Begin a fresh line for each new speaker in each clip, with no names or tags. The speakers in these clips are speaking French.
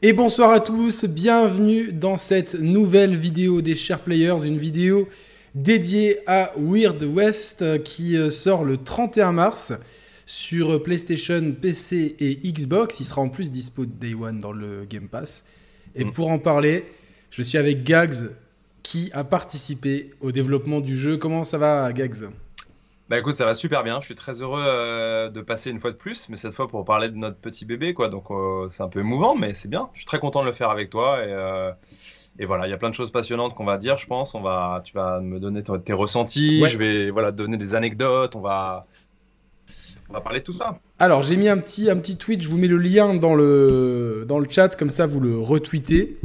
Et bonsoir à tous, bienvenue dans cette nouvelle vidéo des Share Players, une vidéo dédiée à Weird West euh, qui euh, sort le 31 mars sur PlayStation, PC et Xbox. Il sera en plus dispo Day One dans le Game Pass. Et
Mm.
pour en parler, je suis avec Gags qui a participé au développement du jeu. Comment ça va Gags?
Bah écoute, ça va super bien. Je suis très heureux euh, de passer une fois de plus, mais cette fois pour parler de notre petit bébé, quoi. Donc euh, c'est un peu émouvant, mais c'est bien. Je suis très content de le faire avec toi et, euh, et voilà, il y a plein de choses passionnantes qu'on va dire, je pense. On va, tu vas me donner tes ressentis.
Ouais.
Je vais voilà donner des anecdotes. On va, on va parler de tout ça.
Alors, j'ai mis un petit, un petit tweet, je vous mets le lien dans le, dans le chat, comme ça vous le retweetez.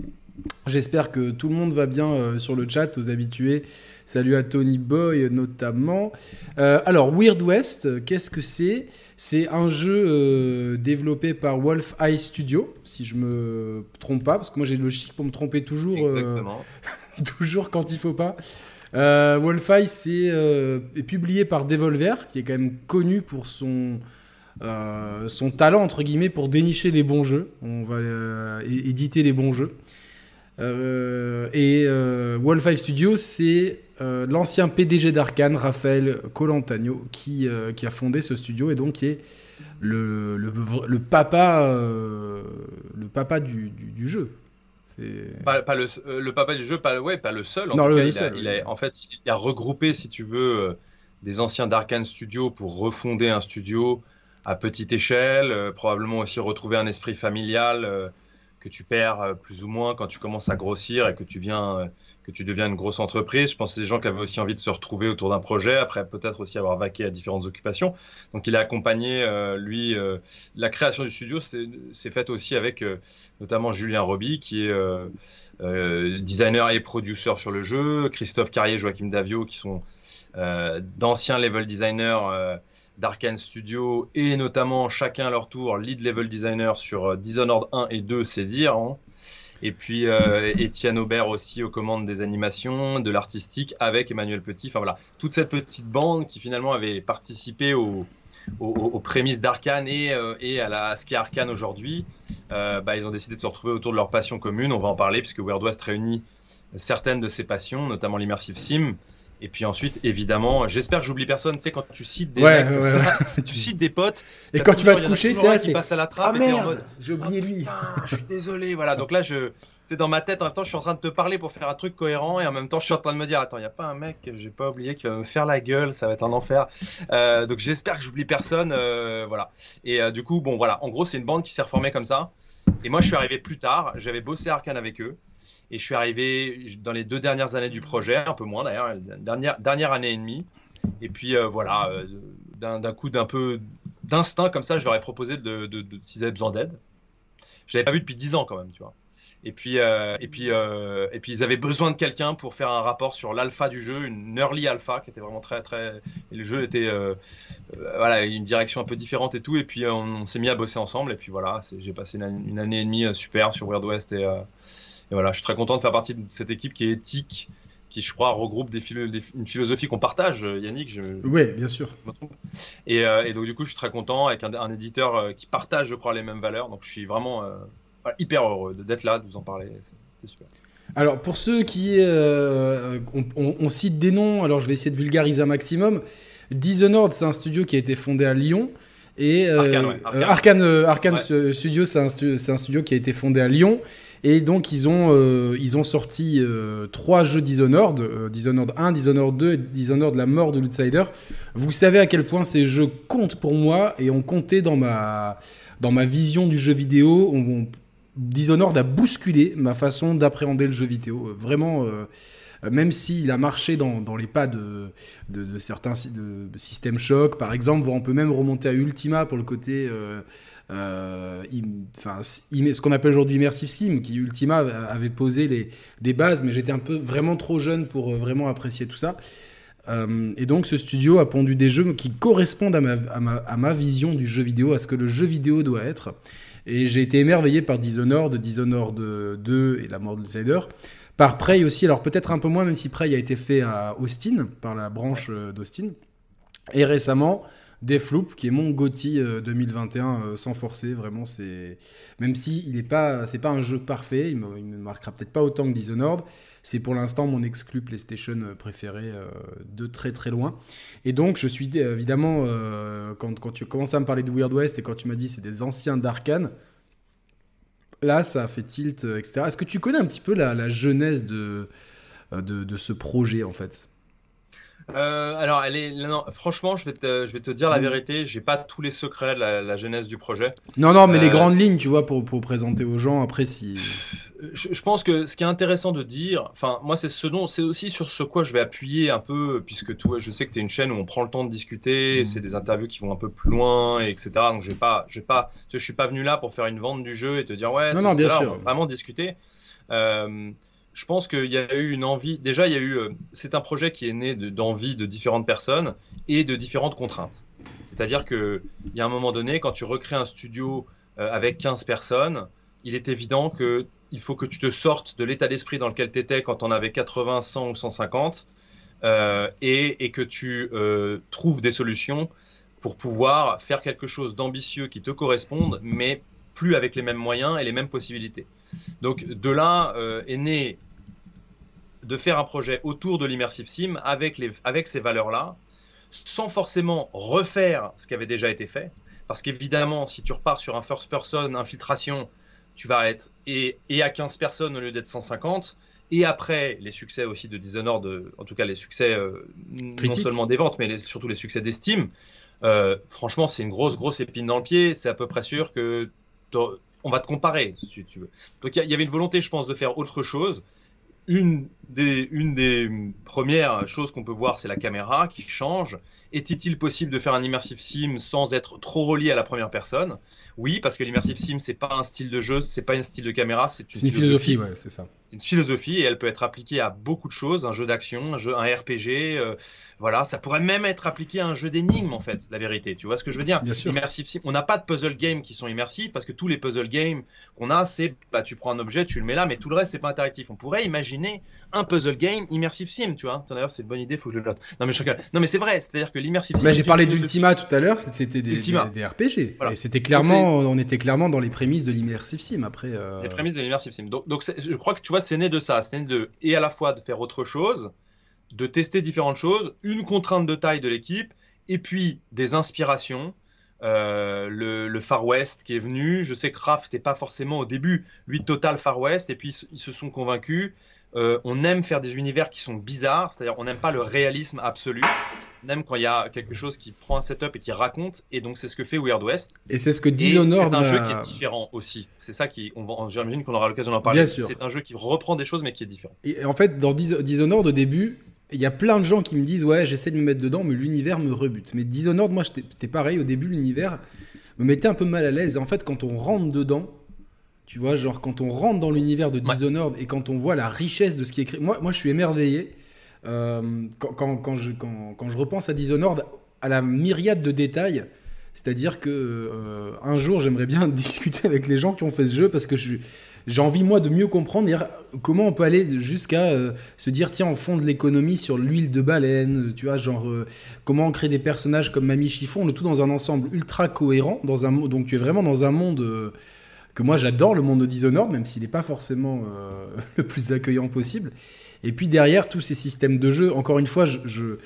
J'espère que tout le monde va bien sur le chat, aux habitués. Salut à Tony Boy notamment. Euh, alors, Weird West, qu'est-ce que c'est? C'est un jeu euh, développé par Wolf Eye Studio, si je me trompe pas, parce que moi j'ai le chic pour me tromper toujours. euh,
Exactement.
toujours quand il faut pas. Euh, Wolfeye, c'est est publié par Devolver, qui est quand même connu pour son, son talent, entre guillemets, pour dénicher les bons jeux. On va éditer les bons jeux. Euh, et euh, Wolfeye Studio, c'est euh, l'ancien PDG d'Arkane, Raphaël Colantagno, qui, euh, qui a fondé ce studio et donc qui est le, le, le papa, euh, le papa du, du, du jeu.
Pas, pas le, le papa du jeu, pas, ouais, pas le seul. En,
Non,
tout cas, il a-
seul,
il
oui.
a- en fait, il a regroupé, si tu veux, des anciens d'Arkane Studio pour refonder un studio à petite échelle, probablement aussi retrouver un esprit familial que tu perds euh, plus ou moins quand tu commences à grossir et que tu viens, euh, que tu deviens une grosse entreprise. Je pense que c'est des gens qui avaient aussi envie de se retrouver autour d'un projet, après peut-être aussi avoir vaqué à différentes occupations. Donc il a accompagné, euh, lui, la création du studio, c'est faite aussi avec notamment Julien Roby, qui est designer et producer sur le jeu, Christophe Carrier, Joachim Davio, qui sont d'anciens level designers d'Arkane Studio et notamment chacun à leur tour lead level designer sur euh, Dishonored 1 et 2, c'est dire. hein. Et puis euh, Étienne Aubert aussi aux commandes des animations, de l'artistique avec Emmanuel Petit. Enfin voilà, toute cette petite bande qui finalement avait participé au, aux, aux prémices d'Arkane et, euh, et à, la, à ce qu'est Arkane aujourd'hui, euh, bah, ils ont décidé de se retrouver autour de leur passion commune. On va en parler puisque Weird West réunit certaines de ses passions, notamment l'immersive sim. Et puis ensuite, évidemment, j'espère que j'oublie personne. Tu sais, quand tu cites des
Ouais,
mecs comme
ouais,
ça, tu cites des potes.
Et quand tu vas te coucher, là,
qui passe à la
Ah
trappe et t'es en mode.
j'ai
Oh,
oublié lui.
putain, je suis désolé. Voilà, donc là, je. C'est dans ma tête, en même temps, je suis en train de te parler pour faire un truc cohérent et en même temps, je suis en train de me dire Attends, il n'y a pas un mec que j'ai pas oublié qui va me faire la gueule, ça va être un enfer. Euh, donc j'espère que j'oublie personne. euh, voilà. Et euh, du coup, bon, voilà. En gros, c'est une bande qui s'est reformée comme ça. Et moi, je suis arrivé plus tard. J'avais bossé Arkane avec eux. Et je suis arrivé dans les deux dernières années du projet, un peu moins d'ailleurs, dernière, dernière année et demie. Et puis euh, voilà, euh, d'un coup d'un peu d'instinct comme ça, je leur ai proposé de, s'ils avaient besoin d'aide. Je l'avais pas vu depuis 10 ans quand même, tu vois. Et puis, euh, et puis, et puis ils avaient besoin de quelqu'un pour faire un rapport sur l'alpha du jeu, une early alpha qui était vraiment très très. Et le jeu était, voilà, une direction un peu différente et tout. Et puis on, s'est mis à bosser ensemble. Et puis voilà, j'ai passé une, une année et demie super sur Weird West et, et voilà, je suis très content de faire partie de cette équipe qui est éthique, qui je crois regroupe des philo- des- une philosophie qu'on partage, euh, Yannick. Je,
Oui, bien sûr.
Et, euh, et donc du coup, je suis très content avec un, un éditeur euh, qui partage, je crois, les mêmes valeurs. Donc je suis vraiment euh, hyper heureux d'être là, de vous en parler. C'est- super.
Alors, pour ceux qui. euh, on, on- on cite des noms, alors je vais essayer de vulgariser un maximum. Dishonored, c'est un studio qui a été fondé à Lyon. Et,
Arkane, ouais, Arkane.
Arkane, Arkane
Ouais.
Stu- Studio, c'est un, stu- c'est un studio qui a été fondé à Lyon. Et donc, ils ont, euh, ils ont sorti euh, trois jeux Dishonored euh, Dishonored 1, Dishonored 2 et Dishonored La mort de l'Outsider. Vous savez à quel point ces jeux comptent pour moi et ont compté dans ma, dans ma vision du jeu vidéo. On- on- Dishonored a bousculé ma façon d'appréhender le jeu vidéo. Vraiment, même s'il a marché dans, dans les pas de, de, certains de, de System Shock, par exemple, on peut même remonter à Ultima pour le côté. Euh, ce qu'on appelle aujourd'hui Immersive Sim, qui Ultima avait posé les, des bases, mais j'étais un peu vraiment trop jeune pour euh, vraiment apprécier tout ça. Euh, et donc ce studio a pondu des jeux qui correspondent à ma, vision du jeu vidéo, à ce que le jeu vidéo doit être. Et j'ai été émerveillé par Dishonored, Dishonored 2 et La mort de l'Outsider. Par Prey aussi, alors peut-être un peu moins, même si Prey a été fait à Austin, par la branche d'Austin. Et récemment, Deathloop, qui est mon GOTY 2021 sans forcer, vraiment c'est même si il est pas pas un jeu parfait, il me, me marquera peut-être pas autant que Dishonored, c'est pour l'instant mon exclu PlayStation préféré de très très loin. Et donc je suis évidemment quand, quand tu commences à me parler de Weird West et quand tu m'as dit c'est des anciens d'Arkane, là ça a fait tilt etc. Est-ce que tu connais un petit peu la, la de, de, de ce projet en fait?
Euh, alors, elle est, non, franchement, je vais, te, je vais te dire la mm. vérité, j'ai pas tous les secrets de la, genèse du projet.
Non, non, mais les euh, grandes lignes, tu vois, pour, pour présenter aux gens, après, si.
Je, pense que ce qui est intéressant de dire, enfin, moi, c'est ce dont, c'est aussi sur ce quoi je vais appuyer un peu, puisque toi, je sais que tu es une chaîne où on prend le temps de discuter, mm. c'est des interviews qui vont un peu plus loin, etc. Donc, j'ai pas, j'ai pas, je suis pas venu là pour faire une vente du jeu et te dire, ouais, non, non, bien sûr. on va vraiment discuter. Euh, je pense qu'il y a eu une envie. Déjà, il y a eu. Euh, c'est un projet qui est né d'envie de, différentes personnes et de différentes contraintes. C'est-à-dire qu'il y a un moment donné, quand tu recrées un studio euh, avec 15 personnes, il est évident que il faut que tu te sortes de l'état d'esprit dans lequel tu étais quand on avait 80, 100 ou 150 euh, et, que tu trouves des solutions pour pouvoir faire quelque chose d'ambitieux qui te corresponde, mais plus avec les mêmes moyens et les mêmes possibilités. Donc de là euh, est né de faire un projet autour de l'immersive sim avec, les, avec ces valeurs-là, sans forcément refaire ce qui avait déjà été fait. Parce qu'évidemment, si tu repars sur un first person, infiltration, tu vas être et, et à 15 personnes au lieu d'être 150. Et après, les succès aussi de Dishonored, en tout cas les succès euh, non seulement des ventes, mais surtout les succès d'estime, euh, franchement, c'est une grosse, grosse épine dans le pied. C'est à peu près sûr que on va te comparer, si tu veux. Donc il y, avait une volonté, je pense, de faire autre chose. Une des, une des premières choses qu'on peut voir, c'est la caméra qui change. Était-il possible de faire un immersive sim sans être trop relié à la première personne? Oui, parce que l'immersive sim, c'est pas un style de jeu, c'est pas un style de caméra, c'est
une, philosophie. ouais, c'est ça.
C'est une philosophie et elle peut être appliquée à beaucoup de choses, un jeu d'action, un jeu, un RPG. Euh, voilà, ça pourrait même être appliqué à un jeu d'énigmes en fait, la vérité. Tu vois ce que je veux dire?
Bien sûr.
Immersive sim. On n'a pas de puzzle games qui sont immersifs parce que tous les puzzle games qu'on a, c'est bah tu prends un objet, tu le mets là, mais tout le reste c'est pas interactif. On pourrait imaginer un puzzle game immersive sim, tu vois. D'ailleurs, c'est une bonne idée, faut que je le note. Non mais je... non mais c'est vrai, c'est-à-dire que l'immersive sim.
j'ai parlé d'Ultima tout à l'heure, c'était des, des, RPG. Et c'était clairement, on était clairement dans les prémices de l'immersive sim après. Euh...
Les prémices de l'immersive sim. Donc, donc je crois que tu vois, c'est né de ça, c'est né de et à la fois de faire autre chose, de tester différentes choses, une contrainte de taille de l'équipe, et puis des inspirations. Euh, le, Far West qui est venu. Je sais que Raph n'était pas forcément au début, lui, total Far West, et puis ils se sont convaincus. Euh, on aime faire des univers qui sont bizarres, c'est-à-dire on n'aime pas le réalisme absolu. On aime quand il y a quelque chose qui prend un setup et qui raconte, et donc c'est ce que fait Weird West.
Et c'est ce que Dishonored.
C'est un jeu qui est différent aussi. C'est ça qui, j'imagine qu'on aura l'occasion d'en parler. C'est un jeu qui reprend des choses mais qui est différent.
Et en fait, dans Dishonored au début, il y a plein de gens qui me disent ouais, j'essaie de me mettre dedans, mais l'univers me rebute. Mais Dishonored, moi, c'était pareil au début, l'univers me mettait un peu mal à l'aise. En fait, quand on rentre dedans tu vois, genre quand on rentre dans l'univers de Dishonored et quand on voit la richesse de ce qui est écrit. Moi, moi je suis émerveillé euh, quand, quand, je, quand, quand, je repense à Dishonored, à la myriade de détails. C'est-à-dire que euh, un jour, j'aimerais bien discuter avec les gens qui ont fait ce jeu parce que j'ai envie moi de mieux comprendre comment on peut aller jusqu'à euh, se dire tiens on fonde l'économie sur l'huile de baleine tu vois genre comment on crée des personnages comme Mamie Chiffon le tout dans un ensemble ultra cohérent dans un donc tu es vraiment dans un monde que moi j'adore le monde de Dishonored, même s'il n'est pas forcément euh, le plus accueillant possible. Et puis derrière tous ces systèmes de jeu, encore une fois, je, je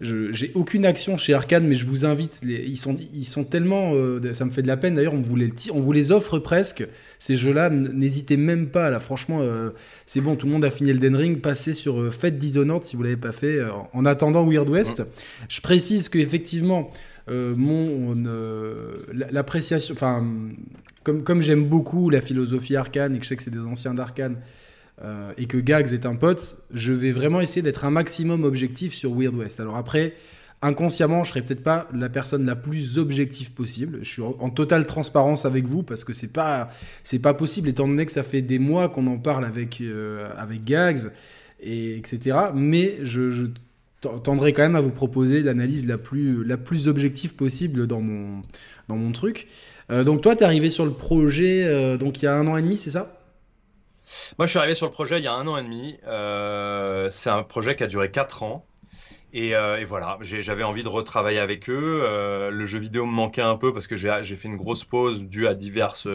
j'ai aucune action chez Arkane, mais je vous invite. Les, ils, sont, ils sont tellement. Euh, ça me fait de la peine d'ailleurs, on, vous les, on vous les offre presque. Ces jeux-là, n'hésitez même pas. Là, franchement, euh, c'est bon, tout le monde a fini Elden Ring. Passez sur Faites Dishonored si vous ne l'avez pas fait. en attendant Weird West, je précise qu'effectivement, mon l'appréciation. Enfin, comme, j'aime beaucoup la philosophie arcane et que je sais que c'est des anciens d'arcane euh, et que Gags est un pote, je vais vraiment essayer d'être un maximum objectif sur Weird West. Alors après, inconsciemment, je serai peut-être pas la personne la plus objective possible. Je suis en, totale transparence avec vous parce que c'est pas pas possible étant donné que ça fait des mois qu'on en parle avec euh, avec Gags et etc. Mais je, je tendrai quand même à vous proposer l'analyse la plus la plus objective possible dans mon dans mon truc. Euh, donc toi, tu es arrivé sur le projet euh, il y a un an et demi, c'est ça?
Moi, je suis arrivé sur le projet il y a un an et demi. Euh, c'est un projet qui a duré 4 ans. Et, voilà, j'avais envie de retravailler avec eux. le jeu vidéo me manquait un peu parce que j'ai fait une grosse pause due à diverses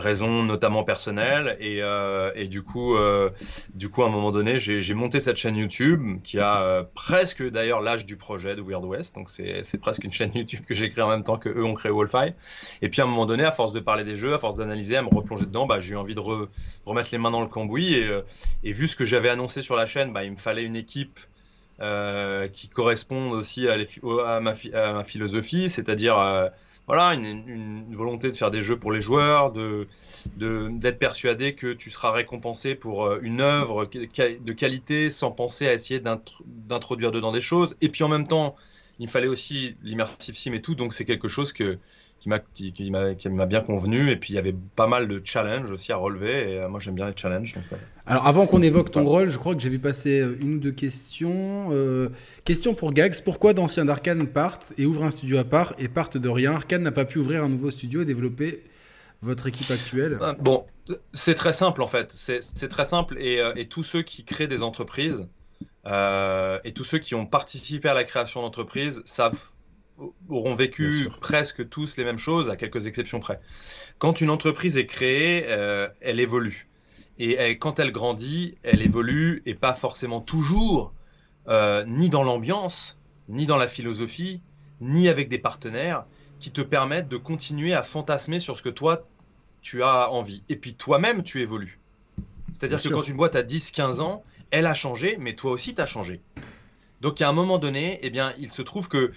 raisons notamment personnelles. Et, euh, et du, coup, euh, du coup, à un moment donné, j'ai monté cette chaîne YouTube qui a euh, presque d'ailleurs l'âge du projet de Weird West. Donc c'est presque une chaîne YouTube que j'ai créée en même temps que eux ont créé Wolfeye. Et puis à un moment donné, à force de parler des jeux, à force d'analyser, à me replonger dedans, bah, j'ai eu envie de remettre les mains dans le cambouis. Et, et vu ce que j'avais annoncé sur la chaîne, bah, il me fallait une équipe qui corresponde aussi à ma, philosophie, c'est-à-dire voilà, une, volonté de faire des jeux pour les joueurs, de d'être persuadé que tu seras récompensé pour euh, une œuvre de qualité sans penser à essayer d'introduire dedans des choses. Et puis en même temps, il fallait aussi l'immersive sim et tout, donc c'est quelque chose que qui m'a qui, m'a bien convenu. Et puis il y avait pas mal de challenges aussi à relever. Et euh, moi j'aime bien les challenges
alors avant qu'on évoque ton rôle je crois que j'ai vu passer euh, une ou deux questions. Euh, question pour Gags. Pourquoi d'anciens d'Arkane partent et ouvrent un studio à part et partent de rien? Arkane n'a pas pu ouvrir un nouveau studio et développer votre équipe actuelle.
Bon c'est très simple en fait. C'est très simple. Et, et, tous ceux qui créent des entreprises et tous ceux qui ont participé à la création d'entreprises savent auront vécu presque tous les mêmes choses, à quelques exceptions près. Quand une entreprise est créée, euh, elle évolue. Et quand elle grandit, elle évolue, et pas forcément toujours, euh, ni dans l'ambiance, ni dans la philosophie, ni avec des partenaires qui te permettent de continuer à fantasmer sur ce que toi, tu as envie. Et puis toi-même, tu évolues. C'est-à-dire que quand une boîte a 10-15 ans, elle a changé, mais toi aussi, tu as changé. Donc à un moment donné, eh bien, il se trouve que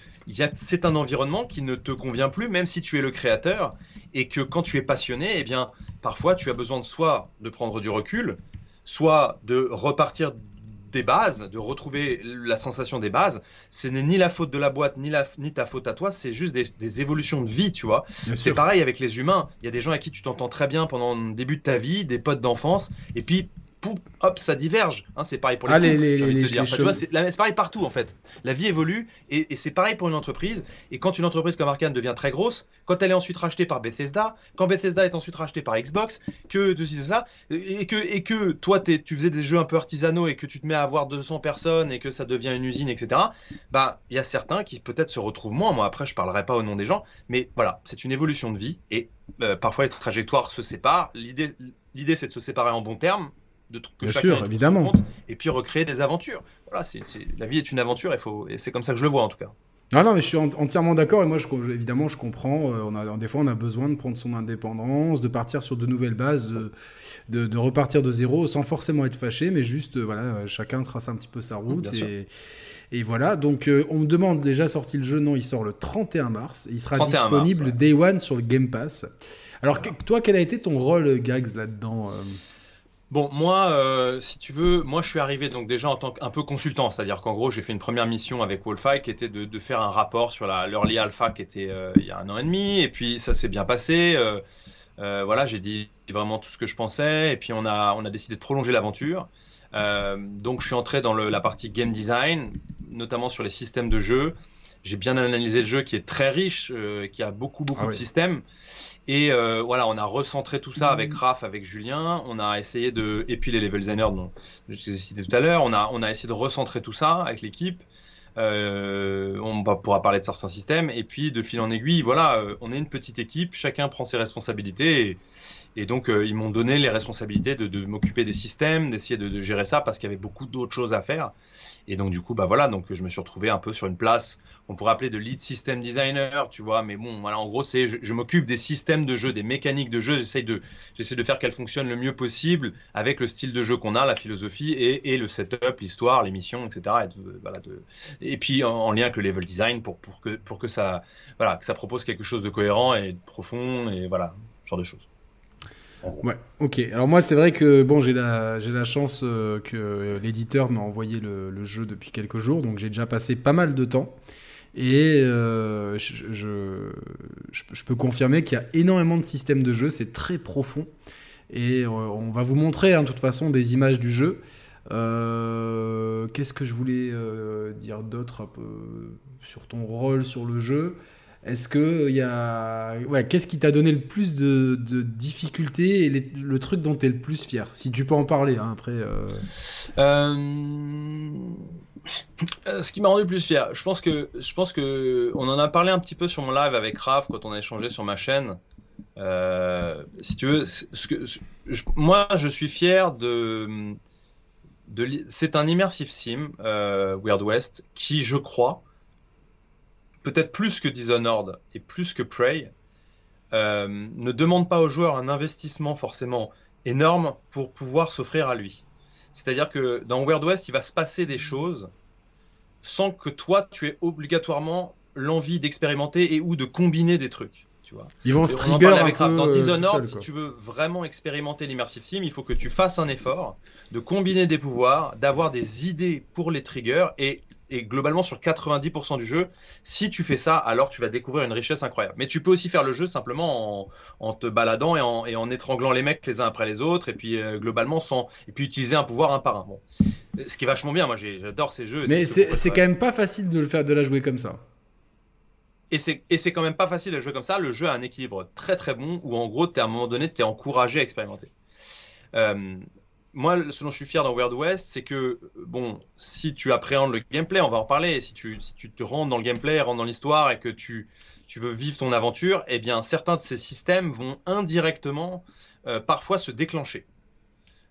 c'est un environnement qui ne te convient plus, même si tu es le créateur, et que quand tu es passionné, eh bien, parfois tu as besoin de soit de prendre du recul, soit de repartir des bases, de retrouver la sensation des bases. Ce n'est ni la faute de la boîte, ni, la, ni ta faute à toi, c'est juste des, évolutions de vie, tu vois. C'est pareil avec les humains. Il y a des gens à qui tu t'entends très bien pendant le début de ta vie, des potes d'enfance, et puis hop, ça diverge. Hein, c'est pareil pour les, couples, c'est pareil partout en fait. La vie évolue et, c'est pareil pour une entreprise. Et quand une entreprise comme Arkane devient très grosse, quand elle est ensuite rachetée par Bethesda, quand Bethesda est ensuite rachetée par Xbox, que cela, et que, et que toi tu faisais des jeux un peu artisanaux et que tu te mets à avoir 200 personnes et que ça devient une usine, etc. Bah, il y a certains qui peut-être se retrouvent moins. Moi après, je parlerai pas au nom des gens, mais voilà, c'est une évolution de vie et euh, parfois les trajectoires se séparent. L'idée, l'idée c'est de se séparer en bon termes de trucs que
Bien sûr, évidemment.
et puis recréer des aventures. Voilà, c'est, la vie est une aventure et, faut, et c'est comme ça que je le vois en tout cas.
Non, non, mais je suis entièrement d'accord et moi, je, évidemment, je comprends. Euh, on a, des fois, on a besoin de prendre son indépendance, de partir sur de nouvelles bases, de, de, repartir de zéro sans forcément être fâché, mais juste, euh, voilà, chacun trace un petit peu sa route. et, et, voilà, donc euh, on me demande déjà sorti le jeu. Non, il sort le 31 mars et il sera disponible Day One sur le Game Pass. Alors, toi, quel a été ton rôle, Gags, là-dedans
Bon, moi, euh, si tu veux, moi je suis arrivé donc déjà en tant qu'un peu consultant, c'est-à-dire qu'en gros j'ai fait une première mission avec Wolfeye qui était de, faire un rapport sur l'early alpha qui était euh, il y a un an et demi, et puis ça s'est bien passé. Euh, voilà, j'ai dit vraiment tout ce que je pensais, et puis on a on a décidé de prolonger l'aventure. donc je suis entré dans la partie game design, notamment sur les systèmes de jeu. J'ai bien analysé le jeu qui est très riche, qui a beaucoup beaucoup ah de systèmes. Et euh, voilà, on a recentré tout ça avec Raph, avec Julien. On a essayé de. Et puis les level designers dont je vous ai cité tout à l'heure. On a, on a essayé de recentrer tout ça avec l'équipe. Euh, on pourra parler de certains systèmes. Et puis de fil en aiguille, voilà, euh, on est une petite équipe. Chacun prend ses responsabilités. Et, et donc, euh, ils m'ont donné les responsabilités de, m'occuper des systèmes, d'essayer de, gérer ça parce qu'il y avait beaucoup d'autres choses à faire. Et donc, du coup, bah voilà, donc je me suis retrouvé un peu sur une place qu'on pourrait appeler de lead system designer, tu vois. Mais bon, voilà, en gros, c'est je, m'occupe des systèmes de jeu, des mécaniques de jeu. J'essaie de, j'essaie de faire qu'elles fonctionnent le mieux possible avec le style de jeu qu'on a, la philosophie et, le setup, l'histoire, les missions, etc. Et, et puis en, lien avec le level design pour, pour, que, pour que, ça, voilà, que ça propose quelque chose de cohérent et de profond et voilà, ce genre de choses.
Ouais, ok. Alors moi, c'est vrai que bon, j'ai la, j'ai la chance euh, que l'éditeur m'a envoyé le, jeu depuis quelques jours, donc j'ai déjà passé pas mal de temps. Et euh, je, je, peux confirmer qu'il y a énormément de systèmes de jeu, c'est très profond. Et euh, on va vous montrer, hein, de toute façon, des images du jeu. Qu'est-ce que je voulais dire d'autre sur ton rôle sur le jeu? Est-ce que il y a, ouais, qu'est-ce qui t'a donné le plus de, difficultés et le truc dont tu es le plus fier? Si tu peux en parler hein, après. Euh...
Euh... Ce qui m'a rendu plus fier, je pense que je pense que on en a parlé un petit peu sur mon live avec Raph quand on a échangé sur ma chaîne. Euh, si tu veux, moi je suis fier de, de c'est un immersive sim Weird West qui, je crois, peut-être plus que Dishonored et plus que Prey, ne demande pas aux joueurs un investissement forcément énorme pour pouvoir s'offrir à lui. C'est-à-dire que dans Weird West, il va se passer des choses sans que toi, tu aies obligatoirement l'envie d'expérimenter et ou de combiner des trucs. Tu vois.
Ils vont se trigger avec
peu, Dans euh, Dishonored, si tu veux vraiment expérimenter l'immersive sim, il faut que tu fasses un effort de combiner des pouvoirs, d'avoir des idées pour les triggers et et globalement sur 90% du jeu, si tu fais ça, alors tu vas découvrir une richesse incroyable. Mais tu peux aussi faire le jeu simplement en, te baladant et en, étranglant les mecs les uns après les autres, et puis euh, globalement sans, et puis utiliser un pouvoir un par un. Bon. Ce qui est vachement bien, moi j'adore ces jeux.
Mais c'est quand même pas facile de le faire, de la jouer comme ça.
Et c'est quand même pas facile de jouer comme ça. Le jeu a un équilibre très très bon où en gros, es, à un moment donné, tu es encouragé à expérimenter. Euh, moi, ce dont je suis fier dans Weird West, c'est que, bon, si tu appréhendes le gameplay, on va en parler, si tu, si tu te rentres dans le gameplay, rentres dans l'histoire et que tu, tu veux vivre ton aventure, eh bien, certains de ces systèmes vont indirectement euh, parfois se déclencher.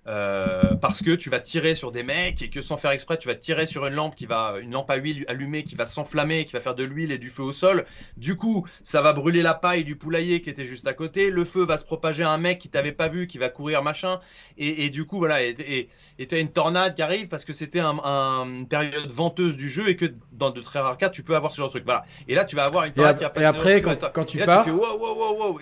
Euh, parce que tu vas tirer sur des mecs et que sans faire exprès, tu vas tirer sur une lampe qui va, une lampe à huile allumée qui va s'enflammer, qui va faire de l'huile et du feu au sol. Du coup, ça va brûler la paille du poulailler qui était juste à côté. Le feu va se propager à un mec qui t'avait pas vu, qui va courir machin. Et, du coup, voilà, et tu as une tornade qui arrive parce que c'était un, une période venteuse du jeu et que dans de très rares cas, tu peux avoir ce genre de truc. Voilà. Et là, tu vas avoir une tornade
qui a Et après, quand, tu pars,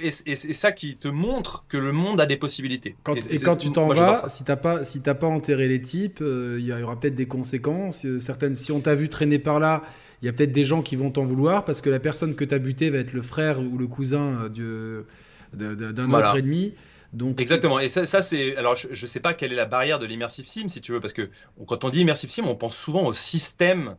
et, c'est ça qui te montre que le monde a des possibilités.
et, quand tu t'en vas si t'as pas, si pas enterré les types, euh, il y aura peut-être des conséquences. Euh, certaines, si on t'a vu traîner par là, il y a peut-être des gens qui vont t'en vouloir parce que la personne que tu as buté va être le frère ou le cousin euh, d'un autre ennemi. Donc,
Exactement. Et ça, ça c'est. Alors, je ne sais pas quelle est la barrière de l'immersive sim, si tu veux, parce que quand on dit immersive sim, on pense souvent au système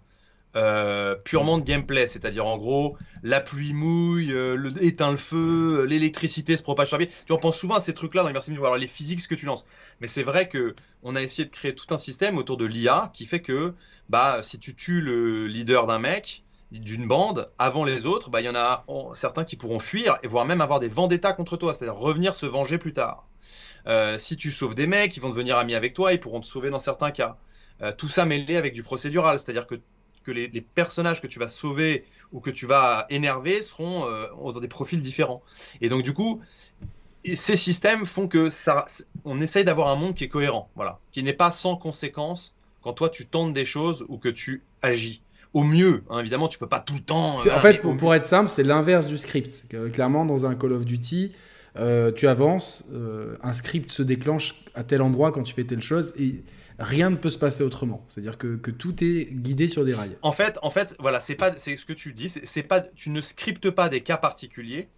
euh, purement de gameplay, c'est-à-dire en gros la pluie mouille, euh, le, éteint le feu, l'électricité se propage sur la Tu en penses souvent à ces trucs-là dans Immersive alors les physiques que tu lances. Mais c'est vrai que on a essayé de créer tout un système autour de l'IA qui fait que bah si tu tues le leader d'un mec, d'une bande avant les autres, bah il y en a certains qui pourront fuir et voire même avoir des vendettas contre toi, c'est-à-dire revenir se venger plus tard. Euh, si tu sauves des mecs, ils vont devenir amis avec toi, ils pourront te sauver dans certains cas. tout ça mêlé avec du procédural, c'est-à-dire que que les, personnages que tu vas sauver ou que tu vas énerver seront euh, dans des profils différents. Et donc du coup, ces systèmes font que ça, on essaye d'avoir un monde qui est cohérent, voilà, qui n'est pas sans conséquences quand toi tu tentes des choses ou que tu agis. Au mieux, hein, évidemment, tu peux pas tout le temps.
en fait, pour, être simple, c'est l'inverse du script. Clairement, dans un Call of Duty, euh, tu avances, euh, un script se déclenche à tel endroit quand tu fais telle chose, et rien ne peut se passer autrement. C'est-à-dire que, tout est guidé sur des rails.
En fait, en fait, voilà, c'est pas, c'est ce que tu dis. C'est pas, tu ne scriptes pas des cas particuliers.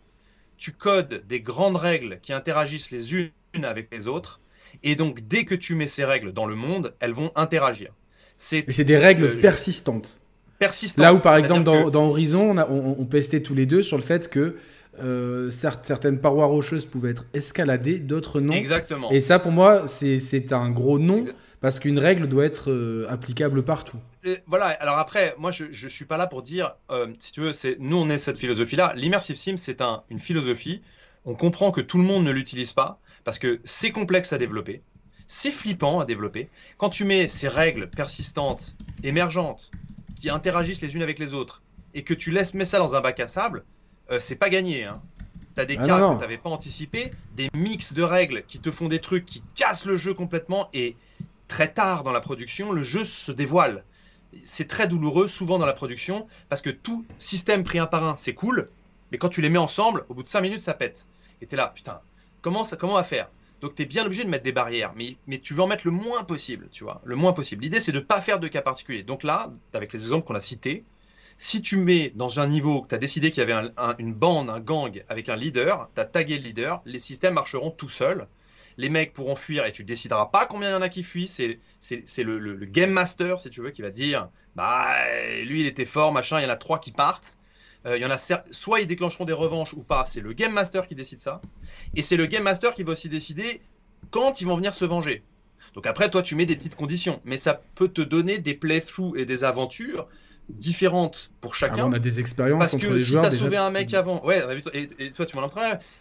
Tu codes des grandes règles qui interagissent les unes avec les autres. Et donc, dès que tu mets ces règles dans le monde, elles vont interagir.
C'est, c'est des règles persistantes.
Persistantes.
Là où, par exemple, dans, Horizon, on, on, pestait tous les deux sur le fait que euh, certaines parois rocheuses pouvaient être escaladées, d'autres non.
Exactement.
Et ça, pour moi, c'est un gros non. Parce qu'une règle doit être euh, applicable partout.
voilà, alors après, moi je ne suis pas là pour dire, euh, si tu veux, nous on est cette philosophie-là. L'immersive sim, c'est un, une philosophie. On comprend que tout le monde ne l'utilise pas parce que c'est complexe à développer, c'est flippant à développer. Quand tu mets ces règles persistantes, émergentes, qui interagissent les unes avec les autres, et que tu laisses mettre ça dans un bac à sable, euh, c'est pas gagné. Hein. T'as des ah cas que tu n'avais pas anticipé, des mix de règles qui te font des trucs qui cassent le jeu complètement et très tard dans la production, le jeu se dévoile. C'est très douloureux souvent dans la production parce que tout système pris un par un, c'est cool, mais quand tu les mets ensemble, au bout de 5 minutes, ça pète. Et t'es là, putain, comment, ça, comment on va faire? Donc t'es bien obligé de mettre des barrières, mais, mais tu veux en mettre le moins possible, tu vois, le moins possible. L'idée, c'est de ne pas faire de cas particuliers. Donc là, avec les exemples qu'on a cités, si tu mets dans un niveau que tu as décidé qu'il y avait une bande, un gang avec un leader, tu as tagué le leader, les systèmes marcheront tout seuls les mecs pourront fuir et tu décideras pas combien il y en a qui fuient. C'est, c'est, le, game master, si tu veux, qui va dire bah lui il était fort, machin, il y en a trois qui partent. Euh, il y en a soit ils déclencheront des revanches ou pas. C'est le game master qui décide ça. Et c'est le game master qui va aussi décider quand ils vont venir se venger. Donc après, toi, tu mets des petites conditions, mais ça peut te donner des playthroughs et des aventures différentes pour chacun.
on a des expériences
Parce
entre
que
les
si
joueurs.
t'as
déjà-
sauvé un mec avant, ouais, et, et toi tu m'en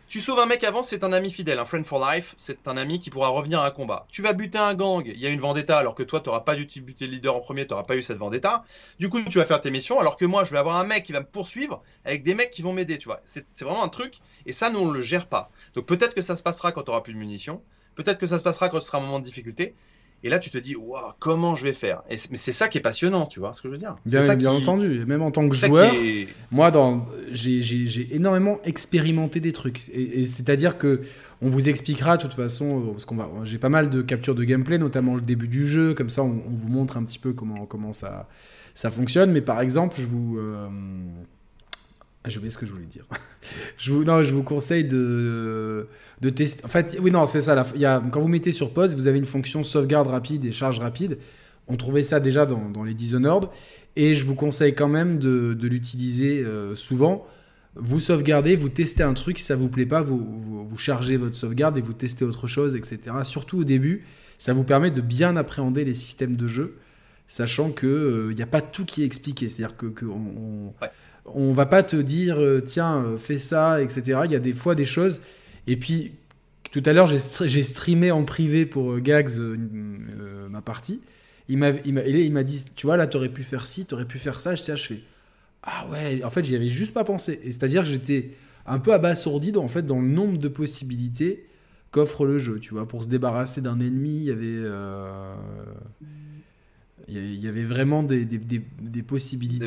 Tu sauves un mec avant, c'est un ami fidèle, un friend for life, c'est un ami qui pourra revenir à un combat. Tu vas buter un gang, il y a une vendetta, alors que toi t'auras pas dû buter le leader en premier, t'auras pas eu cette vendetta. Du coup, tu vas faire tes missions, alors que moi je vais avoir un mec qui va me poursuivre avec des mecs qui vont m'aider, tu vois. C'est c'est vraiment un truc, et ça nous on le gère pas. Donc peut-être que ça se passera quand t'auras plus de munitions, peut-être que ça se passera quand ce sera un moment de difficulté. Et là, tu te dis, waouh, comment je vais faire? Et Mais c'est ça qui est passionnant, tu vois ce que je veux dire?
Bien,
ça
bien
qui-
entendu. Même en tant que joueur,
est-
moi, dans, j'ai, énormément expérimenté des trucs. Et, et c'est-à-dire que on vous expliquera, de toute façon, euh, parce qu'on va, j'ai pas mal de captures de gameplay, notamment le début du jeu. Comme ça, on, on vous montre un petit peu comment, comment ça, ça fonctionne. Mais par exemple, je vous. euh, J'ai oublié ce que je voulais dire. je, vous, non, je vous conseille de, de tester. En fait, oui, non, c'est ça. y a, quand vous mettez sur pause, vous avez une fonction sauvegarde rapide et charge rapide. On trouvait ça déjà dans, dans les Dishonored. Et je vous conseille quand même de, de l'utiliser euh, souvent. Vous sauvegardez, vous testez un truc, si ça vous plaît pas, vous, vous, chargez votre sauvegarde et vous testez autre chose, etc. Surtout au début, ça vous permet de bien appréhender les systèmes de jeu, sachant que il n'y a pas tout qui est expliqué. C'est-à-dire que,
Ouais.
On va pas te dire euh, tiens euh, fais ça, etc. Il y a des fois des choses. Et puis tout à l'heure j'ai stre- j'ai streamé en privé pour euh, Gags ma partie. Il m'a dit tu vois là t'aurais pu faire ci, t'aurais pu faire ça. J'étais fais ah ouais. En fait j'y avais juste pas pensé. Et c'est-à-dire que j'étais un peu abasourdi dans, en fait dans le nombre de possibilités qu'offre le jeu. Tu vois pour se débarrasser d'un ennemi il y avait il y avait- vraiment des, des, des- des possibilités,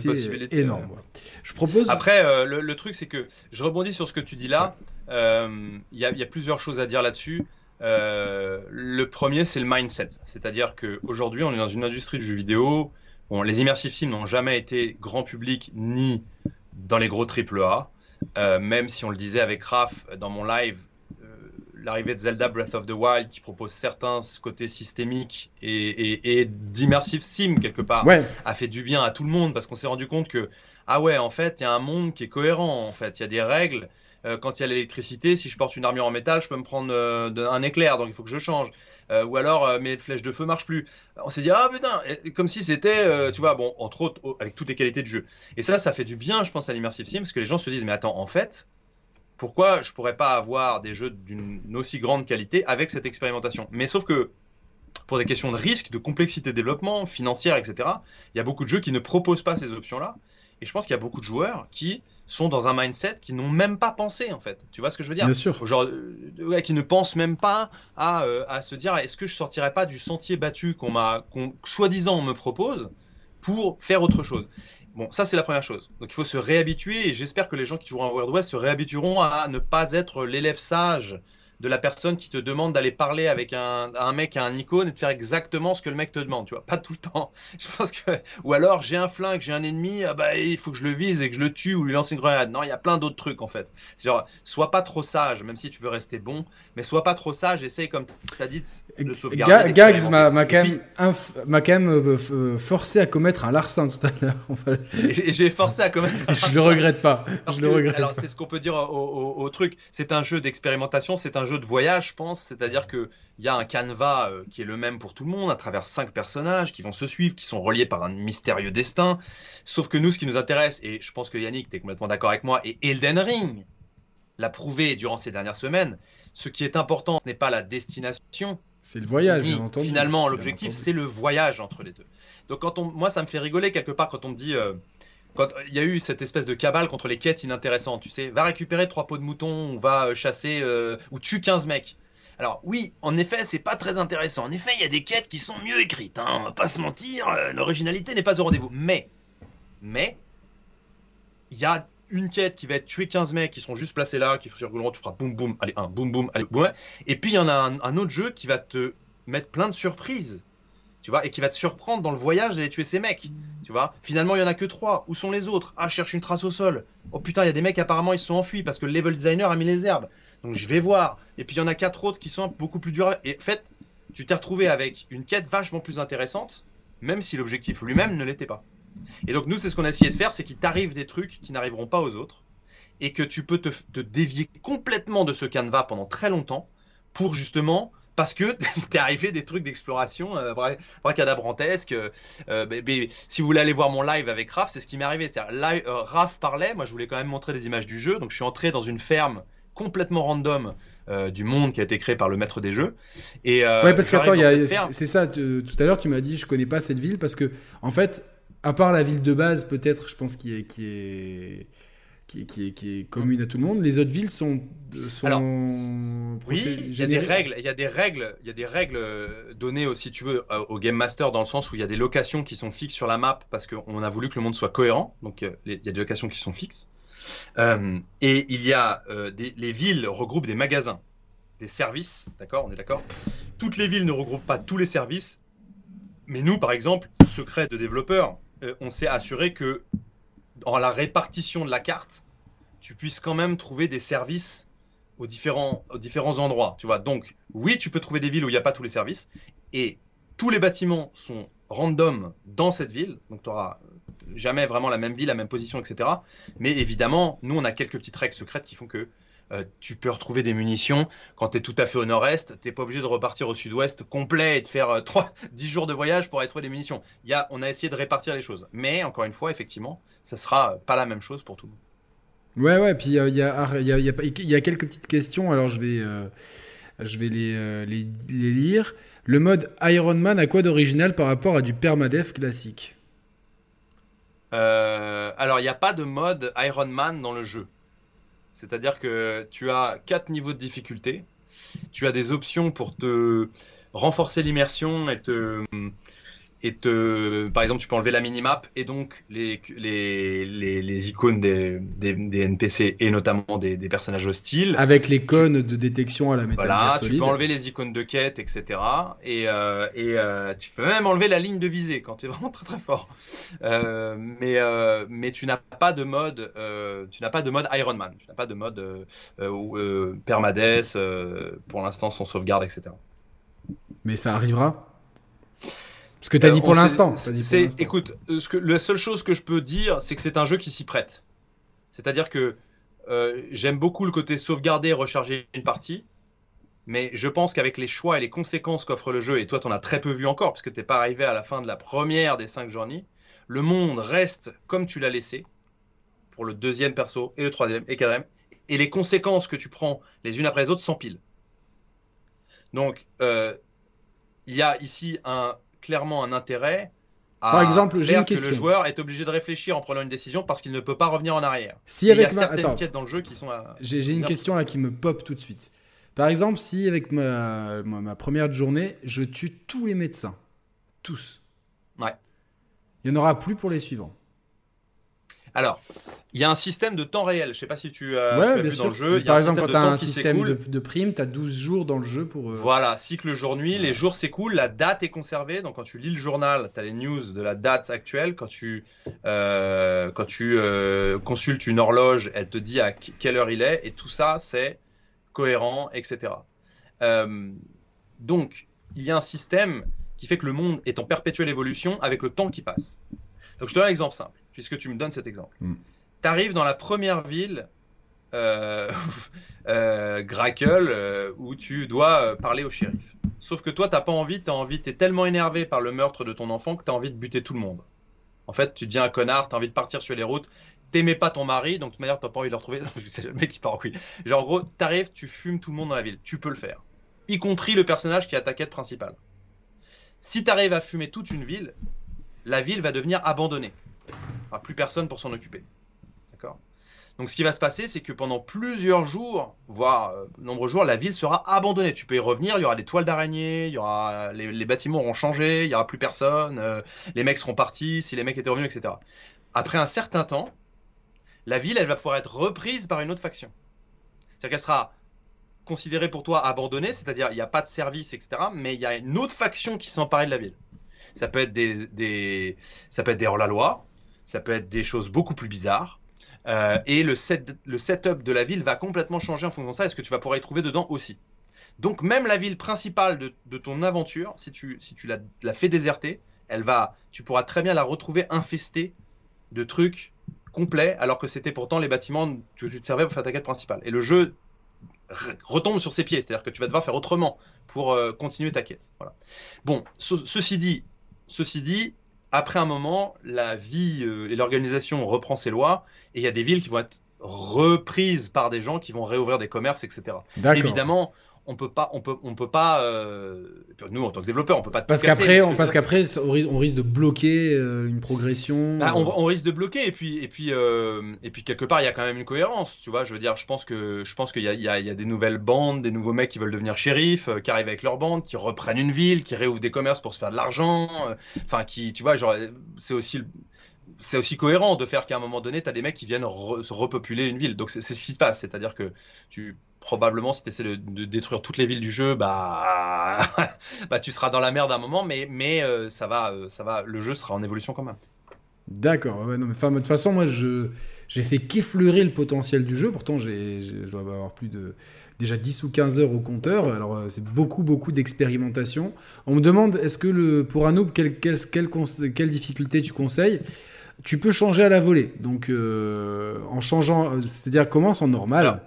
énormes.
ouais.
Je propose.
Après, euh, le, le truc, c'est que je rebondis sur ce que tu dis là. Euh, Il y, a- y a plusieurs choses à dire là-dessus. Euh, le premier, c'est le mindset. C'est-à-dire qu'aujourd'hui, on est dans une industrie du jeu vidéo. Bon, les immersive sims n'ont jamais été grand public ni dans les gros AAA. Euh, même si on le disait avec Raph dans mon live, euh, l'arrivée de Zelda Breath of the Wild qui propose certains côtés systémiques et, et, et d'immersive sim quelque part
Ouais,
a fait du bien à tout le monde parce qu'on s'est rendu compte que ah ouais en fait il y a un monde qui est cohérent en fait. Il y a des règles. Euh, quand il y a l'électricité si je porte une armure en métal je peux me prendre euh, de- un éclair donc il faut que je change. Euh, ou alors mes flèches de feu marchent plus. On s'est dit ah putain Et- comme si c'était tu vois bon entre autres avec toutes les qualités de jeu. Et ça ça fait du bien je pense à l'immersive sim parce que les gens se disent mais attends en fait pourquoi je pourrais pas avoir des jeux d'une aussi grande qualité avec cette expérimentation mais sauf que pour des questions de risque, de complexité de développement, financière, etc., il y a beaucoup de jeux qui ne proposent pas ces options-là. Et je pense qu'il y a beaucoup de joueurs qui sont dans un mindset qui n'ont même pas pensé, en fait. Tu vois ce que je veux dire?
Bien sûr.
Genre, euh, qui ne pensent même pas à, euh, à se dire est-ce que je sortirais pas du sentier battu qu'on m'a, qu'on, soi-disant, on me propose pour faire autre chose? Bon, ça c'est la première chose. Donc il faut se réhabituer et j'espère que les gens qui joueront à World West se réhabitueront à ne pas être l'élève sage de la personne qui te demande d'aller parler avec un, un mec un icône et de faire exactement ce que le mec te demande, tu vois, pas tout le temps. Je pense que ou alors j'ai un flingue, j'ai un ennemi, ah bah il faut que je le vise et que je le tue ou lui lance une grenade. Non, il y a plein d'autres trucs en fait. C'est genre sois pas trop sage même si tu veux rester bon, mais sois pas trop sage, essaye comme tu as dit de
Ga-
sauvegarder.
Gags m'a m'a quand même, euh, euh, forcé à commettre un larcin tout à l'heure.
Et j'ai forcé à commettre.
je le regrette pas. Je le regrette.
alors c'est ce qu'on peut dire au, au- au truc. C'est un jeu d'expérimentation, c'est un jeu de voyage, je pense. C'est-à-dire que il y a un canevas euh, qui est le même pour tout le monde, à travers cinq personnages qui vont se suivre, qui sont reliés par un mystérieux destin. Sauf que nous, ce qui nous intéresse, et je pense que Yannick, tu es complètement d'accord avec moi, et Elden Ring l'a prouvé durant ces dernières semaines, ce qui est important, ce n'est pas la destination,
C'est le voyage,
ni
bien entendu.
finalement l'objectif, c'est le voyage entre les deux. Donc quand on, moi, ça me fait rigoler quelque part quand on me dit, euh, quand il y a eu cette espèce de cabale contre les quêtes inintéressantes, tu sais, va récupérer trois peaux de mouton, ou va euh, chasser, euh, ou tue 15 mecs. Alors oui, en effet, c'est pas très intéressant. En effet, il y a des quêtes qui sont mieux écrites. Hein, on va pas se mentir, euh, l'originalité n'est pas au rendez-vous. Mais, mais, il y a une quête qui va être tuer 15 mecs qui seront juste placés là, qui sur tu feras boum boum, allez un boum boum, allez boum. Et puis il y en a un autre jeu qui va te mettre plein de surprises, et qui va te surprendre dans le voyage d'aller tuer ces mecs, tu vois. Finalement, il y en a que trois. Où sont les autres? Ah, je cherche une trace au sol. Oh putain, il y a des mecs apparemment ils se sont enfuis parce que le level designer a mis les herbes. Donc je vais voir. Et puis il y en a quatre autres qui sont beaucoup plus durs. Et en fait, tu t'es retrouvé avec une quête vachement plus intéressante, même si l'objectif lui-même ne l'était pas. Et donc nous, c'est ce qu'on a essayé de faire, c'est qu'il t'arrive des trucs qui n'arriveront pas aux autres, et que tu peux te, te dévier complètement de ce canevas pendant très longtemps pour justement parce que t'es arrivé des trucs d'exploration euh, bracadabrantesques. Euh, euh si vous voulez aller voir mon live avec Raph, c'est ce qui m'est arrivé. C'est-à-dire, euh, Raph parlait, moi je voulais quand même montrer des images du jeu, donc je suis entré dans une ferme complètement random du monde qui a été créé par le maître des jeux.
Et, ouais, parce que attends, c'est ça, tout à l'heure tu m'as dit je connais pas cette ville parce que, en fait, à part la ville de base, peut-être, je pense, qui est, qui est qui, qui, qui, est commune à tout le monde. Les autres villes sont. sont
Alors, oui, il y a des règles. Il y a des règles. Il y a des règles euh, données, si tu veux, euh, au game master dans le sens où il y a des locations qui sont fixes sur la map parce qu'on a voulu que le monde soit cohérent. Donc euh, il y a des locations qui sont fixes. et il y a des, les villes regroupent des magasins, des services. D'accord, on est d'accord. Toutes les villes ne regroupent pas tous les services. Mais nous, par exemple, secret de développeur, on s'est assuré que dans la répartition de la carte, tu puisses quand même trouver des services aux différents, aux différents endroits. Tu vois, donc oui, tu peux trouver des villes où il n'y a pas tous les services, et tous les bâtiments sont random dans cette ville, donc tu n'auras jamais vraiment la même ville, la même position, etc. Mais évidemment, nous, on a quelques petites règles secrètes qui font que euh, tu peux retrouver des munitions quand tu es tout à fait au nord-est. Tu n'es pas obligé de repartir au sud-ouest complet et de faire 3, euh, 10 jours de voyage pour aller trouver des munitions. Y a, on a essayé de répartir les choses. Mais encore une fois, effectivement, ça sera pas la même chose pour tout le monde.
Ouais, ouais, puis il y a, y, a, y, y a, quelques petites questions, alors je vais, euh, je vais les, les, les, lire. Le mode Iron Man a quoi d'original par rapport à du permadef classique?
Alors, il n'y a pas de mode Iron Man dans le jeu. C'est-à-dire que tu as quatre niveaux de difficulté. Tu as des options pour te renforcer l'immersion et te et te, par exemple, tu peux enlever la minimap et donc les, les, les, icônes des, des, NPC et notamment des, personnages hostiles.
Avec les cônes de détection à la métal
Voilà, tu peux enlever les icônes de quête, etc. Et, euh, et euh, tu peux même enlever la ligne de visée quand tu es vraiment très très fort. Euh, mais, mais tu n'as pas de mode, tu n'as pas de mode Iron Man, tu n'as pas de mode permades, pour l'instant sans sauvegarde, etc.
Mais ça arrivera? Ce que tu as dit pour l'instant.
Écoute, euh, ce que, la seule chose que je peux dire, c'est que c'est un jeu qui s'y prête. C'est-à-dire que euh, j'aime beaucoup le côté sauvegarder, recharger une partie. Mais je pense qu'avec les choix et les conséquences qu'offre le jeu, et toi, tu en as très peu vu encore, parce que tu n'es pas arrivé à la fin de la première des cinq journées, le monde reste comme tu l'as laissé pour le deuxième perso, et le troisième, et quatrième. Et les conséquences que tu prends les unes après les autres s'empilent. Donc, euh, il y a ici un clairement un intérêt à Par exemple, faire que le joueur est obligé de réfléchir en prenant une décision parce qu'il ne peut pas revenir en arrière.
Si avec
il y a certaines quêtes dans le jeu qui sont.
J'ai une question là qui me pop tout de suite. Par exemple, si avec ma, ma, première journée, je tue tous les médecins, tous.
Ouais.
Il n'y en aura plus pour les suivants.
Alors, il y a un système de temps réel. Je ne sais pas si tu, as vu dans le jeu.
Par exemple, quand tu as un système de, prime, tu as 12 jours dans le jeu pour. Euh,
voilà, cycle jour-nuit, les jours s'écoulent, la date est conservée. Donc, quand tu lis le journal, tu as les news de la date actuelle. Quand tu, euh, quand tu euh, consultes une horloge, elle te dit à quelle heure il est. Et tout ça, c'est cohérent, etc. donc, il y a un système qui fait que le monde est en perpétuelle évolution avec le temps qui passe. Donc, je te donne un exemple simple puisque tu me donnes cet exemple. Mm. Tu arrives dans la première ville, euh, euh Grackle, euh, où tu dois euh, parler au shérif. Sauf que toi, tu n'as pas envie, tu as envie, tu es tellement énervé par le meurtre de ton enfant que tu as envie de buter tout le monde. En fait, tu deviens un connard, tu as envie de partir sur les routes, t'aimais pas ton mari, donc de toute manière, tu pas envie de le retrouver. C'est le mec qui part en couille. Genre, en gros, arrives, tu fumes tout le monde dans la ville. Tu peux le faire. Y compris le personnage qui a ta quête principale. Si tu arrives à fumer toute une ville, la ville va devenir abandonnée plus personne pour s'en occuper. D'accord? Donc ce qui va se passer, c'est que pendant plusieurs jours, voire euh, nombreux jours, la ville sera abandonnée. Tu peux y revenir, il y aura des toiles d'araignée, il y aura les, bâtiments auront changé, il y aura plus personne, euh, les mecs seront partis, si les mecs étaient revenus, etc. Après un certain temps, la ville, elle va pouvoir être reprise par une autre faction. C'est-à-dire qu'elle sera considérée pour toi abandonnée, c'est-à-dire il n'y a pas de service, etc. Mais il y a une autre faction qui s'emparait de la ville. Ça peut être des ça peut être des hors-la-loi, ça peut être des choses beaucoup plus bizarres. Euh, et le, set, le setup de la ville va complètement changer en fonction de ça. Est-ce que tu vas pouvoir y trouver dedans aussi? Donc même la ville principale de, ton aventure, si tu, si tu la, fais déserter, elle va, tu pourras très bien la retrouver infestée de trucs complets, alors que c'était pourtant les bâtiments que tu te servais pour faire ta quête principale. Et le jeu retombe sur ses pieds. C'est-à-dire que tu vas devoir faire autrement pour euh, continuer ta quête. Bon, ceci dit, ceci dit, après un moment, la vie euh, et l'organisation reprend ses lois et il y a des villes qui vont être reprises par des gens qui vont réouvrir des commerces, etc. Évidemment, on peut pas, on peut, on peut pas. Euh, nous, en tant que développeur, on peut pas.
Parce qu'après, on, parce qu'après, on risque de bloquer euh, une progression.
Bah, on, risque de bloquer et puis, et puis, euh, et puis quelque part, il y a quand même une cohérence, tu vois. Je veux dire, je pense que, je pense qu'il y, y, a des nouvelles bandes, des nouveaux mecs qui veulent devenir shérifs, qui arrivent avec leur bande, qui reprennent une ville, qui réouvrent des commerces pour se faire de l'argent. Enfin, qui, tu vois, genre, c'est aussi c'est aussi cohérent de faire qu'à un moment donné, tu as des mecs qui viennent repopuler une ville. Donc c'est ce qui se passe. C'est-à-dire que tu probablement, si tu essaies de, détruire toutes les villes du jeu, bah, bah tu seras dans la merde à un moment, mais, mais euh, ça, va, euh, ça va, le jeu sera en évolution quand même.
D'accord. Ouais, de toute façon, moi, je, j'ai fait qu'effleurer le potentiel du jeu. Pourtant, j'ai, je dois avoir plus de déjà 10 ou 15 heures au compteur. Alors, euh, c'est beaucoup, beaucoup d'expérimentation. On me demande, est-ce que le, pour un noob, quelle, quelle, quelle difficulté tu conseilles? Tu peux changer à la volée. Donc, en changeant, c'est-à-dire commence en normal.
Alors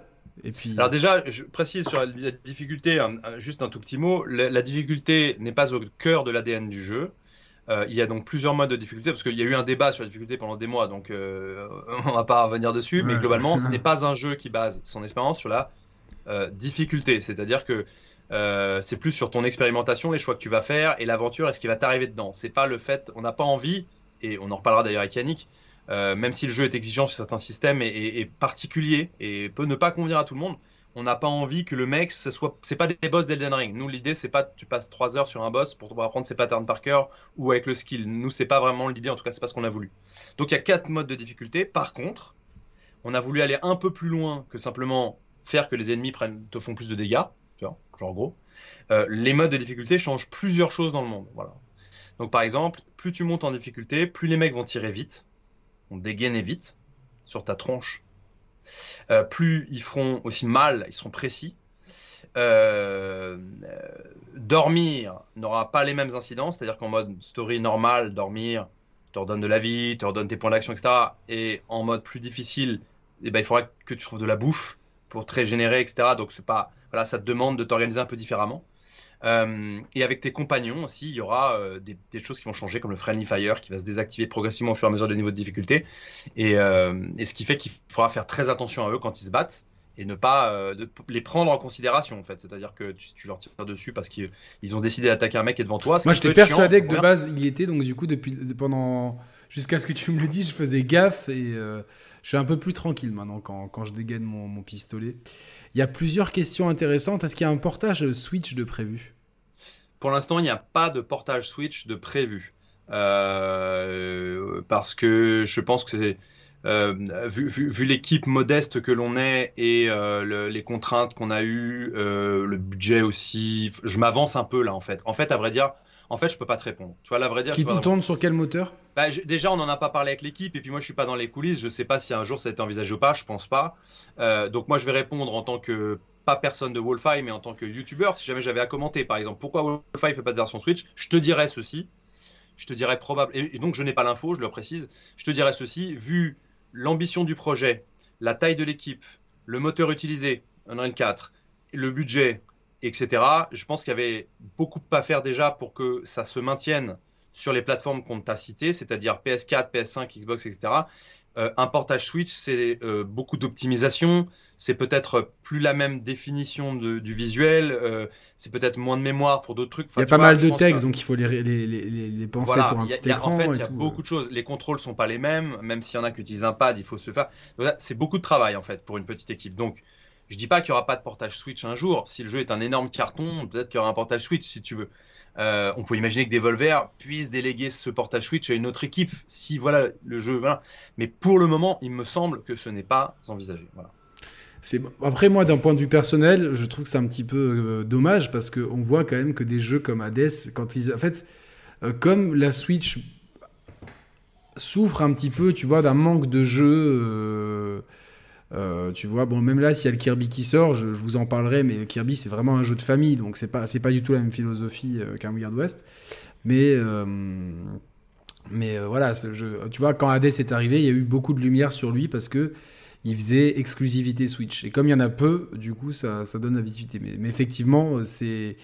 déjà, je précise sur la, difficulté, juste un tout petit mot, la, difficulté n'est pas au cœur de l'ADN du jeu. Euh, il y a donc plusieurs modes de difficulté, parce qu'il y a eu un débat sur la difficulté pendant des mois, donc euh, on va pas revenir dessus, mais globalement, ce n'est pas un jeu qui base son expérience sur la euh, difficulté, c'est-à-dire que c'est plus sur ton expérimentation, les choix que tu vas faire, et l'aventure, et ce qui va t'arriver dedans. C'est pas le fait, on n'a pas envie, et on en reparlera d'ailleurs avec Yannick, euh, même si le jeu est exigeant sur certains systèmes et, particulier et peut ne pas convenir à tout le monde, on n'a pas envie que le mec, ce soit, c'est pas des boss d'Elden Ring. Nous, l'idée, c'est pas tu passes 3 heures sur un boss pour apprendre ses patterns par cœur ou avec le skill. Nous, c'est pas vraiment l'idée, en tout cas, c'est pas ce qu'on a voulu. Donc, il y a quatre modes de difficulté. Par contre, on a voulu aller un peu plus loin que simplement faire que les ennemis prennent, te font plus de dégâts. Gros. Euh, les modes de difficulté changent plusieurs choses dans le monde. Donc, par exemple, plus tu montes en difficulté, plus les mecs vont tirer vite on vite sur ta tronche, euh, plus ils feront aussi mal, ils seront précis. Euh, dormir n'aura pas les mêmes incidences, c'est-à-dire qu'en mode story normal, dormir te redonne de la vie, te redonne tes points d'action, etc. Et en mode plus difficile, eh ben, il faudra que tu trouves de la bouffe pour te régénérer, etc. Donc pas, voilà, ça te demande de t'organiser un peu différemment. Euh, et avec tes compagnons aussi, il y aura euh, des, choses qui vont changer, comme le Friendly Fire qui va se désactiver progressivement au fur et à mesure des niveaux de difficulté. Et, euh, et ce qui fait qu'il faudra faire très attention à eux quand ils se battent et ne pas les prendre en considération en fait. C'est-à-dire que tu, leur tires dessus parce qu'ils ont décidé d'attaquer un mec et devant toi.
Moi j'étais persuadé que de base il y était, donc du coup depuis pendant jusqu'à ce que tu me le dises, je faisais gaffe et je suis un peu plus tranquille maintenant quand, quand je dégaine mon, mon pistolet. Il y a plusieurs questions intéressantes. Est-ce qu'il y a un portage Switch de prévu?
Pour l'instant, il n'y a pas de portage Switch de prévu. Euh, parce que je pense que c'est. Euh, vu, l'équipe modeste que l'on est et euh, les contraintes qu'on a eues, le budget aussi, je m'avance un peu là en fait. En fait, à vrai dire, en fait, je peux pas te répondre. Tu vois, la vraie dire.
Qui tourne sur quel moteur
bah, Déjà, on n'en a pas parlé avec l'équipe, et puis moi, je suis pas dans les coulisses. Je sais pas si un jour ça a été envisagé ou pas. Je pense pas. Euh, donc moi, je vais répondre en tant que pas personne de Wolfeye, mais en tant que YouTuber. Si jamais j'avais à commenter, par exemple, pourquoi Wolfeye fait pas de version Switch, je te dirais ceci. Je te dirais probable. Et donc, je n'ai pas l'info, je le précise. Je te dirais ceci. Vu l'ambition du projet, la taille de l'équipe, le moteur utilisé, Unreal 4, le budget, etc. Je pense qu'il y avait beaucoup à faire déjà pour que ça se maintienne sur les plateformes qu'on t'a citées, c'est-à-dire PS4, PS5, Xbox, etc. Euh, un portage Switch, c'est euh, beaucoup d'optimisation, c'est peut-être plus la même définition du visuel, euh, c'est peut-être moins de mémoire pour d'autres trucs.
il y a pas mal de textes, donc il faut les, les, les, penser pour un petit écran.
En fait, il y a beaucoup de choses. Les contrôles sont pas les mêmes, même s'il y en a qui utilisent un pad, il faut se faire. C'est beaucoup de travail en fait pour une petite équipe. Donc je dis pas qu'il y aura pas de portage Switch un jour. Si le jeu est un énorme carton, peut-être qu'il y aura un portage Switch si tu veux. Euh, on peut imaginer que Devolver puisse déléguer ce portage Switch à une autre équipe si voilà le jeu. Mais pour le moment, il me semble que ce n'est pas envisagé. Voilà.
Après moi d'un point de vue personnel, je trouve que c'est un petit peu euh, dommage parce qu'on voit quand même que des jeux comme Hades, quand ils en fait, euh, comme la Switch souffre un petit peu, tu vois, d'un manque de jeux euh, tu vois, bon, même là, s'il y a le Kirby qui sort, je, vous en parlerai, mais le Kirby, c'est vraiment un jeu de famille, donc c'est pas, c'est pas du tout la même philosophie euh, qu'un Weird West. Mais, euh, mais voilà, tu vois, quand Hades est arrivé, il y a eu beaucoup de lumière sur lui parce que il faisait exclusivité Switch. Et comme il y en a peu, du coup, ça, ça donne la visibilité. Mais, mais effectivement, c'est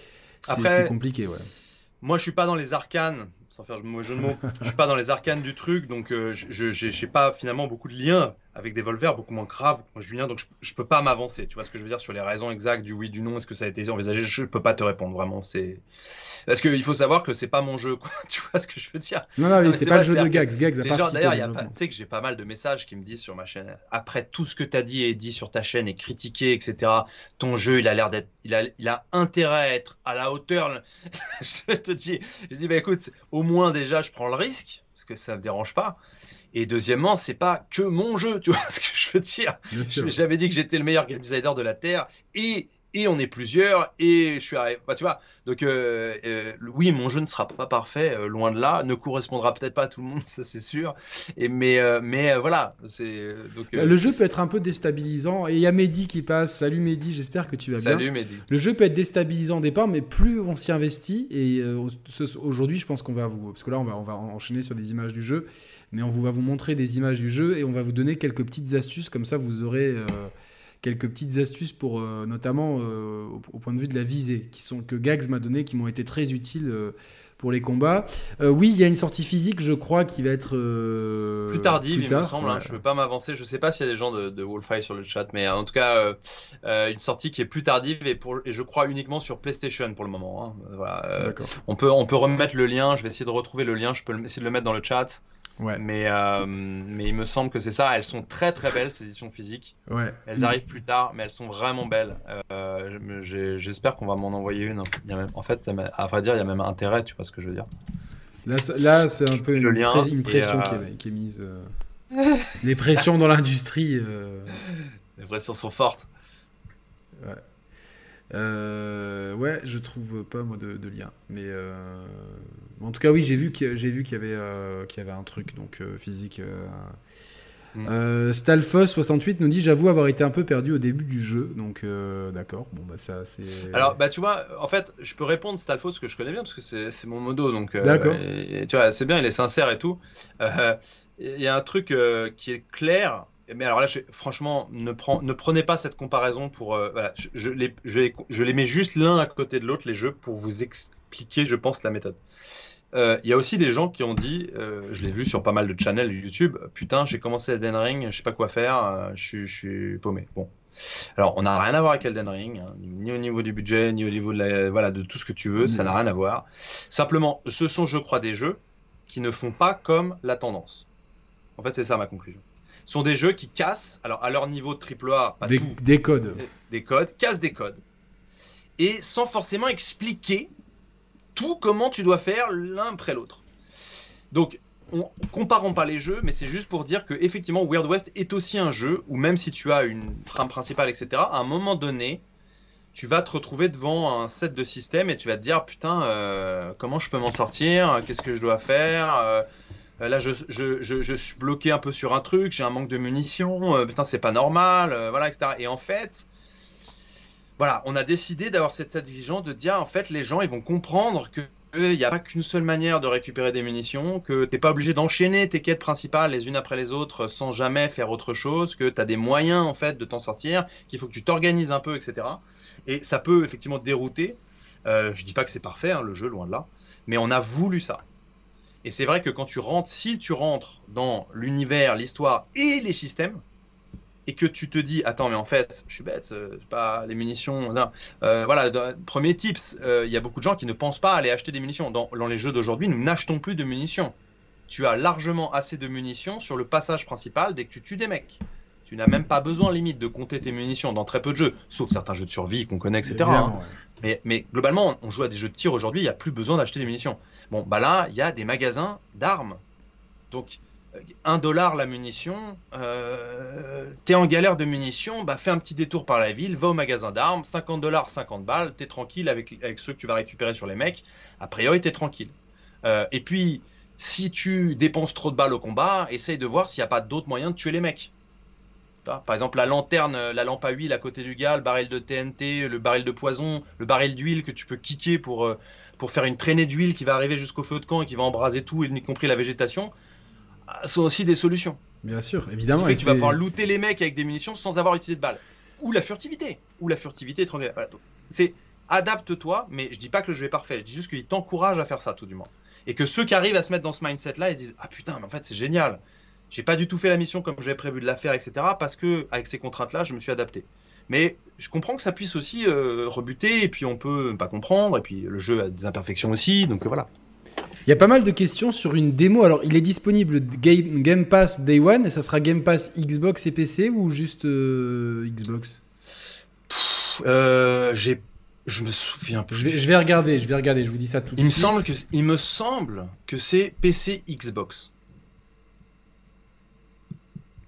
compliqué. Ouais.
Moi, je suis pas dans les arcanes sans faire mauvais jeu de mots. je suis pas dans les arcanes du truc, donc je n'ai pas finalement beaucoup de liens avec des Volvers, beaucoup moins graves Julien, donc je, je peux pas m'avancer. Tu vois ce que je veux dire sur les raisons exactes du oui, du non, est-ce que ça a été envisagé Je peux pas te répondre vraiment. C'est parce qu'il faut savoir que c'est pas mon jeu, quoi. Tu vois ce que je veux dire
Non, non, c'est pas, le jeu de Gags. Gags
D'ailleurs, tu sais que j'ai pas mal de messages qui me disent sur ma chaîne, après tout ce que tu as dit et dit sur ta chaîne et critiqué, etc. Ton jeu, il a l'air d'être, il a, il a intérêt à être à la hauteur. je te dis, je dis, bah écoute, au moins déjà, je prends le risque parce que ça me dérange pas. Et deuxièmement, c'est pas que mon jeu, tu vois ce que je veux dire. J'avais dit que j'étais le meilleur game designer de la Terre et et on est plusieurs, et je suis arrivé. Bah, tu vois, donc euh, euh, oui, mon jeu ne sera pas parfait, euh, loin de là, ne correspondra peut-être pas à tout le monde, ça c'est sûr. Et mais mais voilà, c'est donc.
Le jeu peut être un peu déstabilisant. Et il y a Mehdi qui passe. Salut Mehdi, j'espère que tu vas
bien. Salut Mehdi.
Le jeu peut être déstabilisant au départ, mais plus on s'y investit. Et aujourd'hui, je pense qu'on va vous, parce que là, on va on va enchaîner sur des images du jeu, mais on va vous montrer des images du jeu et on va vous donner quelques petites astuces comme ça, vous aurez quelques petites astuces pour euh, notamment euh, au, point de vue de la visée, qui sont que Gags m'a donné, qui m'ont été très utiles euh, pour les combats. oui, il y a une sortie physique, je crois, qui va être
plus tardive, il me semble. Hein. je ne veux pas m'avancer. Je ne sais pas s'il y a des gens de, de Wolfeye sur le chat, mais en tout cas, une sortie qui est plus tardive et, pour, et je crois uniquement sur PlayStation pour le moment. Hein. on peut on peut remettre le lien. Je vais essayer de retrouver le lien. Je peux essayer de le mettre dans le chat. Mais, euh, mais il me semble que c'est ça. Elles sont très très belles ces éditions physiques.
Ouais.
Elles arrivent plus tard, mais elles sont vraiment belles. Euh, j'espère qu'on va m'en envoyer une. en fait, à vrai dire, il y a même intérêt, tu vois ce que je veux dire.
Là, c'est un peu une, pression euh, qui, est, mise. Les pressions dans l'industrie.
Les pressions sont fortes.
Ouais. Euh, ouais, je trouve pas moi de, lien. Mais euh, en tout cas, oui, j'ai vu qu'il y avait euh, y avait un truc donc physique. Mm. Stalfos 68 nous dit j'avoue avoir été un peu perdu au début du jeu donc d'accord bon bah ça c'est
alors bah tu vois en fait je peux répondre Stalfos que je connais bien parce que c'est mon modo donc
d'accord
tu vois c'est bien il est sincère et tout il y a un truc qui est clair mais alors là, franchement, ne, ne, prenez pas cette comparaison pour. Euh, je, les, je, les, mets juste l'un à côté de l'autre, les jeux, pour vous expliquer, je pense, la méthode. Euh, il y a aussi des gens qui ont dit, euh, je l'ai vu sur pas mal de channels YouTube, putain, j'ai commencé Elden Ring, je sais pas quoi faire, je, suis paumé. Bon. Alors, on n'a rien à voir avec Elden Ring, hein, ni au niveau du budget, ni au niveau de, la, voilà, de tout ce que tu veux, ça n'a rien à voir. Simplement, ce sont, je crois, des jeux qui ne font pas comme la tendance. En fait, c'est ça ma conclusion sont des jeux qui cassent, alors à leur niveau de AAA, pas
des,
tout,
des codes.
Des, codes, cassent des codes. Et sans forcément expliquer tout comment tu dois faire l'un après l'autre. Donc, on, comparons pas les jeux, mais c'est juste pour dire que effectivement Weird West est aussi un jeu où même si tu as une trame principale, etc., à un moment donné, tu vas te retrouver devant un set de systèmes et tu vas te dire putain, euh, comment je peux m'en sortir? Qu'est-ce que je dois faire? Euh, euh, là, je, suis bloqué un peu sur un truc, j'ai un manque de munitions, putain, c'est pas normal, voilà, etc. Et en fait, voilà, on a décidé d'avoir cette exigence de dire, en fait, les gens, ils vont comprendre que il n'y a pas qu'une seule manière de récupérer des munitions, que tu n'es pas obligé d'enchaîner tes quêtes principales les unes après les autres sans jamais faire autre chose, que tu as des moyens en fait de t'en sortir, qu'il faut que tu t'organises un peu, etc. Et ça peut effectivement dérouter. Euh, je dis pas que c'est parfait, hein, le jeu, loin de là, mais on a voulu ça. Et c'est vrai que quand tu rentres, si tu rentres dans l'univers, l'histoire et les systèmes, et que tu te dis, attends, mais en fait, je suis bête, euh, pas les munitions. Euh, voilà, premier tips, euh, il y a beaucoup de gens qui ne pensent pas aller acheter des munitions. Dans, dans les jeux d'aujourd'hui, nous n'achetons plus de munitions. Tu as largement assez de munitions sur le passage principal dès que tu tues des mecs. Tu n'as même pas besoin, limite, de compter tes munitions dans très peu de jeux, sauf certains jeux de survie qu'on connaît, etc. Hein. Mais, mais, globalement, on joue à des jeux de tir aujourd'hui, il n'y a plus besoin d'acheter des munitions. Bon, bah là, il y a des magasins d'armes. Donc, 1 euh, dollar la munition, euh, t'es en galère de munitions, bah fais un petit détour par la ville, va au magasin d'armes, 50 dollars, 50 balles, t'es tranquille avec, avec ceux que tu vas récupérer sur les mecs, a priori t'es tranquille. Euh, et puis, si tu dépenses trop de balles au combat, essaye de voir s'il n'y a pas d'autres moyens de tuer les mecs. Par exemple, la lanterne, la lampe à huile à côté du gars, le baril de TNT, le baril de poison, le baril d'huile que tu peux kicker pour, pour faire une traînée d'huile qui va arriver jusqu'au feu de camp et qui va embraser tout, y compris la végétation, sont aussi des solutions.
Bien sûr, évidemment.
tu vas pouvoir looter les mecs avec des munitions sans avoir utilisé de balles. Ou la furtivité. Ou la furtivité étrangère. C'est adapte-toi, mais je dis pas que le jeu est parfait. Je dis juste qu'il t'encourage à faire ça, tout du moins. Et que ceux qui arrivent à se mettre dans ce mindset-là, ils disent Ah putain, mais en fait, c'est génial. J'ai pas du tout fait la mission comme j'avais prévu de la faire, etc. Parce que, avec ces contraintes-là, je me suis adapté. Mais je comprends que ça puisse aussi euh, rebuter, et puis on peut pas comprendre, et puis le jeu a des imperfections aussi, donc voilà.
Il y a pas mal de questions sur une démo. Alors, il est disponible Game, Game Pass Day One, et ça sera Game Pass Xbox et PC ou juste euh, Xbox?
Euh, J'ai je me souviens plus.
Je vais, je vais, regarder, je vais regarder, je vous dis ça tout de
il
suite.
Me semble que, il me semble que c'est PC Xbox.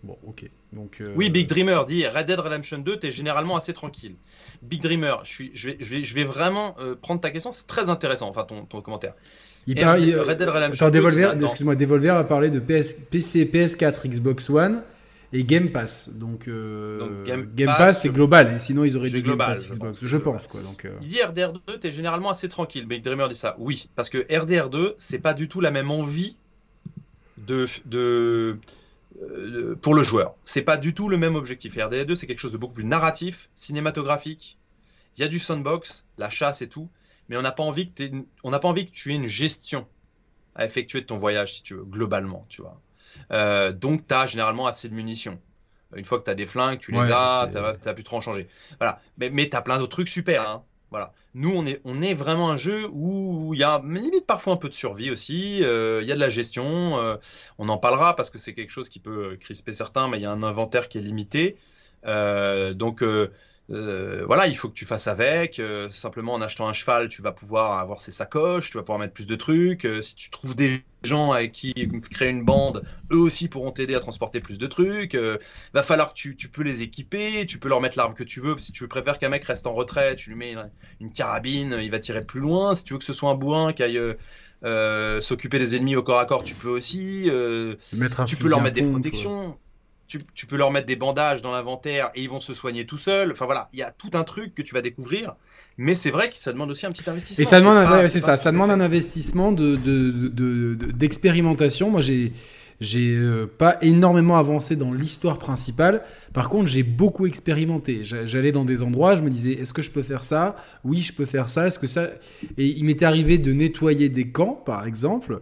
Bon, ok. Donc, euh,
Oui, Big Dreamer dit Red Dead Redemption 2, t'es généralement assez tranquille. Big Dreamer, je, suis, je, vais, je, vais, je vais vraiment euh, prendre ta question, c'est très intéressant, enfin ton, ton commentaire.
Il parle, Red Dead Redemption attends, 2, Devolver, excuse-moi, Devolver a parlé de PS, PC, PS4, Xbox One et Game Pass. Donc, euh, Game, Pass, c'est global, et sinon ils auraient dit Game Pass Xbox, je pense. Quoi, donc,
euh. Il dit RDR2, t'es généralement assez tranquille. Big Dreamer dit ça. Oui, parce que RDR2, c'est pas du tout la même envie de, de, euh, pour le joueur. C'est pas du tout le même objectif. RDR2, c'est quelque chose de beaucoup plus narratif, cinématographique. Il y a du sandbox, la chasse et tout, mais on n'a pas envie que on n'a pas envie que tu aies une gestion à effectuer de ton voyage, si tu veux, globalement, tu vois. Euh, donc, tu as généralement assez de munitions. Une fois que tu as des flingues, tu les as, tu n'as plus trop en changer. Voilà. Mais, mais tu as plein d'autres trucs super. Hein. Voilà. Nous, on est, on est vraiment un jeu où il y a limite parfois un peu de survie aussi. Euh, il y a de la gestion. Euh, on en parlera parce que c'est quelque chose qui peut crisper certains, mais il y a un inventaire qui est limité. donc, euh, voilà, il faut que tu fasses avec. Euh, simplement en achetant un cheval, tu vas pouvoir avoir ses sacoches, tu vas pouvoir mettre plus de trucs. Euh, si tu trouves des gens avec qui créer une bande, eux aussi pourront t'aider à transporter plus de trucs. va falloir que tu, tu, peux les équiper, tu peux leur mettre l'arme que tu veux. Si tu préfères qu'un mec reste en retrait, tu lui mets une, carabine, il va tirer plus loin. Si tu veux que ce soit un bourrin qui aille s'occuper des ennemis au corps à corps, tu peux aussi. tu peux leur mettre des protections tu, peux leur mettre des bandages dans l'inventaire et ils vont se soigner tout seuls. Enfin voilà, il y a tout un truc que tu vas découvrir. Mais c'est vrai que ça demande aussi un petit investissement.
Et ça demande, un, c'est ça, ça demande un investissement de, d'expérimentation. Moi, j'ai j'ai euh, pas énormément avancé dans l'histoire principale. Par contre, j'ai beaucoup expérimenté. J'allais dans des endroits, je me disais, est-ce que je peux faire ça? Oui, je peux faire ça. Est-ce que ça? Et il m'était arrivé de nettoyer des camps, par exemple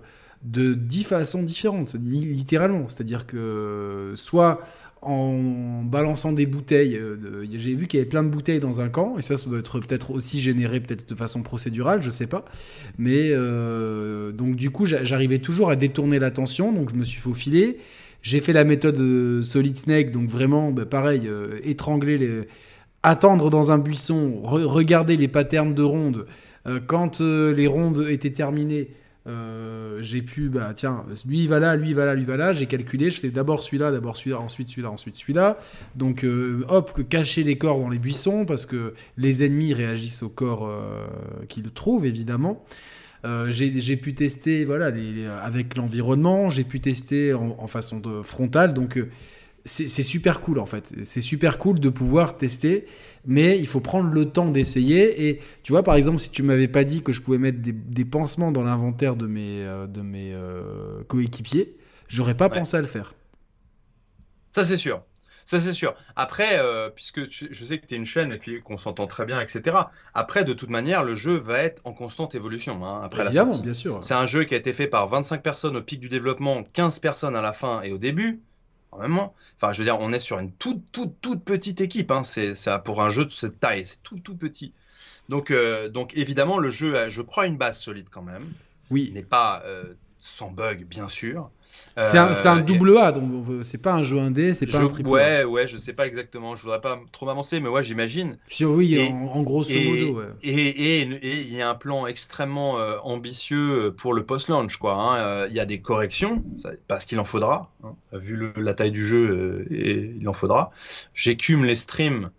de dix façons différentes, littéralement. C'est-à-dire que soit en balançant des bouteilles, euh, j'ai vu qu'il y avait plein de bouteilles dans un camp, et ça, ça doit être peut-être aussi généré peut-être de façon procédurale, je sais pas. Mais euh, donc du coup, j'arrivais toujours à détourner l'attention, donc je me suis faufilé. J'ai fait la méthode euh, Solid Snake, donc vraiment, bah, pareil, étrangler les... Attendre dans un buisson, regarder les patterns de rondes. quand les rondes étaient terminées, euh, j'ai pu, bah tiens, lui il va là, lui il va là, lui il va là. J'ai calculé, je fais d'abord celui-là, d'abord celui-là, ensuite celui-là, ensuite celui-là. Donc euh, hop, cacher les corps dans les buissons parce que les ennemis réagissent aux corps euh, qu'ils trouvent évidemment. j'ai pu tester voilà, avec l'environnement, j'ai pu tester en, en, façon de frontale. Donc c'est super cool en fait. C'est super cool de pouvoir tester, mais il faut prendre le temps d'essayer. Et tu vois, par exemple, si tu m'avais pas dit que je pouvais mettre des, pansements dans l'inventaire de mes, euh, de mes euh, coéquipiers, j'aurais pas pensé à le faire.
Ça, c'est sûr. Ça, c'est sûr. Après, euh, puisque je sais que tu es une chaîne et puis qu'on s'entend très bien, etc. Après, de toute manière, le jeu va être en constante évolution. Hein, après
Évidemment, la bien sûr.
C'est un jeu qui a été fait par 25 personnes au pic du développement, 15 personnes à la fin et au début. Enfin, je veux dire, on est sur une toute, toute, toute petite équipe. Hein. C'est pour un jeu de cette taille, c'est tout, tout petit. Donc, euh, donc évidemment, le jeu a, je crois, une base solide quand même.
Oui.
N'est pas euh, sans bug, bien sûr.
C'est un, un, euh, double A, donc c'est pas un jeu indé, c'est pas un triple
Ouais, ouais, je sais pas exactement. Je voudrais pas trop m'avancer, mais ouais, j'imagine.
Oui, en, grosso modo. Ouais.
Et il y a un plan extrêmement euh, ambitieux pour le post-launch, quoi. Hein. Euh, il y a des corrections, parce qu'il en faudra. Hein. Vu la taille du jeu, et, il en faudra. J'écume les streams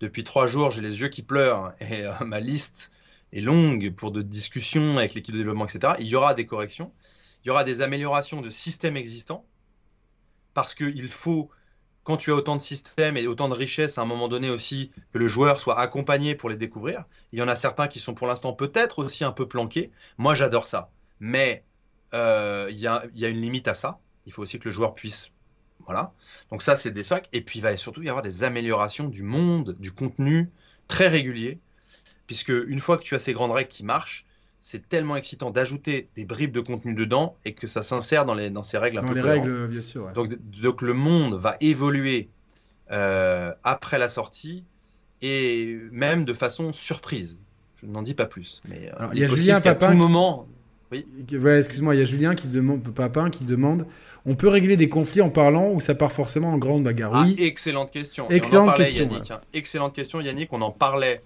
depuis trois jours, j'ai les yeux qui pleurent, et ma liste est longue pour de discussions avec l'équipe de développement, etc. Il y aura des corrections il y aura des améliorations de systèmes existants, parce qu'il faut, quand tu as autant de systèmes et autant de richesses, à un moment donné aussi, que le joueur soit accompagné pour les découvrir. Il y en a certains qui sont pour l'instant peut-être aussi un peu planqués. Moi, j'adore ça. Mais euh, il, y a, une limite à ça. Il faut aussi que le joueur puisse Voilà. Donc ça, c'est des sacs. Et puis, il va surtout y avoir des améliorations du monde, du contenu très régulier. Puisque une fois que tu as ces grandes règles qui marchent, c'est tellement excitant d'ajouter des bribes de contenu dedans et que ça s'insère dans, les, dans ces règles un
dans les règles, bien sûr.
Donc, donc, le monde va évoluer euh, après la sortie et même de façon surprise. Je n'en dis pas plus. Mais
euh, il y a Julien Papin. moment. Oui. excuse-moi, il y a Julien qui demande, Papin qui demande on peut régler des conflits en parlant ou ça part forcément en grande bagarre?
Ah, Excellente question. Excellente question. Yannick, hein. Excellente question, Yannick. On en parlait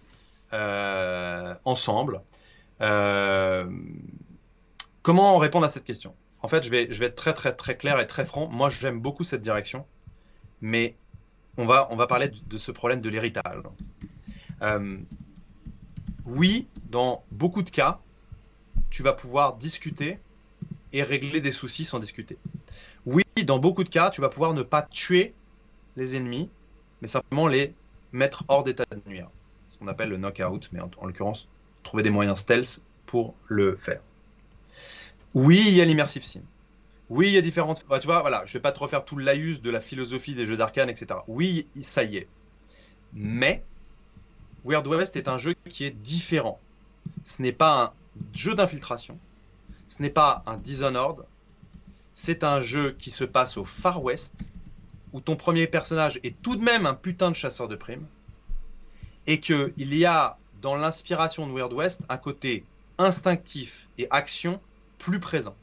euh, ensemble. Euh, comment répondre à cette question? En fait, je vais, être très très très clair et très franc. Moi, j'aime beaucoup cette direction, mais on va, on va parler de, ce problème de l'héritage. Euh, oui, dans beaucoup de cas, tu vas pouvoir discuter et régler des soucis sans discuter. Oui, dans beaucoup de cas, tu vas pouvoir ne pas tuer les ennemis, mais simplement les mettre hors d'état de nuire. Ce qu'on appelle le knockout, mais en, l'occurrence, trouver des moyens stealth pour le faire. Oui, il y a l'immersive sim. Oui, il y a différentes. tu vois, voilà, je vais pas te refaire tout le laïus de la philosophie des jeux d'arcane, etc. Oui, ça y est. Mais Weird West est un jeu qui est différent. Ce n'est pas un jeu d'infiltration. Ce n'est pas un Dishonored. C'est un jeu qui se passe au Far West, où ton premier personnage est tout de même un putain de chasseur de primes, et qu'il y a dans l'inspiration de Weird West un côté instinctif et action plus présent.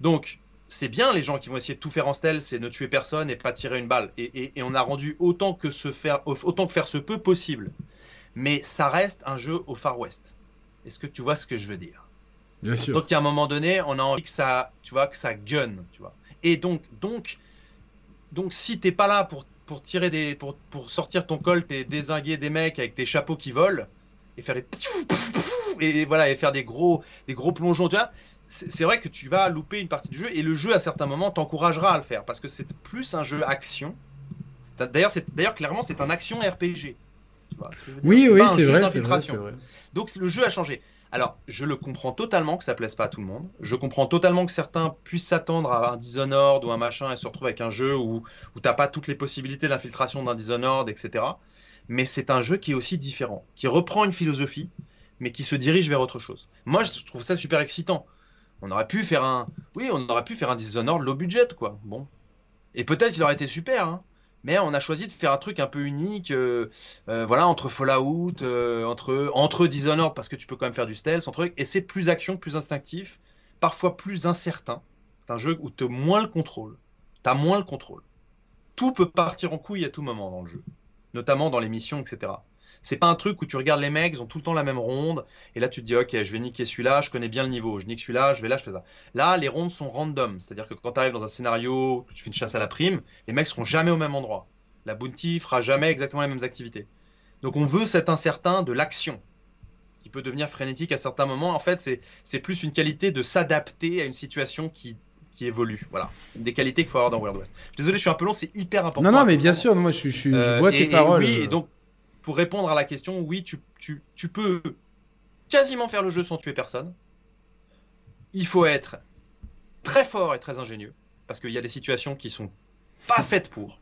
Donc, c'est bien les gens qui vont essayer de tout faire en stealth, c'est ne tuer personne et pas tirer une balle. Et, on a rendu autant que, se faire, autant que faire se peut possible. Mais ça reste un jeu au Far West. Est-ce que tu vois ce que je veux dire?
Bien sûr.
Donc, à un moment donné, on a envie que ça, tu vois, que ça gun, tu vois. Et donc, donc, donc si t'es pas là pour, pour tirer des, pour, pour sortir ton colt et désinguer des mecs avec des chapeaux qui volent et faire des et voilà et faire des gros, des gros plongeons, tu vois c'est vrai que tu vas louper une partie du jeu et le jeu à certains moments t'encouragera à le faire parce que c'est plus un jeu action. D'ailleurs, c'est d'ailleurs clairement c'est un action RPG.
oui, oui, c'est vrai,
vrai, Donc le jeu a changé. Alors, je le comprends totalement que ça plaise pas à tout le monde. Je comprends totalement que certains puissent s'attendre à un Dishonored ou un machin et se retrouver avec un jeu où, où t'as pas toutes les possibilités d'infiltration d'un Dishonored, etc. Mais c'est un jeu qui est aussi différent, qui reprend une philosophie, mais qui se dirige vers autre chose. Moi, je trouve ça super excitant. On aurait pu faire un. Oui, on aurait pu faire un Dishonored low budget, quoi. Bon. Et peut-être il aurait été super, hein. Mais on a choisi de faire un truc un peu unique, euh, euh, voilà, entre Fallout, euh, entre, entre Dishonored, parce que tu peux quand même faire du stealth, entre et c'est plus action, plus instinctif, parfois plus incertain. C'est un jeu où tu as moins le contrôle. Tu as moins le contrôle. Tout peut partir en couille à tout moment dans le jeu, notamment dans les missions, etc. C'est pas un truc où tu regardes les mecs, ils ont tout le temps la même ronde, et là tu te dis, ok, je vais niquer celui-là, je connais bien le niveau, je nique celui-là, je vais là, je fais ça. Là, les rondes sont random, c'est-à-dire que quand tu arrives dans un scénario, tu fais une chasse à la prime, les mecs seront jamais au même endroit. La bounty fera jamais exactement les mêmes activités. Donc on veut cet incertain de l'action, qui peut devenir frénétique à certains moments. En fait, c'est plus une qualité de s'adapter à une situation qui qui évolue. Voilà, c'est des qualités qu'il faut avoir dans World West. Désolé, je suis un peu long, c'est hyper important.
Non, non, mais bien sûr, moi je, je, je vois tes paroles.
oui, et donc pour répondre à la question, oui, tu, tu, tu peux quasiment faire le jeu sans tuer personne. Il faut être très fort et très ingénieux, parce qu'il y a des situations qui sont pas faites pour,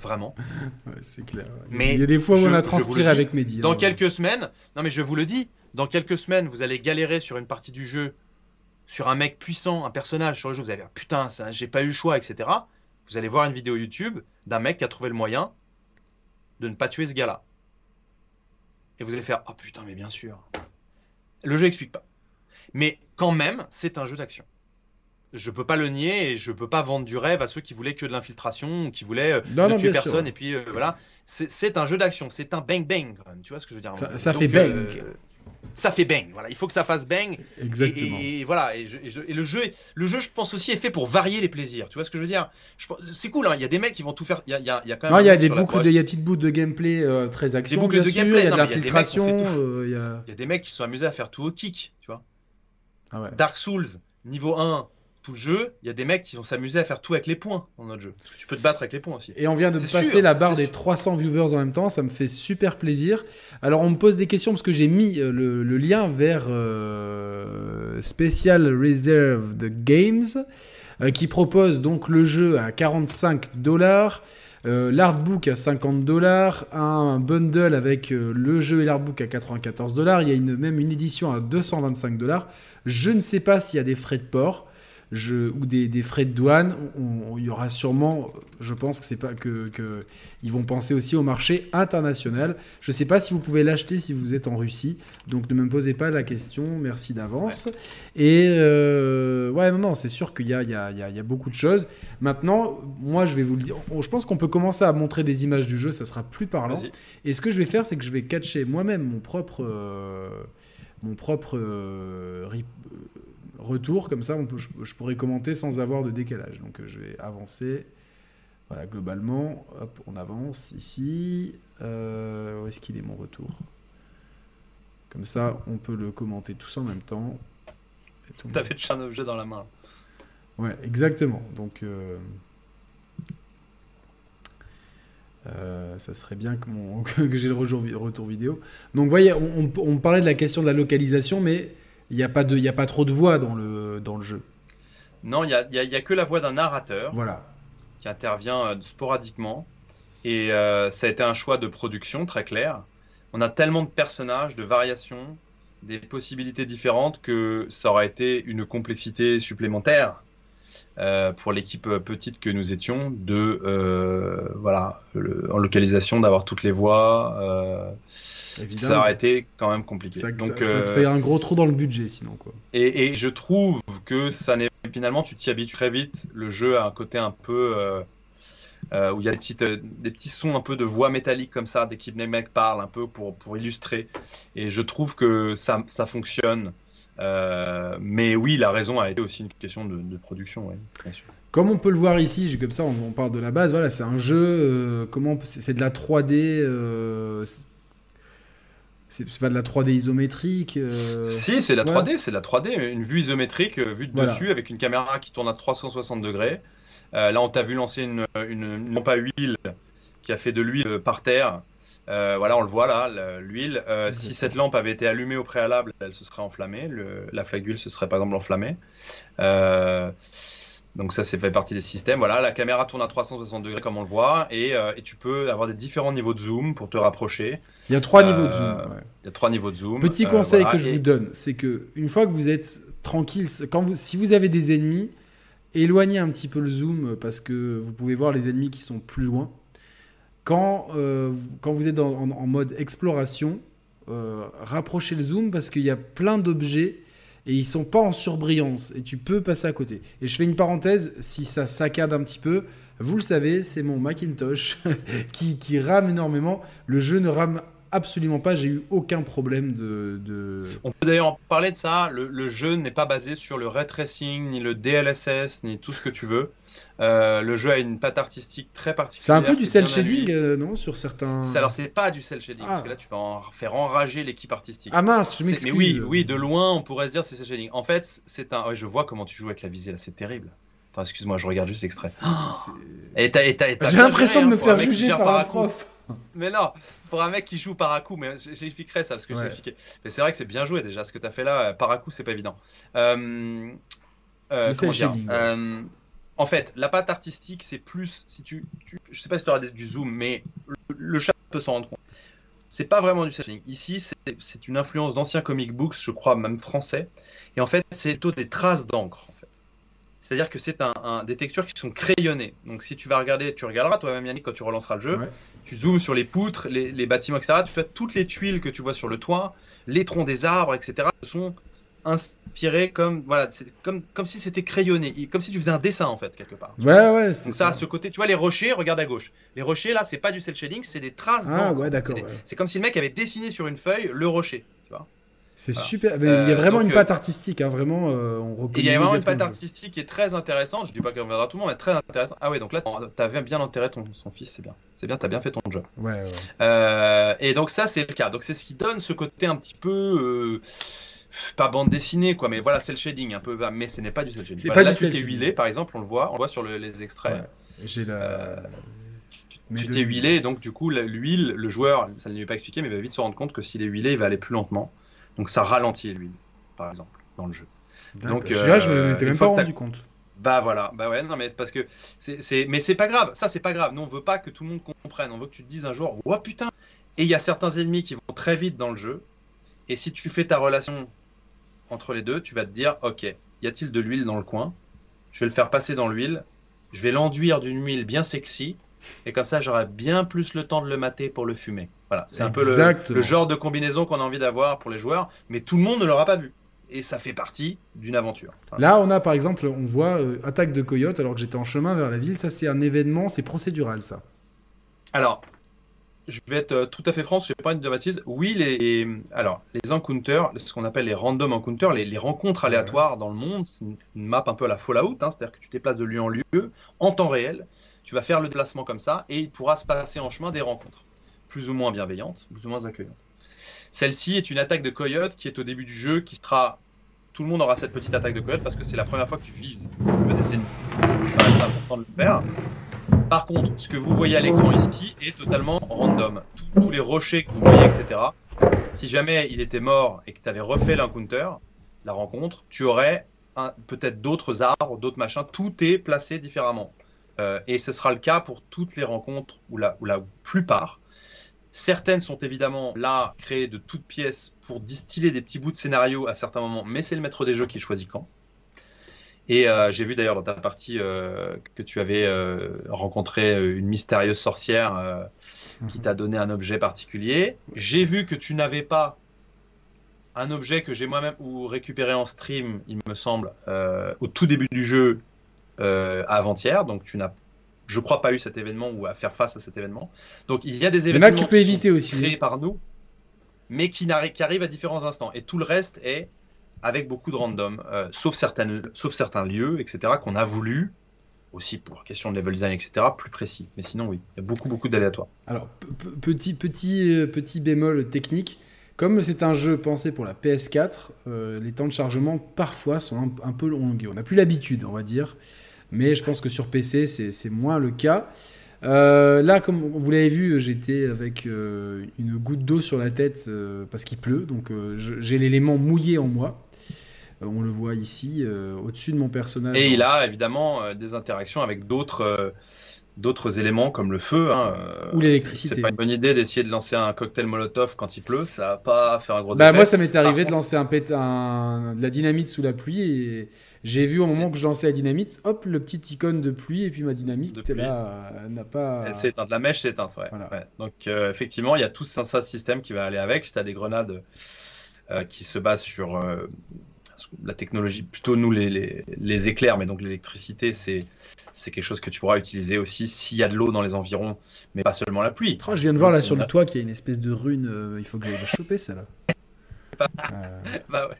vraiment.
c'est clair. Mais il y a des fois où on a transpiré avec Mehdi.
Dans hein. quelques semaines, non mais je vous le dis, dans quelques semaines, vous allez galérer sur une partie du jeu, sur un mec puissant, un personnage sur le jeu, vous allez dire putain, j'ai pas eu le choix, etc. Vous allez voir une vidéo YouTube d'un mec qui a trouvé le moyen de ne pas tuer ce gars-là et vous allez faire oh putain mais bien sûr. Le jeu explique pas. Mais quand même, c'est un jeu d'action. Je peux pas le nier et je peux pas vendre du rêve à ceux qui voulaient que de l'infiltration ou qui voulaient euh, ne tuer personne et puis euh, voilà. C'est un jeu d'action, c'est un bang bang Tu vois ce que je veux dire?
Ça, fait bang.
Ça fait bang. Voilà, il faut que ça fasse bang.
Exactement.
Et, voilà. Et, le jeu, le jeu, je pense aussi est fait pour varier les plaisirs. Tu vois ce que je veux dire? C'est cool. Hein. Il y a des mecs qui vont tout faire. Il y a, il y a, quand même.
il y a des boucles, de, il y a petites boucles de gameplay euh, très action. Des boucles de gameplay. Il y a de l'infiltration.
Euh, il y a des mecs qui sont amusés à faire tout au kick. Tu vois. Ah Dark Souls niveau 1 tout le jeu, il y a des mecs qui vont s'amuser à faire tout avec les points dans notre jeu. Parce que tu peux te battre avec les points aussi.
Et on vient de passer la barre des 300 viewers en même temps, ça me fait super plaisir. Alors on me pose des questions parce que j'ai mis euh, le, lien vers euh, Special Reserved Games. qui propose donc le jeu à 45 dollars. l'artbook à 50 dollars, un bundle avec le jeu et l'artbook à 94 dollars, il y a une, même une édition à 225 dollars. Je ne sais pas s'il y a des frais de port ou des, frais de douane, il y aura sûrement, je pense que c'est pas que, ils vont penser aussi au marché international. Je ne sais pas si vous pouvez l'acheter si vous êtes en Russie, donc ne me posez pas la question, merci d'avance. Et euh, ouais, non, non, c'est sûr qu'il y, y, y a, beaucoup de choses. Maintenant, moi, je vais vous le dire, je pense qu'on peut commencer à montrer des images du jeu, ça sera plus parlant. Et ce que je vais faire, c'est que je vais catcher moi-même mon propre, euh, mon propre euh, retour, comme ça on peut, je, pourrais commenter sans avoir de décalage. Donc euh, je vais avancer. Voilà, globalement, hop, on avance ici. Euh, où est-ce qu'il est mon retour? Comme ça, on peut le commenter tous en même temps.
T'as fait un objet dans la main.
Ouais, exactement. Donc, euh, ça serait bien que, mon... que j'ai le retour vidéo. Donc, vous voyez, on, on, parlait de la question de la localisation, mais il n'y a, pas de, a pas trop de voix dans le, dans le jeu.
Non, il n'y a, y a, que la voix d'un narrateur
voilà.
qui intervient euh, sporadiquement. Et euh, ça a été un choix de production très clair. On a tellement de personnages, de variations, des possibilités différentes que ça aurait été une complexité supplémentaire euh, pour l'équipe petite que nous étions de voilà en localisation d'avoir toutes les voix ça aurait été quand même compliqué.
Ça, Donc, ça, te euh, fait un gros trou dans le budget sinon. Quoi.
Et, je trouve que ça n'est finalement tu t'y habitues très vite. Le jeu a un côté un peu euh, euh, où il y a des, petites, des petits sons un peu de voix métallique comme ça dès que les mecs parlent un peu pour, pour illustrer. Et je trouve que ça, ça fonctionne. Mais oui, la raison a été aussi une question de, production, bien sûr.
Comme on peut le voir ici, comme ça on, parle de la base, voilà, c'est un jeu, comment c'est de la 3D, c'est pas de la 3D isométrique
euh, Si, c'est la 3D, c'est la 3D, une vue isométrique euh, vue de dessus avec une caméra qui tourne à 360 degrés. Euh, là, on t'a vu lancer une, une, lampe à huile qui a fait de l'huile par terre. Voilà, on le voit là, l'huile. si cette lampe avait été allumée au préalable, elle se serait enflammée. la flaque d'huile se serait par exemple enflammée. Donc ça, c'est fait partie des systèmes. Voilà, la caméra tourne à 360 degrés comme on le voit, et, euh, et, tu peux avoir des différents niveaux de zoom pour te rapprocher.
Il y a trois niveaux de zoom.
Euh, il y a trois niveaux de zoom.
Petit euh, conseil que je vous donne, c'est que une fois que vous êtes tranquille, quand vous, si vous avez des ennemis, éloignez un petit peu le zoom parce que vous pouvez voir les ennemis qui sont plus loin. Quand, quand vous êtes en, mode exploration, rapprochez le zoom parce qu'il y a plein d'objets et ils sont pas en surbrillance et tu peux passer à côté. Et je fais une parenthèse, si ça saccade un petit peu, vous le savez, c'est mon Macintosh qui, qui, rame énormément. Le jeu ne rame absolument pas, j'ai eu aucun problème de...
On peut d'ailleurs en parler de ça, le, jeu n'est pas basé sur le ray tracing, ni le DLSS, ni tout ce que tu veux. Euh, le jeu a une patte artistique très particulière.
C'est un peu du cel shading, euh, non Sur certains...
Alors c'est pas du cel shading, parce ah. que là tu vas en faire enrager l'équipe artistique.
Ah mince, je m'excuse.
Mais oui, oui, de loin on pourrait se dire c'est cel shading. En fait, c'est un... je vois comment tu joues avec la visée là, c'est terrible. Attends, excuse-moi, je regarde juste l'extrait.
J'ai l'impression de me faire juger par un prof.
Mais non, pour un mec qui joue par à coup, mais j'expliquerai ça parce que j'ai expliqué. Mais c'est vrai que c'est bien joué déjà. Ce que tu as fait là, par à coup, c'est pas évident. Euh, euh, comment dire euh, En fait, la patte artistique, c'est plus. Si tu, je sais pas si tu auras du zoom, mais le, chat peut s'en rendre compte. C'est pas vraiment du shading. Ici, c'est une influence d'anciens comic books, je crois, même français. Et en fait, c'est plutôt des traces d'encre. En fait. C'est-à-dire que c'est un, des textures qui sont crayonnées. Donc si tu vas regarder, tu regarderas toi-même Yannick quand tu relanceras le jeu, tu zoomes sur les poutres, les, bâtiments, etc. Tu fais toutes les tuiles que tu vois sur le toit, les troncs des arbres, etc. sont inspirés comme voilà, comme comme si c'était crayonné, comme si tu faisais un dessin en fait quelque part.
Ouais ouais.
Donc ça, à ce côté, tu vois les rochers, regarde à gauche. Les rochers là, c'est pas du cel shading, c'est des traces.
Ah ouais d'accord.
C'est comme si le mec avait dessiné sur une feuille le rocher,
C'est super. il y a euh, vraiment une patte artistique, hein, vraiment. Euh, on
il y a vraiment une patte artistique qui est très intéressante. Je dis pas qu'on reviendra tout le monde, mais très intéressant. Ah ouais, donc là, t'avais bien enterré ton son fils, c'est bien. C'est bien, t'as bien fait ton job.
Ouais. ouais.
Euh, et donc ça, c'est le cas. Donc c'est ce qui donne ce côté un petit peu. pas bande dessinée quoi mais voilà c'est le shading un peu mais ce n'est pas du cel shading
voilà,
là tu t'es huilé par exemple on le voit on le voit sur les extraits
j'ai la
tu t'es huilé donc du coup l'huile le joueur ça ne lui est pas expliqué mais il va vite se rendre compte que s'il est huilé il va aller plus lentement donc ça ralentit l'huile, par exemple, dans le jeu.
Donc, euh, je m'étais même pas rendu compte.
Bah voilà, bah ouais, non mais parce que c'est, mais c'est pas grave, ça c'est pas grave. Nous on veut pas que tout le monde comprenne, on veut que tu te dises un jour, oh putain. Et il y a certains ennemis qui vont très vite dans le jeu. Et si tu fais ta relation entre les deux, tu vas te dire, ok, y a-t-il de l'huile dans le coin? Je vais le faire passer dans l'huile, je vais l'enduire d'une huile bien sexy, et comme ça j'aurai bien plus le temps de le mater pour le fumer. Voilà, c'est un peu le, le genre de combinaison qu'on a envie d'avoir pour les joueurs, mais tout le monde ne l'aura pas vu et ça fait partie d'une aventure.
Là, on a par exemple, on voit euh, attaque de coyote alors que j'étais en chemin vers la ville. Ça, c'est un événement, c'est procédural, ça.
Alors, je vais être euh, tout à fait franc, je ne pas une de bêtises. Oui, les, alors, les encounters, ce qu'on appelle les random encounters, les, rencontres aléatoires dans le monde, c'est une, map un peu à la Fallout, hein, c'est-à-dire que tu déplaces de lieu en lieu en temps réel. Tu vas faire le déplacement comme ça et il pourra se passer en chemin des rencontres, plus ou moins bienveillantes, plus ou moins accueillantes. Celle-ci est une attaque de coyote qui est au début du jeu, qui sera. Tout le monde aura cette petite attaque de coyote parce que c'est la première fois que tu vises. Des ennemis. C'est important de le faire. Par contre, ce que vous voyez à l'écran ici est totalement random. Tous, les rochers que vous voyez, etc. Si jamais il était mort et que tu avais refait l'encounter, la rencontre, tu aurais peut-être d'autres arbres, d'autres machins. Tout est placé différemment. Euh, et ce sera le cas pour toutes les rencontres, ou la, plupart. Certaines sont évidemment là créées de toutes pièces pour distiller des petits bouts de scénario à certains moments, mais c'est le maître des jeux qui choisit quand. Et euh, j'ai vu d'ailleurs dans ta partie euh, que tu avais rencontré une mystérieuse sorcière qui t'a donné un objet particulier. J'ai vu que tu n'avais pas un objet que j'ai moi-même ou récupéré en stream, il me semble, au tout début du jeu avant-hier. Donc tu n'as je crois, pas eu cet événement ou à faire face à cet événement. Donc il y a des événements
que tu peux éviter aussi.
créés par nous, mais qui, qui, arrivent à différents instants. Et tout le reste est avec beaucoup de random, euh, sauf, certaines, sauf certains lieux, etc., qu'on a voulu, aussi pour question de level design, etc., plus précis. Mais sinon, oui, il y a beaucoup, beaucoup d'aléatoires.
Alors, petit, petit, euh, petit bémol technique. Comme c'est un jeu pensé pour la PS4, euh, les temps de chargement parfois sont un, peu longs. On n'a plus l'habitude, on va dire. Mais je pense que sur PC, c'est moins le cas. Euh, là, comme vous l'avez vu, j'étais avec euh, une goutte d'eau sur la tête parce qu'il pleut. Donc j'ai l'élément mouillé en moi. on le voit ici, au-dessus de mon personnage.
Et il a évidemment des interactions avec d'autres d'autres éléments comme le feu. Hein,
Ou l'électricité.
C'est pas une bonne idée d'essayer de lancer un cocktail Molotov quand il pleut, ça va pas faire un gros
bah,
effet.
Moi, ça m'est arrivé de lancer un, un, de la dynamite sous la pluie et j'ai vu au moment que je lançais la dynamite, hop, le petit icône de pluie et puis ma dynamite là n'a pas.
Elle s'est éteinte, la mèche s'est éteinte, ouais. Donc euh, effectivement, il y a tout un système qui va aller avec. Si tu as des grenades euh, qui se basent sur euh, la technologie, plutôt nous les, les, éclairs, mais donc l'électricité, c'est quelque chose que tu pourras utiliser aussi s'il y a de l'eau dans les environs, mais pas seulement la pluie.
je viens de voir là sur le toit qu'il y a une espèce de rune, il faut que j'aille la choper celle-là. bah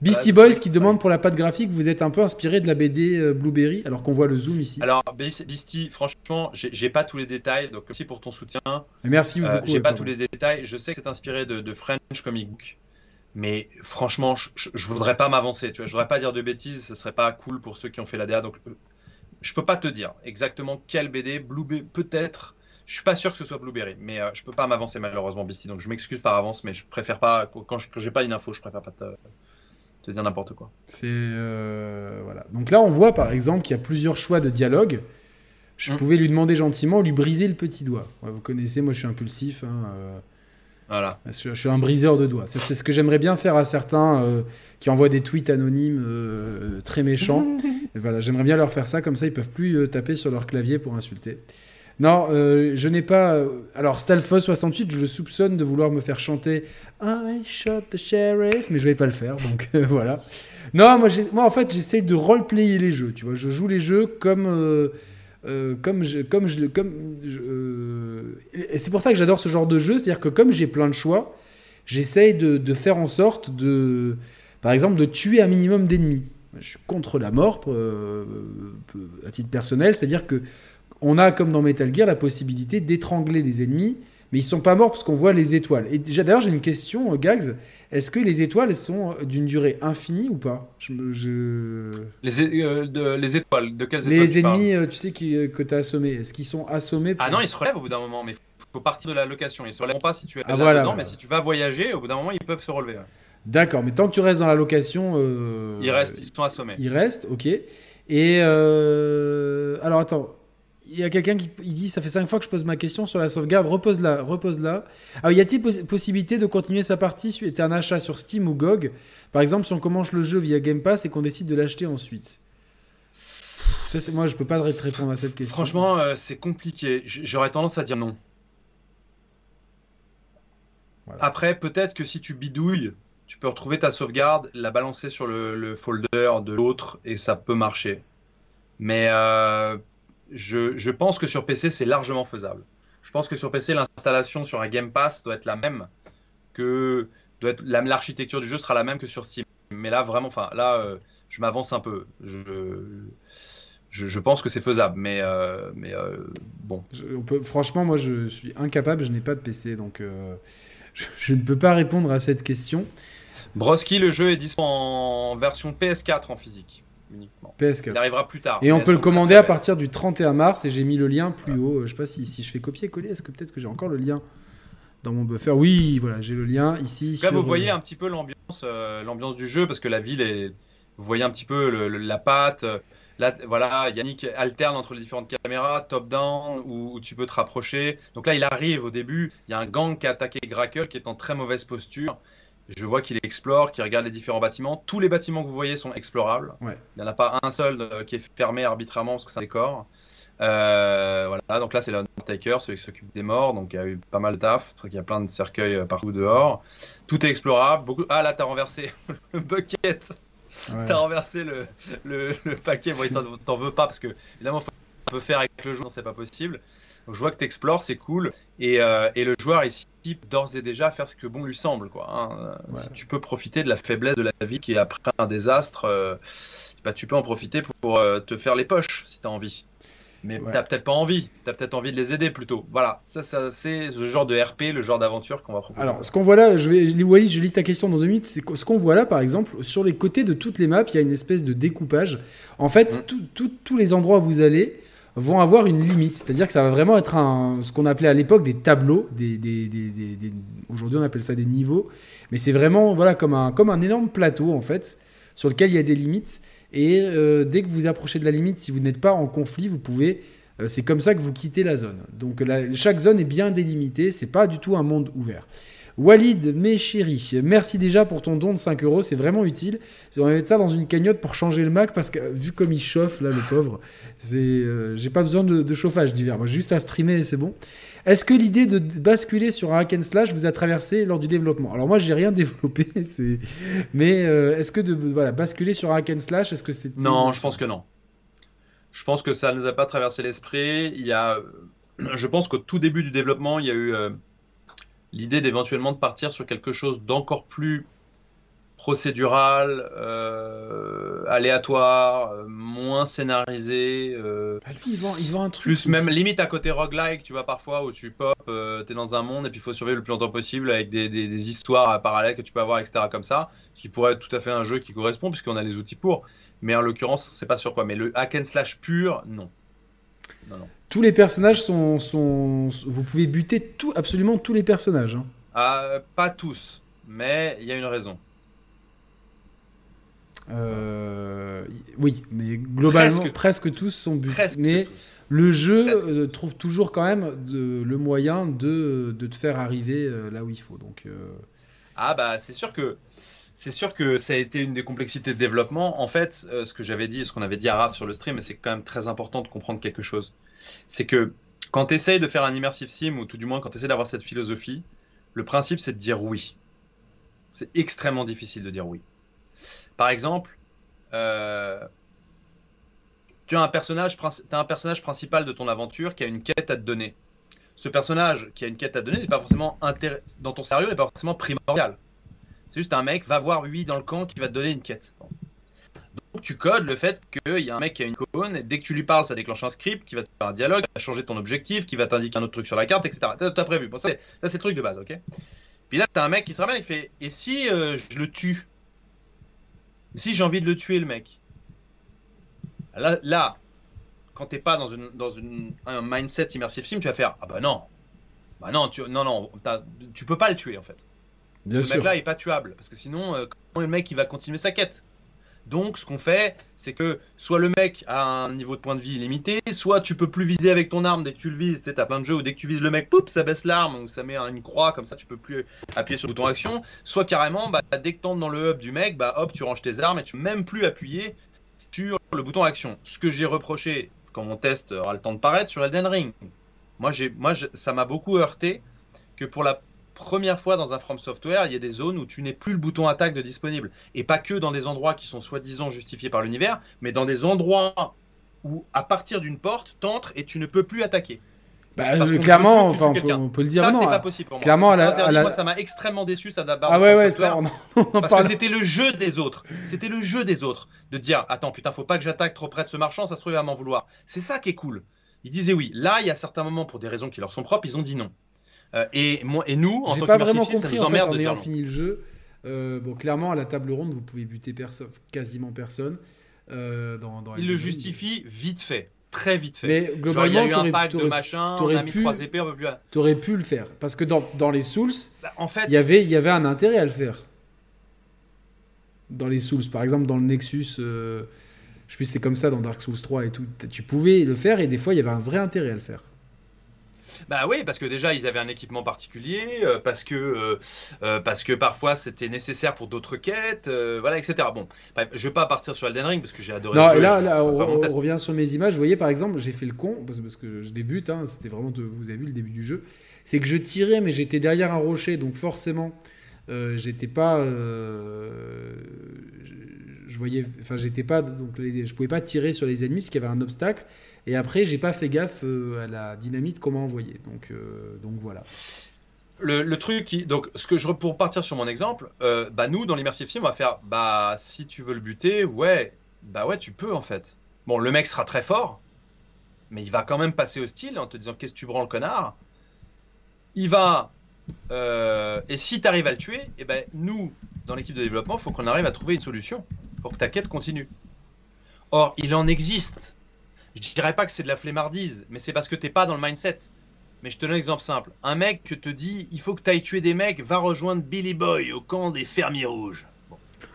Beastie Boys qui demande pour la patte graphique, vous êtes un peu inspiré de la BD euh, Blueberry, alors qu'on voit le zoom ici.
Alors Beastie, franchement, j'ai pas tous les détails, donc merci pour ton soutien.
merci euh, beaucoup.
j'ai pas tous les détails. Je sais que c'est inspiré de, French Comic Book, mais franchement, je, je voudrais pas m'avancer. Tu vois, je voudrais pas dire de bêtises, ce serait pas cool pour ceux qui ont fait la DA. Donc, je peux pas te dire exactement quelle BD. Blueberry, peut-être. Je suis pas sûr que ce soit Blueberry, mais euh, je peux pas m'avancer malheureusement, Beastie. Donc je m'excuse par avance, mais je préfère pas quand, je, j'ai pas une info, je préfère pas te, dire n'importe quoi.
C'est euh, voilà. Donc là, on voit par exemple qu'il y a plusieurs choix de dialogue. Je hum. pouvais lui demander gentiment, lui briser le petit doigt. vous connaissez, moi je suis impulsif. Hein, euh,
voilà.
Je, suis un briseur de doigts. C'est, ce que j'aimerais bien faire à certains qui envoient des tweets anonymes très méchants. voilà, j'aimerais bien leur faire ça, comme ça ils peuvent plus taper sur leur clavier pour insulter. Non, euh, je n'ai pas. Euh, alors, Stalfos68, je le soupçonne de vouloir me faire chanter I shot the sheriff, mais je vais pas le faire, donc euh, voilà. Non, moi, moi en fait, j'essaye de roleplayer les jeux, tu vois. Je joue les jeux comme. Comme je, comme je, comme et c'est pour ça que j'adore ce genre de jeu, c'est-à-dire que comme j'ai plein de choix, j'essaye de, faire en sorte de, par exemple, de tuer un minimum d'ennemis. Je suis contre la mort à titre personnel, c'est-à-dire que on a, comme dans Metal Gear, la possibilité d'étrangler des ennemis, mais ils sont pas morts parce qu'on voit les étoiles. Et d'ailleurs, j'ai une question, euh, Gags. Est-ce que les étoiles sont euh, d'une durée infinie ou pas?
Je, Les, euh, les, étoiles, de quelles étoiles
Les ennemis, tu sais, que tu as assommés, est-ce qu'ils sont assommés
Ah non, ils se relèvent au bout d'un moment, mais il faut partir de la location. Ils se relèvent pas si tu es ah, là dedans, mais si tu vas voyager, au bout d'un moment, ils peuvent se relever.
D'accord, mais tant que tu restes dans la location.
ils restent, ils sont assommés.
Ils restent, ok. Et euh, alors attends, il y a quelqu'un qui il dit ça fait 5 fois que je pose ma question sur la sauvegarde, repose-la, repose-la. Alors y a-t-il possibilité de continuer sa partie suite à un achat sur Steam ou GOG Par exemple, si on commence le jeu via Game Pass et qu'on décide de l'acheter ensuite. moi, je peux pas te répondre à cette question.
Franchement, euh, c'est compliqué. J'aurais tendance à dire non. Après, peut-être que si tu bidouilles, tu peux retrouver ta sauvegarde, la balancer sur le, folder de l'autre et ça peut marcher. Mais euh, je, pense que sur PC, c'est largement faisable. Je pense que sur PC, l'installation sur un Game Pass doit être la même que doit être l'architecture du jeu sera la même que sur Steam. Mais là, vraiment, enfin, là, euh, je m'avance un peu. Je, je, pense que c'est faisable, mais, euh, mais bon.
on peut, franchement, moi, je suis incapable. Je n'ai pas de PC, donc je, ne peux pas répondre à cette question.
Broski, le jeu est disponible en version PS4 en physique uniquement.
PS4.
Il arrivera plus tard.
Et on peut le commander à partir du 31 mars et j'ai mis le lien plus haut. Je sais pas si, si je fais copier-coller, est-ce que peut-être que j'ai encore le lien dans mon buffer? Oui, voilà, j'ai le lien ici.
Là, vous voyez un petit peu l'ambiance, euh, l'ambiance du jeu parce que la ville est. Vous voyez un petit peu la pâte. Là, voilà, Yannick alterne entre les différentes caméras, top-down, où, tu peux te rapprocher. Donc là, il arrive au début, il y a un gang qui a attaqué Grackle, qui est en très mauvaise posture. Je vois qu'il explore, qu'il regarde les différents bâtiments. Tous les bâtiments que vous voyez sont explorables. Il n'y en a pas un seul euh, qui est fermé arbitrairement parce que c'est un décor. Euh, voilà, donc là c'est l'Undertaker, celui qui s'occupe des morts, donc il y a eu pas mal de taf, qu'il y a plein de cercueils euh, partout dehors. Tout est explorable. Beaucoup... Ah là, t'as renversé le bucket T'as renversé le, le, paquet. Bon, t'en veux pas parce que, évidemment, faut un peu faire avec le jeu, c'est pas possible. Donc, je vois que t'explores, c'est cool. Et, euh, et, le joueur ici, d'ores et déjà, faire ce que bon lui semble. Quoi, hein. Si tu peux profiter de la faiblesse de la vie qui est après un désastre, euh, bah, tu peux en profiter pour euh, te faire les poches si t'as envie. Mais tu t'as peut-être pas envie, t'as peut-être envie de les aider plutôt. Voilà, ça, ça c'est ce genre de RP, le genre d'aventure qu'on va proposer.
Alors, ce qu'on voit là, je vais, Walid, je lis ta question dans deux minutes. C'est ce qu'on voit là, par exemple, sur les côtés de toutes les maps, il y a une espèce de découpage. En fait, mm. tous les endroits où vous allez vont avoir une limite, c'est-à-dire que ça va vraiment être ce qu'on appelait à l'époque des tableaux, aujourd'hui on appelle ça des niveaux, mais c'est vraiment voilà comme un, comme un énorme plateau en fait, sur lequel il y a des limites. Et euh, dès que vous approchez de la limite, si vous n'êtes pas en conflit, vous pouvez. Euh, c'est comme ça que vous quittez la zone. Donc chaque zone est bien délimitée. C'est pas du tout un monde ouvert. Walid, mes chéris, merci déjà pour ton don de 5 euros, c'est vraiment utile. On va mettre ça dans une cagnotte pour changer le Mac parce que vu comme il chauffe là, le pauvre, euh, j'ai pas besoin de, chauffage d'hiver. Moi, j'ai juste à streamer et c'est bon. Est-ce que l'idée de basculer sur un hack and slash vous a traversé lors du développement? Alors moi, j'ai rien développé, mais euh, est-ce que de voilà basculer sur un hack and slash, est-ce que c'est
Non, je pense que non. Je pense que ça ne nous a pas traversé l'esprit. Il y a, je pense qu'au tout début du développement, il y a eu euh, l'idée d'éventuellement de partir sur quelque chose d'encore plus procédural, euh, aléatoire, euh, moins scénarisé. Euh,
bah, lui, il vend, un truc.
Plus même limite à côté roguelike, tu vois, parfois où tu pop, tu es dans un monde et puis il faut survivre le plus longtemps possible avec des, des, histoires parallèles que tu peux avoir, etc. comme ça, ce qui pourrait être tout à fait un jeu qui correspond puisqu'on a les outils pour. Mais en l'occurrence, c'est pas sur quoi. Mais le hack and slash pur, non.
Non, non. Tous les personnages sont, sont, Vous pouvez buter tout, absolument tous les personnages. Hein.
Ah, pas tous, mais il y a une raison.
Euh, oui, mais globalement, presque, tous sont butés. Mais le jeu euh, trouve toujours quand même le moyen de, de, te faire arriver euh, là où il faut. Donc,
Ah bah c'est sûr que c'est sûr que ça a été une des complexités de développement. En fait, ce que j'avais dit, ce qu'on avait dit à Raph sur le stream, c'est quand même très important de comprendre quelque chose, c'est que quand tu essayes de faire un immersive sim, ou tout du moins quand tu essayes d'avoir cette philosophie, le principe c'est de dire oui. C'est extrêmement difficile de dire oui. Par exemple, euh, tu as un, personnage, principal de ton aventure qui a une quête à te donner. Ce personnage qui a une quête à te donner n'est pas forcément dans ton sérieux n'est pas forcément primordial. C'est juste un mec, va voir lui dans le camp qui va te donner une quête. Donc tu codes le fait qu'il y a un mec qui a une cône, et dès que tu lui parles, ça déclenche un script qui va te faire un dialogue, qui va changer ton objectif, qui va t'indiquer un autre truc sur la carte, etc. T'as as prévu. Bon, ça, c'est le truc de base, ok? Puis là, t'as un mec qui se ramène et qui fait Et si euh, je le tue? Si j'ai envie de le tuer, le mec? Là, là quand t'es pas dans, une, dans une, un mindset immersive sim, tu vas faire Ah bah non Bah non, tu, non, non, tu peux pas le tuer en fait. Bien Ce mec-là est pas tuable parce que sinon, euh, comment le mec il va continuer sa quête? Donc, ce qu'on fait, c'est que soit le mec a un niveau de point de vie limité, soit tu peux plus viser avec ton arme dès que tu le vises. Tu sais, as plein de jeux où dès que tu vises le mec, poup, ça baisse l'arme ou ça met une croix, comme ça tu peux plus appuyer sur le bouton action. Soit carrément, bah, dès que tu entres dans le hub du mec, bah hop, tu ranges tes armes et tu peux même plus appuyer sur le bouton action. Ce que j'ai reproché quand mon test aura le temps de paraître sur Elden Ring. Moi, moi ça m'a beaucoup heurté que pour la première fois dans un From Software, il y a des zones où tu n'es plus le bouton attaque de disponible. Et pas que dans des endroits qui sont soi-disant justifiés par l'univers, mais dans des endroits où, à partir d'une porte, t'entres et tu ne peux plus attaquer.
Bah, euh, clairement, enfin, on, peut, le dire.
Ça, c'est pas possible pour moi.
Clairement,
moi, ça m'a extrêmement déçu, ça d'abord.
Ah ouais, ouais, ça,
Parce que c'était le jeu des autres. C'était le jeu des autres. De dire, attends, putain, faut pas que j'attaque trop près de ce marchand, ça se trouve, il va m'en vouloir. C'est ça qui est cool. Ils disaient oui. Là, il y a certains moments, pour des raisons qui leur sont propres, ils ont dit non. Euh, et, moi, et nous, en tant
pas vraiment compris, ça nous emmerde en, fait, en ayant fini le jeu. Euh, bon, clairement, à la table ronde, vous pouvez buter personne, quasiment personne. Euh, dans, dans
il le justifie vite fait, très vite fait. Mais globalement, il y a eu un pack de machin, on a mis trois épées, on peut plus.
T'aurais pu le faire, parce que dans, dans les Souls, bah, en fait, il y avait, il y avait un intérêt à le faire. Dans les Souls, par exemple, dans le Nexus, euh, je sais plus, c'est comme ça dans Dark Souls 3 et tout. Tu pouvais le faire et des fois, il y avait un vrai intérêt à le faire.
Bah oui, parce que déjà ils avaient un équipement particulier, euh, parce que euh, euh, parce que parfois c'était nécessaire pour d'autres quêtes, voilà, etc. Bon, bref, je vais pas partir sur Elden Ring parce que j'ai adoré.
Non, là, là on, revient sur mes images. Vous voyez, par exemple, j'ai fait le con parce, que je débute. Hein, c'était vraiment, de, vous avez vu le début du jeu. C'est que je tirais, mais j'étais derrière un rocher, donc forcément, j'étais pas je voyais, enfin, j'étais pas, donc je pouvais pas tirer sur les ennemis parce qu'il y avait un obstacle. Et après, j'ai pas fait gaffe euh, à la dynamite comment envoyer. Donc, euh, donc voilà.
Le, truc, qui, donc, ce que je, pour partir sur mon exemple, euh, bah nous dans l'immersive sim, on va faire, bah si tu veux le buter, ouais, bah ouais, tu peux en fait. Bon, le mec sera très fort, mais il va quand même passer au style en te disant qu'est-ce que tu branles connard? Il va et si tu arrives à le tuer, eh ben nous, dans l'équipe de développement, il faut qu'on arrive à trouver une solution pour que ta quête continue. Or, il en existe. Je dirais pas que c'est de la flemmardise, mais c'est parce que t'es pas dans le mindset. Mais je te donne un exemple simple. Un mec que te dit il faut que tu ailles tuer des mecs, va rejoindre Billy Boy au camp des fermiers rouges.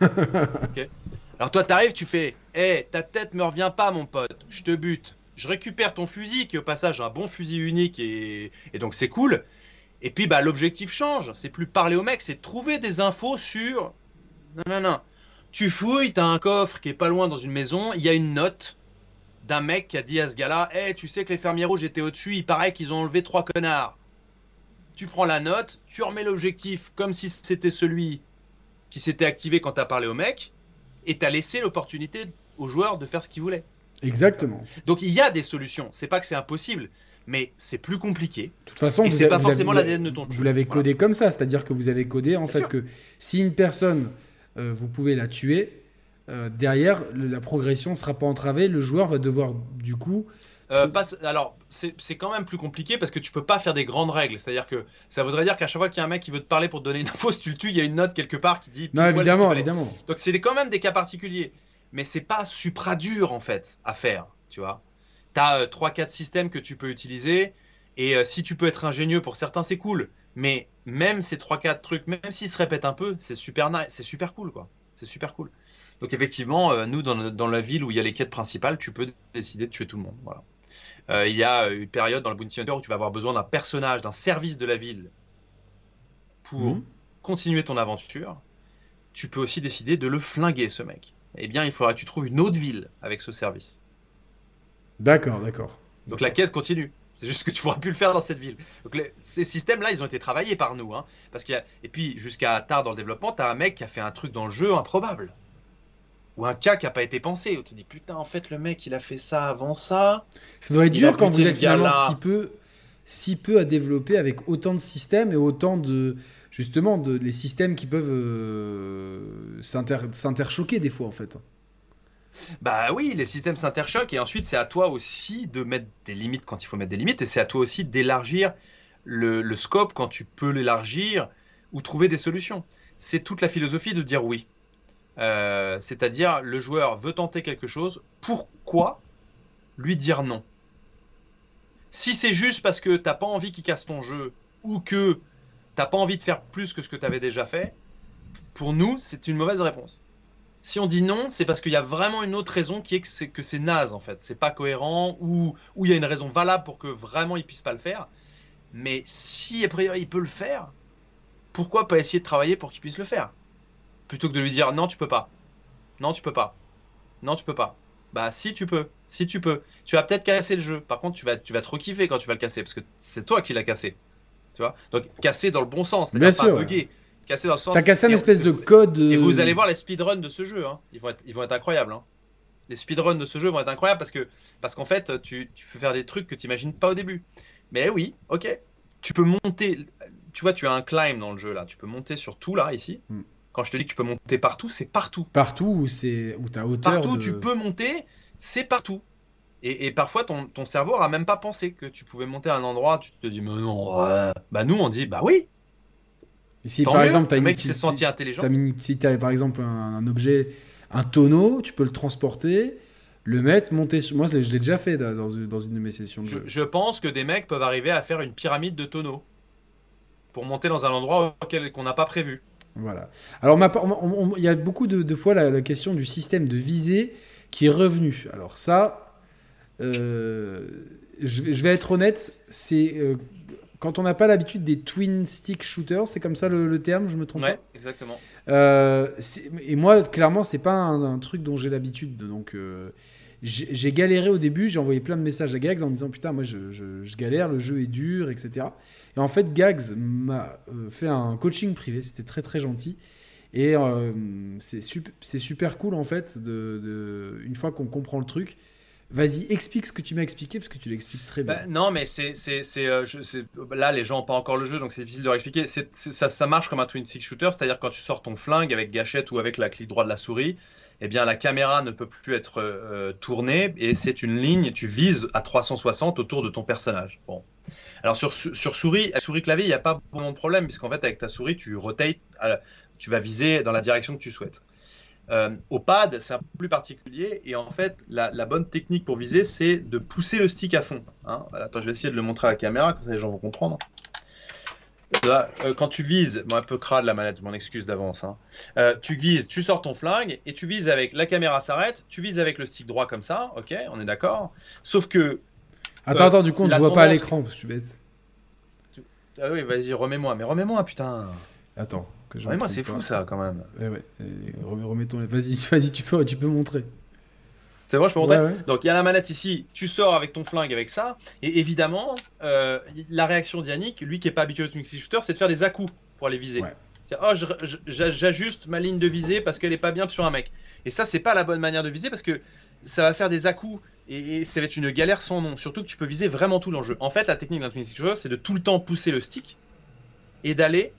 Alors toi t'arrives, tu fais Hé, ta tête me revient pas mon pote, je te bute. Je récupère ton fusil, qui au passage un bon fusil unique et, et donc c'est cool. Et puis bah l'objectif change, c'est plus parler au mec, c'est trouver des infos sur. Non, non, non. Tu fouilles, t'as un coffre qui est pas loin dans une maison, il y a une note d'un mec qui a dit à ce gars-là Eh, tu sais que les fermiers rouges étaient au-dessus, il paraît qu'ils ont enlevé trois connards. Tu prends la note, tu remets l'objectif comme si c'était celui qui s'était activé quand t'as parlé au mec, et t'as laissé l'opportunité aux joueurs de faire ce qu'ils voulaient.
Exactement.
Donc il y a des solutions, c'est pas que c'est impossible, mais c'est plus compliqué.
De toute façon,
c'est pas forcément l'ADN de ton
Vous l'avez codé comme ça, c'est-à-dire que vous avez codé en fait que si une personne euh, vous pouvez la tuer. Euh, derrière, la progression ne sera pas entravée. Le joueur va devoir, du coup.
Euh, alors, c'est quand même plus compliqué parce que tu peux pas faire des grandes règles. C'est-à-dire que ça voudrait dire qu'à chaque fois qu'il y a un mec qui veut te parler pour te donner une info, si tu le tues, il y a une note quelque part qui dit.
Non, évidemment, évidemment.
Donc, c'est quand même des cas particuliers. Mais c'est pas supra dur, en fait, à faire. Tu vois Tu as 3-4 systèmes que tu peux utiliser. Et si tu peux être ingénieux pour certains, c'est cool. Mais même ces 3-4 trucs, même s'ils se répètent un peu, c'est super nice, c'est super cool quoi. C'est super cool. Donc effectivement, euh, nous dans, la ville où il y a les quêtes principales, tu peux décider de tuer tout le monde. Voilà. Euh, il y a une période dans le Bounty Hunter où tu vas avoir besoin d'un personnage, d'un service de la ville pour mhm. continuer ton aventure. Tu peux aussi décider de le flinguer ce mec. Eh bien, il faudra que tu trouves une autre ville avec ce service.
D'accord, d'accord.
Donc la quête continue. C'est juste que tu pourras plus le faire dans cette ville. Donc ces systèmes-là, ils ont été travaillés par nous. Hein, parce qu'il Et puis, jusqu'à tard dans le développement, tu as un mec qui a fait un truc dans le jeu improbable. Ou un cas qui n'a pas été pensé. Où tu te dis, putain, en fait, le mec, il a fait ça avant ça.
Ça doit être dur quand vous êtes finalement si peu, si peu à développer avec autant de systèmes et autant de. Justement, de, les systèmes qui peuvent euh, s'interchoquer des fois, en fait.
Bah oui, les systèmes s'interchoquent et ensuite c'est à toi aussi de mettre des limites quand il faut mettre des limites et c'est à toi aussi d'élargir le, scope quand tu peux l'élargir ou trouver des solutions. C'est toute la philosophie de dire oui. Euh, c'est-à-dire le joueur veut tenter quelque chose, pourquoi lui dire non? Si c'est juste parce que t'as pas envie qu'il casse ton jeu ou que t'as pas envie de faire plus que ce que tu avais déjà fait, pour nous c'est une mauvaise réponse. Si on dit non, c'est parce qu'il y a vraiment une autre raison qui est que c'est, naze en fait. C'est pas cohérent ou, ou il y a une raison valable pour que vraiment il puisse pas le faire. Mais si a priori il peut le faire, pourquoi pas essayer de travailler pour qu'il puisse le faire? Plutôt que de lui dire non, tu peux pas. Non, tu peux pas. Non, tu peux pas. Bah si tu peux, si tu peux. Tu vas peut-être casser le jeu. Par contre, tu vas, tu vas te rekiffer quand tu vas le casser parce que c'est toi qui l'as cassé. Tu vois? Donc casser dans le bon sens,
Bien
pas
sûr.
bugger. Casser dans le sens.
T'as cassé une
Et-
espèce de code.
Et
euh,
vous allez voir les speedruns de ce jeu. Hein. Ils, vont être, ils vont être incroyables. Hein. Les speedruns de ce jeu vont être incroyables parce que parce qu'en fait, tu, tu peux faire des trucs que tu imagines pas au début. Mais oui, ok. Tu peux monter. Tu vois, tu as un climb dans le jeu là. Tu peux monter sur tout là, ici.
Hmm.
Quand je te dis que tu peux monter partout, c'est partout.
Partout où c'est où t'as hauteur.
Partout,
de-
tu peux monter, c'est partout. Et, et parfois, ton, ton cerveau a même pas pensé que tu pouvais monter à un endroit. Tu te dis, mais non. Bah, nous, on dit, bah oui.
Et Si
tant
par
mieux.
exemple t'as
le
une si-
senti intelligent.
mis- si t'as par exemple un, un objet, un tonneau, tu peux le transporter, le mettre, monter sur. Moi je l'ai déjà fait dans une, dans une de mes sessions de
Je,
jeu.
je pense que des mecs peuvent arriver à faire une pyramide de tonneaux pour monter dans un endroit auquel qu'on n'a pas prévu.
Voilà. Alors, il y a beaucoup de, de fois la, la question du système de visée qui est revenu. Alors, ça, euh, je, vais- je vais être honnête, c'est euh, quand on n'a pas l'habitude des twin stick shooters, c'est comme ça le, le terme, je me trompe
Ouais, exactement.
pas Euh, c'est- Et moi, clairement, c'est pas un, un truc dont j'ai l'habitude. Donc, euh, j'ai galéré au début, j'ai envoyé plein de messages à Gags en disant Putain, moi je, je- galère, le jeu est dur, etc. Et en fait, Gags m'a euh, fait un coaching privé, c'était très très gentil. Et euh, c'est sup- c'est super cool en fait, de, une fois qu'on comprend le truc. Vas-y, explique ce que tu m'as expliqué, parce que tu l'expliques très bien.
Bah, non, mais c'est, euh, là, les gens n'ont pas encore le jeu, donc c'est difficile de leur ça, marche comme un twin stick shooter, c'est-à-dire quand tu sors ton flingue avec gâchette ou avec la clic droit de la souris, eh bien la caméra ne peut plus être euh, tournée et c'est une ligne, tu vises à 360 autour de ton personnage. Bon. Alors sur, sur souris, souris clavier, il n'y a pas vraiment de problème, puisqu'en fait avec ta souris, tu rotates, euh, tu vas viser dans la direction que tu souhaites. Euh, au pad, c'est un peu plus particulier et en fait, la, bonne technique pour viser, c'est de pousser le stick à fond. hein. Attends, je vais essayer de le montrer à la caméra, comme ça les gens vont comprendre. Là, euh, quand tu vises, bon, un peu crade la manette, je m'en excuse d'avance. hein. Euh, tu vises, tu sors ton flingue et tu vises avec la caméra s'arrête, tu vises avec le stick droit comme ça, ok, on est d'accord. Sauf que,
attends,
euh,
attends, du coup, on ne voit pas à l'écran, parce que je suis bête.
ah oui, vas-y, remets-moi, mais remets-moi, putain.
Attends, que je me
Remets-moi, c'est fou ça quand même.
Ouais, ouais. Allez, remets- Remettons les. Vas-y, vas-y, tu peux, tu peux montrer.
C'est bon, je peux montrer
Ouais, ouais.
Donc il y a la manette ici, tu sors avec ton flingue avec ça, et évidemment, euh, la réaction d'Yannick, lui qui est pas habitué au twin stick shooter, c'est de faire des à-coups pour aller viser.
Ouais.
Oh, j'ajuste ma ligne de visée parce qu'elle est pas bien sur un mec. Et ça, c'est pas la bonne manière de viser parce que ça va faire des à-coups et, et ça va être une galère sans nom. Surtout que tu peux viser vraiment tout l'enjeu. En fait, la technique d'un twin stick shooter, c'est de tout le temps pousser le stick et d'aller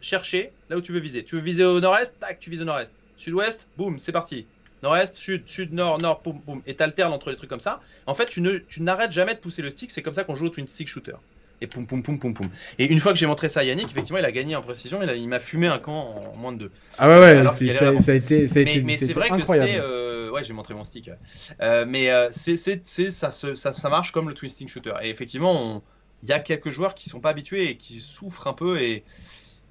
chercher là où tu veux viser. Tu veux viser au nord-est, tac, tu vises au nord-est. Sud-ouest, boum, c'est parti. Nord-est, sud, sud, nord, nord, boum, boum. Et t'alternes entre les trucs comme ça. En fait, tu ne, tu n'arrêtes jamais de pousser le stick. C'est comme ça qu'on joue au twin stick shooter. Et poum, poum, poum, poum, poum. Et une fois que j'ai montré ça à Yannick, effectivement, il a gagné en précision. Il, a- il m'a fumé un camp en moins de deux.
Ah ouais, ouais, c'est- ça, a été, ça a
Mais,
été
mais c'est vrai que c'est. euh, Ouais, j'ai montré mon stick. Euh, mais euh, c'est, c'est, c'est- ça, ça, ça marche comme le twisting shooter. Et effectivement, il y a quelques joueurs qui sont pas habitués et qui souffrent un peu. Et,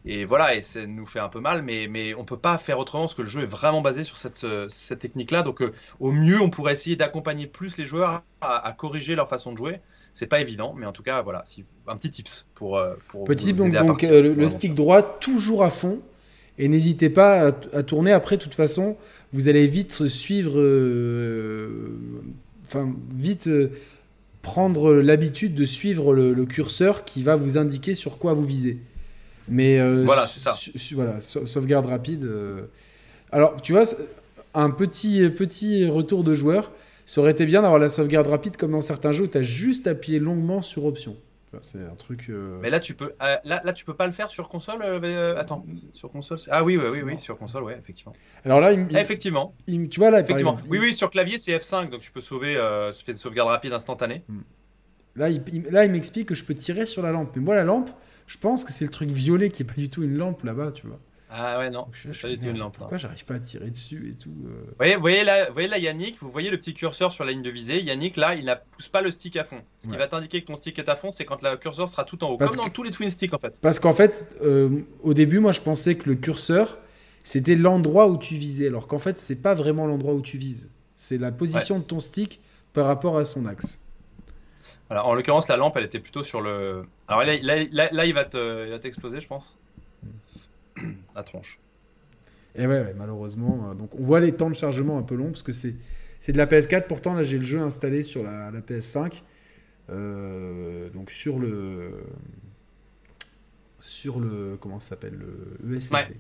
et voilà, et ça nous fait un peu mal. Mais, mais on peut pas faire autrement parce que le jeu est vraiment basé sur cette, euh, cette technique-là. Donc, euh, au mieux, on pourrait essayer d'accompagner plus les joueurs à, à corriger leur façon de jouer. C'est pas évident, mais en tout cas, voilà, si, un petit tips pour, euh, pour
Petit
vous
donc,
aider à
donc, euh, le, stick droit toujours à fond et n'hésitez pas à, à tourner après de toute façon vous allez vite suivre euh, enfin vite prendre l'habitude de suivre le, le curseur qui va vous indiquer sur quoi vous visez mais euh,
Voilà, c'est ça.
voilà sau- sauvegarde rapide euh. alors tu vois un petit petit retour de joueur ça aurait été bien d'avoir la sauvegarde rapide comme dans certains jeux où tu as juste appuyé longuement sur option c'est un truc euh,
Mais là, tu peux, euh, là, là, tu peux pas le faire sur console. euh, attends, sur console. Ah oui, oui, oui, oui, sur console, ouais, effectivement.
alors là il,
effectivement,
il me- tu vois là
effectivement.
exemple,
Oui, oui, sur clavier, c'est F5, donc tu peux sauver, faire une sauvegarde rapide instantanée.
Là, il, il- là, il m'explique que je peux tirer sur la lampe. Mais moi, la lampe, je pense que c'est le truc violet qui est pas du tout une lampe là-bas, tu vois.
Ah ouais, non, c'est pas du tout une lampe.
Pourquoi j'arrive pas à tirer dessus et tout euh.
Vous voyez, vous voyez là, vous voyez là, Yannick, vous voyez le petit curseur sur la ligne de visée. Yannick, là, il ne pousse pas le stick à fond. Ce qui
Ouais.
va t'indiquer que ton stick est à fond, c'est quand le curseur sera tout en haut.
Parce
Comme dans tous les twin sticks, en fait.
Parce qu'en fait, euh, au début, moi, je pensais que le curseur, c'était l'endroit où tu visais, alors qu'en fait, c'est pas vraiment l'endroit où tu vises. C'est la position de ton stick par rapport à son axe.
Alors, en l'occurrence, la lampe, elle était plutôt sur le. Alors là, là, il va t'exploser, je pense. La tronche.
Et ouais, malheureusement. Euh, donc, on voit les temps de chargement un peu longs parce que c'est c'est de la PS4. Pourtant, là, j'ai le jeu installé sur la, PS5. Euh, donc sur le sur le comment ça s'appelle le SSD.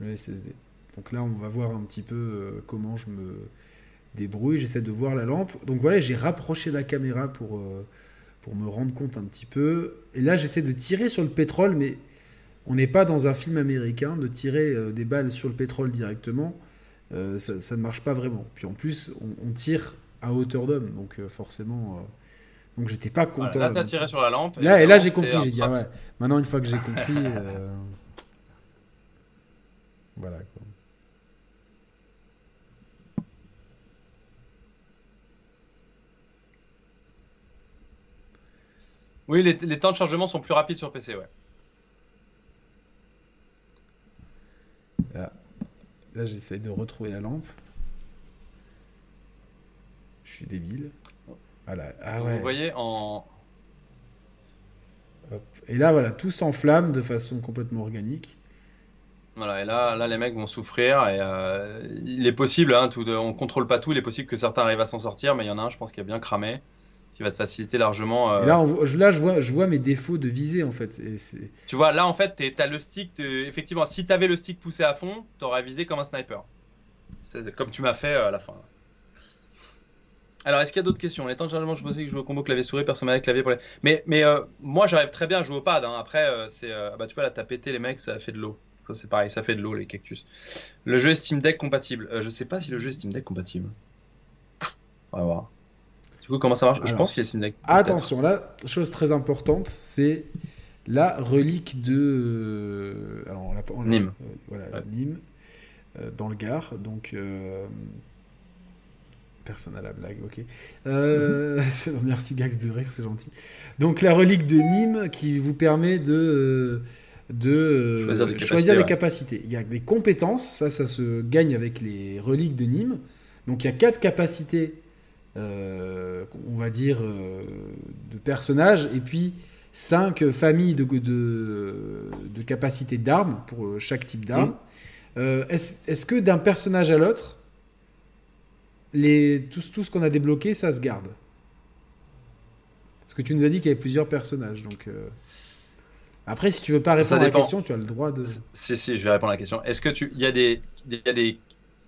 Le SSD. Donc là, on va voir un petit peu euh, comment je me débrouille. J'essaie de voir la lampe. Donc voilà, j'ai rapproché la caméra pour euh, pour me rendre compte un petit peu. Et là, j'essaie de tirer sur le pétrole, mais on n'est pas dans un film américain de tirer des balles sur le pétrole directement. Euh, ça, ne marche pas vraiment. Puis en plus, on, tire à hauteur d'homme, donc euh, forcément. Euh, donc j'étais pas content.
là, t'as tiré sur la lampe.
Là, et, là, j'ai compris. J'ai dit, ah ouais. Maintenant, une fois que j'ai compris. Voilà. Quoi.
Oui, les, les, temps de chargement sont plus rapides sur PC, ouais.
Là, j'essaie de retrouver la lampe. Je suis débile.
Voilà. Ah Vous voyez en.
Et là, voilà, tout s'enflamme de façon complètement organique.
Voilà, et là, là les mecs vont souffrir. Et euh, il est possible, hein, tout on contrôle pas tout, il est possible que certains arrivent à s'en sortir, mais il y en a un, je pense, qui a bien cramé qui va te faciliter largement.
Euh, là, là je, vois, je vois mes défauts de visée en fait. Et
tu vois, là en fait, tu as le stick. Effectivement, si tu avais le stick poussé à fond, tu aurais visé comme un sniper. C'est comme tu m'as fait euh, à la fin. Alors, est-ce qu'il y a d'autres questions? Temps généralement, je pensais que je joue au combo clavier-souris, personne avec clavier pour les... Mais, mais euh, moi, j'arrive très bien à jouer au pad. Hein. Après, c'est. bah, tu vois, là, t'as pété les mecs, ça a fait de l'eau. Ça, c'est pareil, ça fait de l'eau, les cactus. Le jeu est Steam Deck compatible. je sais pas si le jeu est Steam Deck compatible. On va voir. Du coup, comment ça marche? Je pense qu'il y a.
Attention, là, chose très importante, c'est la relique de. Euh, alors,
Nîmes.
Euh, voilà, Nîmes, euh, dans le Gard. Donc. Personne à la blague, ok. Merci Gax de rire, c'est gentil. Donc la relique de Nîmes qui vous permet de, de choisir, les, capacités, Il y a des compétences, ça, ça se gagne avec les reliques de Nîmes. Donc il y a quatre capacités on va dire, euh, de personnages, et puis cinq familles de, de, capacités d'armes pour euh, chaque type d'arme. Est-ce que d'un personnage à l'autre, les, tout, tout ce qu'on a débloqué, ça se garde? Parce que tu nous as dit qu'il y avait plusieurs personnages, donc... Après, si tu veux pas répondre à la question, tu as le droit de.
Si, si, je vais répondre à la question. Est-ce que tu. Il y, a des... Y, a des...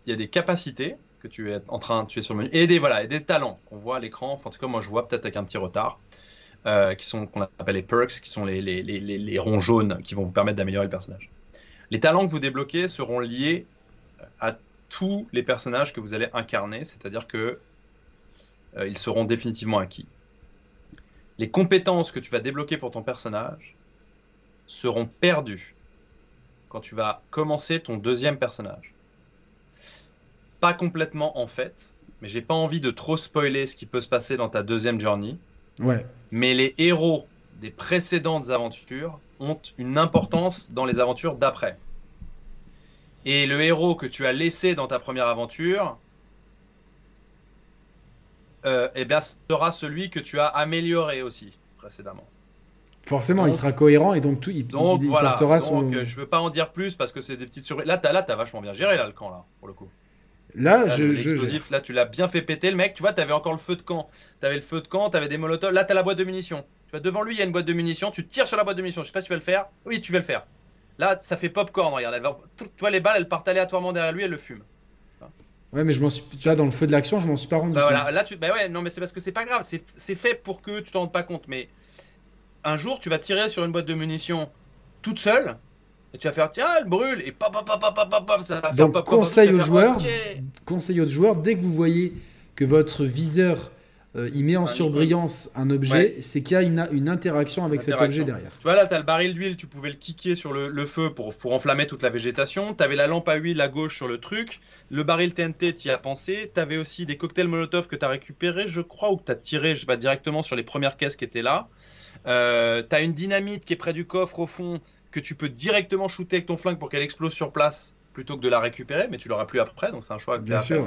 Y a des capacités tu es en train, tu es sur le menu, et des voilà, et des talents qu'on voit à l'écran. Enfin, en tout cas, moi, je vois peut-être avec un petit retard, euh, qui sont qu'on appelle les perks, qui sont les, les, les, les, ronds jaunes qui vont vous permettre d'améliorer le personnage. Les talents que vous débloquez seront liés à tous les personnages que vous allez incarner, c'est-à-dire que euh, ils seront définitivement acquis. Les compétences que tu vas débloquer pour ton personnage seront perdues quand tu vas commencer ton deuxième personnage pas complètement en fait, mais j'ai pas envie de trop spoiler ce qui peut se passer dans ta deuxième journey.
Ouais.
Mais les héros des précédentes aventures ont une importance dans les aventures d'après. Et le héros que tu as laissé dans ta première aventure, euh, eh bien, sera celui que tu as amélioré aussi précédemment.
Forcément, il sera cohérent et donc tout, il,
donc, voilà. donc, son... Euh, je veux pas en dire plus parce que c'est des petites surprises. Là, t'as là, as vachement bien géré là le camp là pour le coup.
Là, je,
l'explosif, là, tu l'as bien fait péter, le mec. Tu vois, t'avais encore le feu de camp. T'avais le feu de camp, t'avais des molotovs. Là, t'as la boîte de munitions. Tu vois, devant lui, il y a une boîte de munitions. Tu tires sur la boîte de munitions. Je sais pas si tu vas le faire. Oui, tu vas le faire. Là, ça fait popcorn. Regarde, tu vois, les balles, elles partent aléatoirement derrière lui, elles le fument.
Ouais, mais je m'en suis. Tu vois, dans le feu de l'action, je m'en suis pas rendu
bah,
compte.
Voilà, là, tu. Bah ouais, non, mais c'est parce que c'est pas grave. C'est fait pour que tu t'en rendes pas compte. Mais un jour, tu vas tirer sur une boîte de munitions toute seule et tu vas faire tiens, elle brûle et ça va faire
Donc, conseil aux joueurs, conseil aux joueurs, dès que vous voyez que votre viseur euh, il met en surbrillance un objet, c'est qu'il y a une, une interaction avec cet objet derrière.
Tu vois là, tu as le baril d'huile, tu pouvais le kicker sur le, le feu pour, pour enflammer toute la végétation. Tu avais la lampe à huile à gauche sur le truc. Le baril TNT, tu y as pensé. Tu avais aussi des cocktails Molotov que tu as récupérés, je crois, ou que tu as tiré je sais pas, directement sur les premières caisses qui étaient là. Euh, tu as une dynamite qui est près du coffre au fond que tu peux directement shooter avec ton flingue pour qu'elle explose sur place plutôt que de la récupérer, mais tu l'auras plus après, donc c'est un choix que
Bien sûr.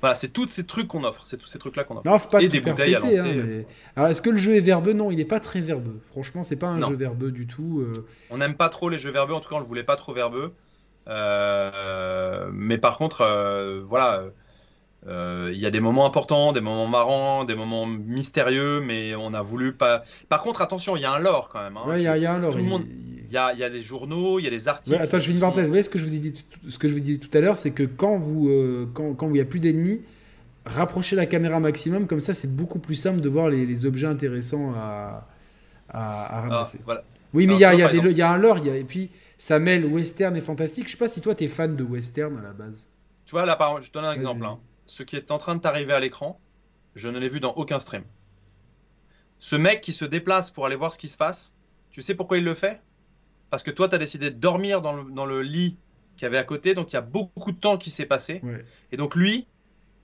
Voilà, c'est tous ces trucs qu'on offre, c'est tous ces trucs-là qu'on offre.
Non, faut pas Et des bouteilles à lancer. Hein, Alors, est-ce que le jeu est verbeux? Non, il n'est pas très verbeux. Franchement, c'est pas un jeu verbeux du tout. Euh.
On n'aime pas trop les jeux verbeux, en tout cas, on le voulait pas trop verbeux. Euh, mais par contre, euh, voilà, il y a des moments importants, des moments marrants, des moments mystérieux, mais on a voulu pas. Par contre, attention, il y a un lore quand même. Hein.
il y, a un lore.
Tout le monde... Il y a, y a, des journaux, il y a des articles.
attends, je fais une parenthèse. Vous voyez ce que je vous ai dit, ce que je vous disais tout à l'heure, c'est que quand vous, euh, quand, quand il n'y a plus d'ennemis, rapprochez la caméra maximum. Comme ça, c'est beaucoup plus simple de voir les, les objets intéressants à, à, ramasser.
voilà.
Oui, mais il y, a, y, y a un lore. Y a, et puis, ça mêle western et fantastique. Je sais pas si toi, tu es fan de western à la base.
Tu vois, là, par... je te donne un exemple. Hein. Ce qui est en train de t'arriver à l'écran, je ne l'ai vu dans aucun stream. Ce mec qui se déplace pour aller voir ce qui se passe, tu sais pourquoi il le fait? Parce que toi, tu as décidé de dormir dans le, dans le lit qu'il y avait à côté, donc il y a beaucoup de temps qui s'est passé. Et donc lui,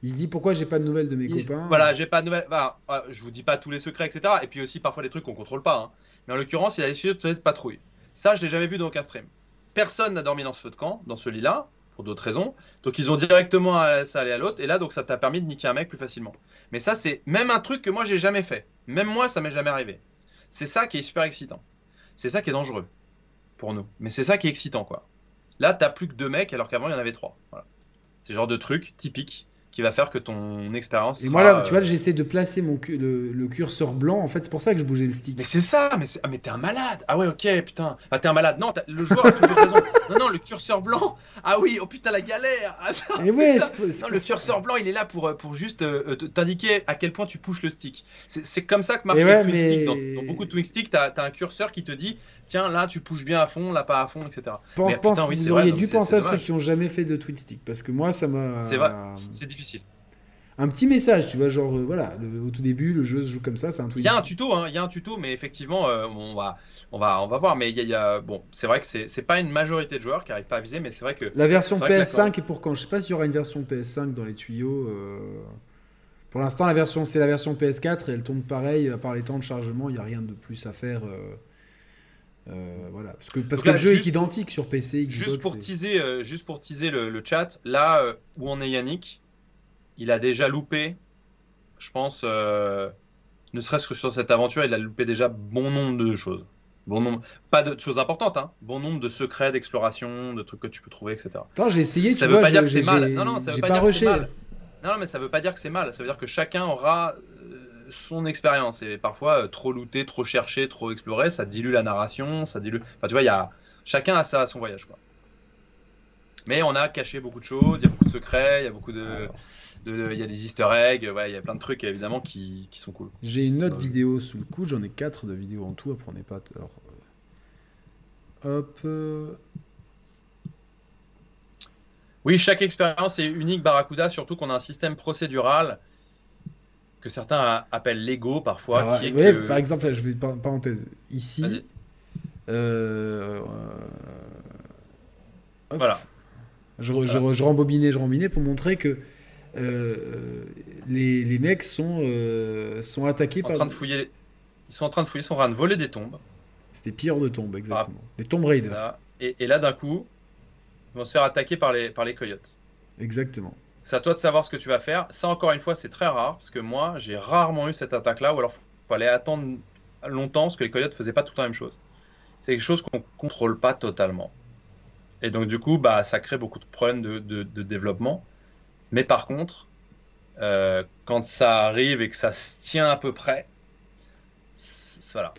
il se dit pourquoi j'ai pas de nouvelles de mes copains.
Voilà, j'ai pas de nouvelles. Enfin, ah, je vous dis pas tous les secrets, etc. Et puis aussi parfois des trucs qu'on contrôle pas. Hein. Mais en l'occurrence, il a décidé de se patrouille. Ça, je l'ai jamais vu dans aucun stream. Personne n'a dormi dans ce feu de camp, dans ce lit-là, pour d'autres raisons. Donc ils ont directement ça aller à l'autre. Et là, donc ça t'a permis de niquer un mec plus facilement. Mais ça, c'est même un truc que moi j'ai jamais fait. Même moi, ça m'est jamais arrivé. C'est ça qui est super excitant. C'est ça qui est dangereux nous. Mais c'est ça qui est excitant, quoi. Là, t'as plus que deux mecs, alors qu'avant, il y en avait trois. C'est genre de truc typique qui va faire que ton expérience.
Et moi, là, tu vois, j'essaie de placer mon le, curseur blanc. En fait, c'est pour ça que je bougeais le stick.
Mais c'est ça, mais, ah, mais t'es un malade. Ah ouais, ok, putain. Ah, t'es un malade. Non, le joueur a toujours raison. Non, non, le curseur blanc. Ah oui, oh putain, la galère. Ah,
Et ouais,
non, le curseur blanc, il est là pour, pour juste euh, t'indiquer à quel point tu pushes le stick. C'est comme ça que marche le twin stick. Dans, beaucoup de twin stick, t'as as un curseur qui te dit tiens, là, tu pushes bien à fond, là, pas à fond, etc.
Pense, pense, vous auriez dû penser à ceux qui ont jamais fait de twin stick. Parce que moi, ça m'a.
C'est vrai, c'est difficile
un petit message, tu vois, genre euh, voilà, au tout début, le jeu se joue comme ça, c'est un
Il y a un tuto, hein, il y a un tuto, mais effectivement, euh, on va, on va, on va voir. Mais il y, a, bon, c'est vrai que c'est pas une majorité de joueurs qui arrivent pas à viser, mais c'est vrai que
la version PS5 est pour quand? Je sais pas s'il y aura une version PS5 dans les tuyaux. Euh, pour l'instant, la version, c'est la version PS4 et elle tombe pareil. À part les temps de chargement, il y a rien de plus à faire. voilà, parce que, parce que le jeu est identique sur PC.
Xbox, juste pour teaser, juste pour teaser le, le chat, là où on est Yannick, il a déjà loupé, je pense, euh, ne serait-ce que sur cette aventure, il a loupé déjà bon nombre de choses. Bon nombre, pas de choses importantes, hein. bon nombre de secrets d'exploration, de trucs que tu peux trouver, etc.
Attends, j'ai essayé.
Ça
ne
veut pas dire que c'est mal. Non, non, ça veut pas, dire que c'est mal. Non, mais ça veut pas dire que c'est mal. Ça veut dire que chacun aura euh, son expérience. Et parfois, euh, trop looter, trop chercher, trop explorer, ça dilue la narration, ça dilue. Enfin, tu vois, y a chacun a ça à son voyage, quoi. Mais on a caché beaucoup de choses, il y a beaucoup de secrets, il y a beaucoup de. Il y a des easter eggs, il y a plein de trucs évidemment qui, qui sont cool.
J'ai une autre vidéo sous le coude, j'en ai quatre de vidéos en tout, après on n'est pas. Alors, euh, hop. Euh.
Oui, chaque expérience est unique, Barracuda, surtout qu'on a un système procédural que certains appellent Lego parfois.
qui est Par exemple, je vais parenthèse. Ici. Euh,
voilà.
Je, je, je, rembobinais, je rembobinais pour montrer que euh, les, les, mecs sont, euh, sont attaqués
en par. Train de fouiller, ils sont en train de fouiller, ils sont en train de voler des tombes.
C'était pire de tombes, exactement. des tombes raiders.
Et, et, là, d'un coup, ils vont se faire attaquer par les, par les coyotes.
Exactement.
C'est à toi de savoir ce que tu vas faire. Ça, encore une fois, c'est très rare, parce que moi, j'ai rarement eu cette attaque-là, ou alors il fallait attendre longtemps, parce que les coyotes faisaient pas tout le temps la même chose. C'est quelque chose qu'on contrôle pas totalement. Et donc, du coup, bah, ça crée beaucoup de problèmes de, de, développement. Mais par contre, euh, quand ça arrive et que ça se tient à peu près, voilà.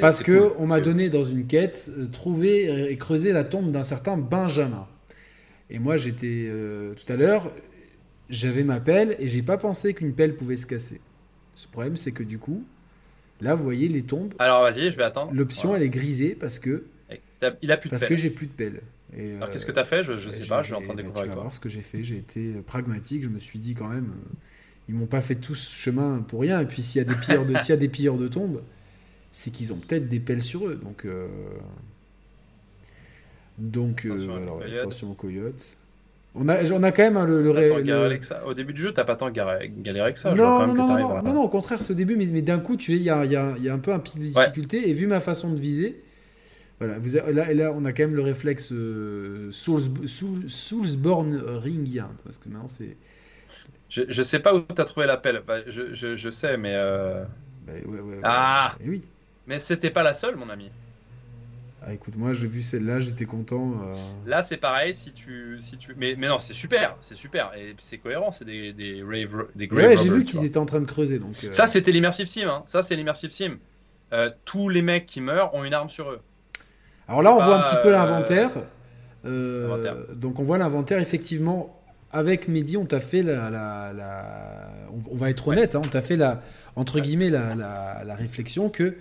Parce que on m'a donné dans une quête euh, trouver et creuser la tombe d'un certain Benjamin. Et moi, j'étais euh, tout à l'heure, j'avais ma pelle et j'ai pas pensé qu'une pelle pouvait se casser. Ce problème, c'est que du coup, là, vous voyez les tombes.
Alors vas-y, je vais attendre.
L'option, elle est grisée parce que.
Il a plus de
Parce que j'ai plus de pelle.
Alors qu'est-ce que tu as fait? Je ne sais pas, je suis en train de découvrir avec toi.
ce que j'ai fait. J'ai été euh, pragmatique. Je me suis dit quand même, euh, ils m'ont pas fait tout ce chemin pour rien. Et puis s'il y a des pilleurs de, s'il y a des pilleurs de tombes, c'est qu'ils ont peut-être des pelles sur eux. Donc, euh... donc attention, euh, alors, attention aux coyotes. On a, on a quand même hein, le, le,
Au début du jeu, t'as pas tant galéré avec ça.
Non, non, non, non, non, au contraire, ce début, mais, mais d'un coup, tu il y a, y, a, y a un peu un pic de difficulté. Et vu ma façon de viser, Voilà, vous là, là, on a quand même le réflexe euh, Soulsborne Ringien. Parce que maintenant, c'est.
Je, je sais pas où tu as trouvé l'appel. je, je, je, sais, mais. Euh...
Bah, ouais, ouais,
ah
oui.
Mais c'était pas la seule, mon ami.
Ah, écoute, moi j'ai vu celle-là, j'étais content. Euh.
Là, c'est pareil, si tu, si tu, mais, mais non, c'est super, c'est super, et c'est cohérent, c'est des, des rave, des
Ouais, j'ai vu qu'ils étaient en train de creuser, donc.
Euh. Ça, c'était l'immersive sim, hein. Ça, c'est l'immersive sim. Euh, tous les mecs qui meurent ont une arme sur eux.
Alors là, on voit un petit peu l'inventaire. donc on voit l'inventaire, effectivement. Avec Mehdi, on t'a fait la, la, On va être honnête, hein, on t'a fait la, entre guillemets, la, la réflexion que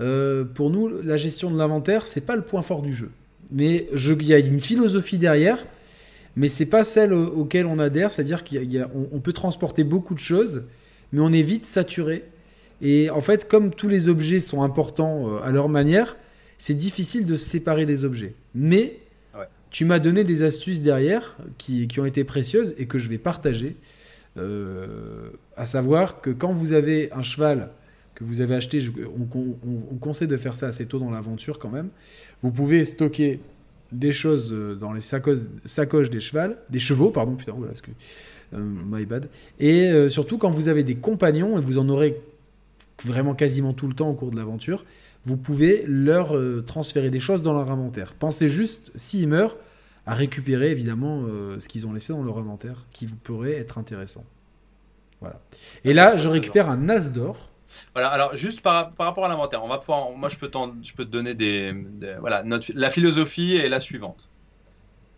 euh, pour nous, la gestion de l'inventaire, c'est pas le point fort du jeu. Mais il y a une philosophie derrière, mais c'est pas celle auquel on adhère. C'est-à-dire qu'on peut transporter beaucoup de choses, mais on est vite saturé. Et en fait, comme tous les objets sont importants euh, à leur manière, c'est difficile de se séparer des objets. Mais tu m'as donné des astuces derrière qui, ont été précieuses et que je vais partager. Euh, à savoir que quand vous avez un cheval que vous avez acheté, on, conseille de faire ça assez tôt dans l'aventure quand même. Vous pouvez stocker des choses euh, dans les sacoches, des chevaux, des chevaux, pardon, putain, voilà, que, euh, my bad. Et euh, surtout quand vous avez des compagnons, et vous en aurez vraiment quasiment tout le temps au cours de l'aventure, vous pouvez leur transférer des choses dans leur inventaire. Pensez juste, s'ils meurent, à récupérer évidemment ce qu'ils ont laissé dans leur inventaire, qui vous pourrait être intéressant. Voilà. Et là, je récupère un as d'or
voilà, alors juste par, rapport à l'inventaire, on va pouvoir, moi je peux, je peux te donner des, voilà, la philosophie est la suivante.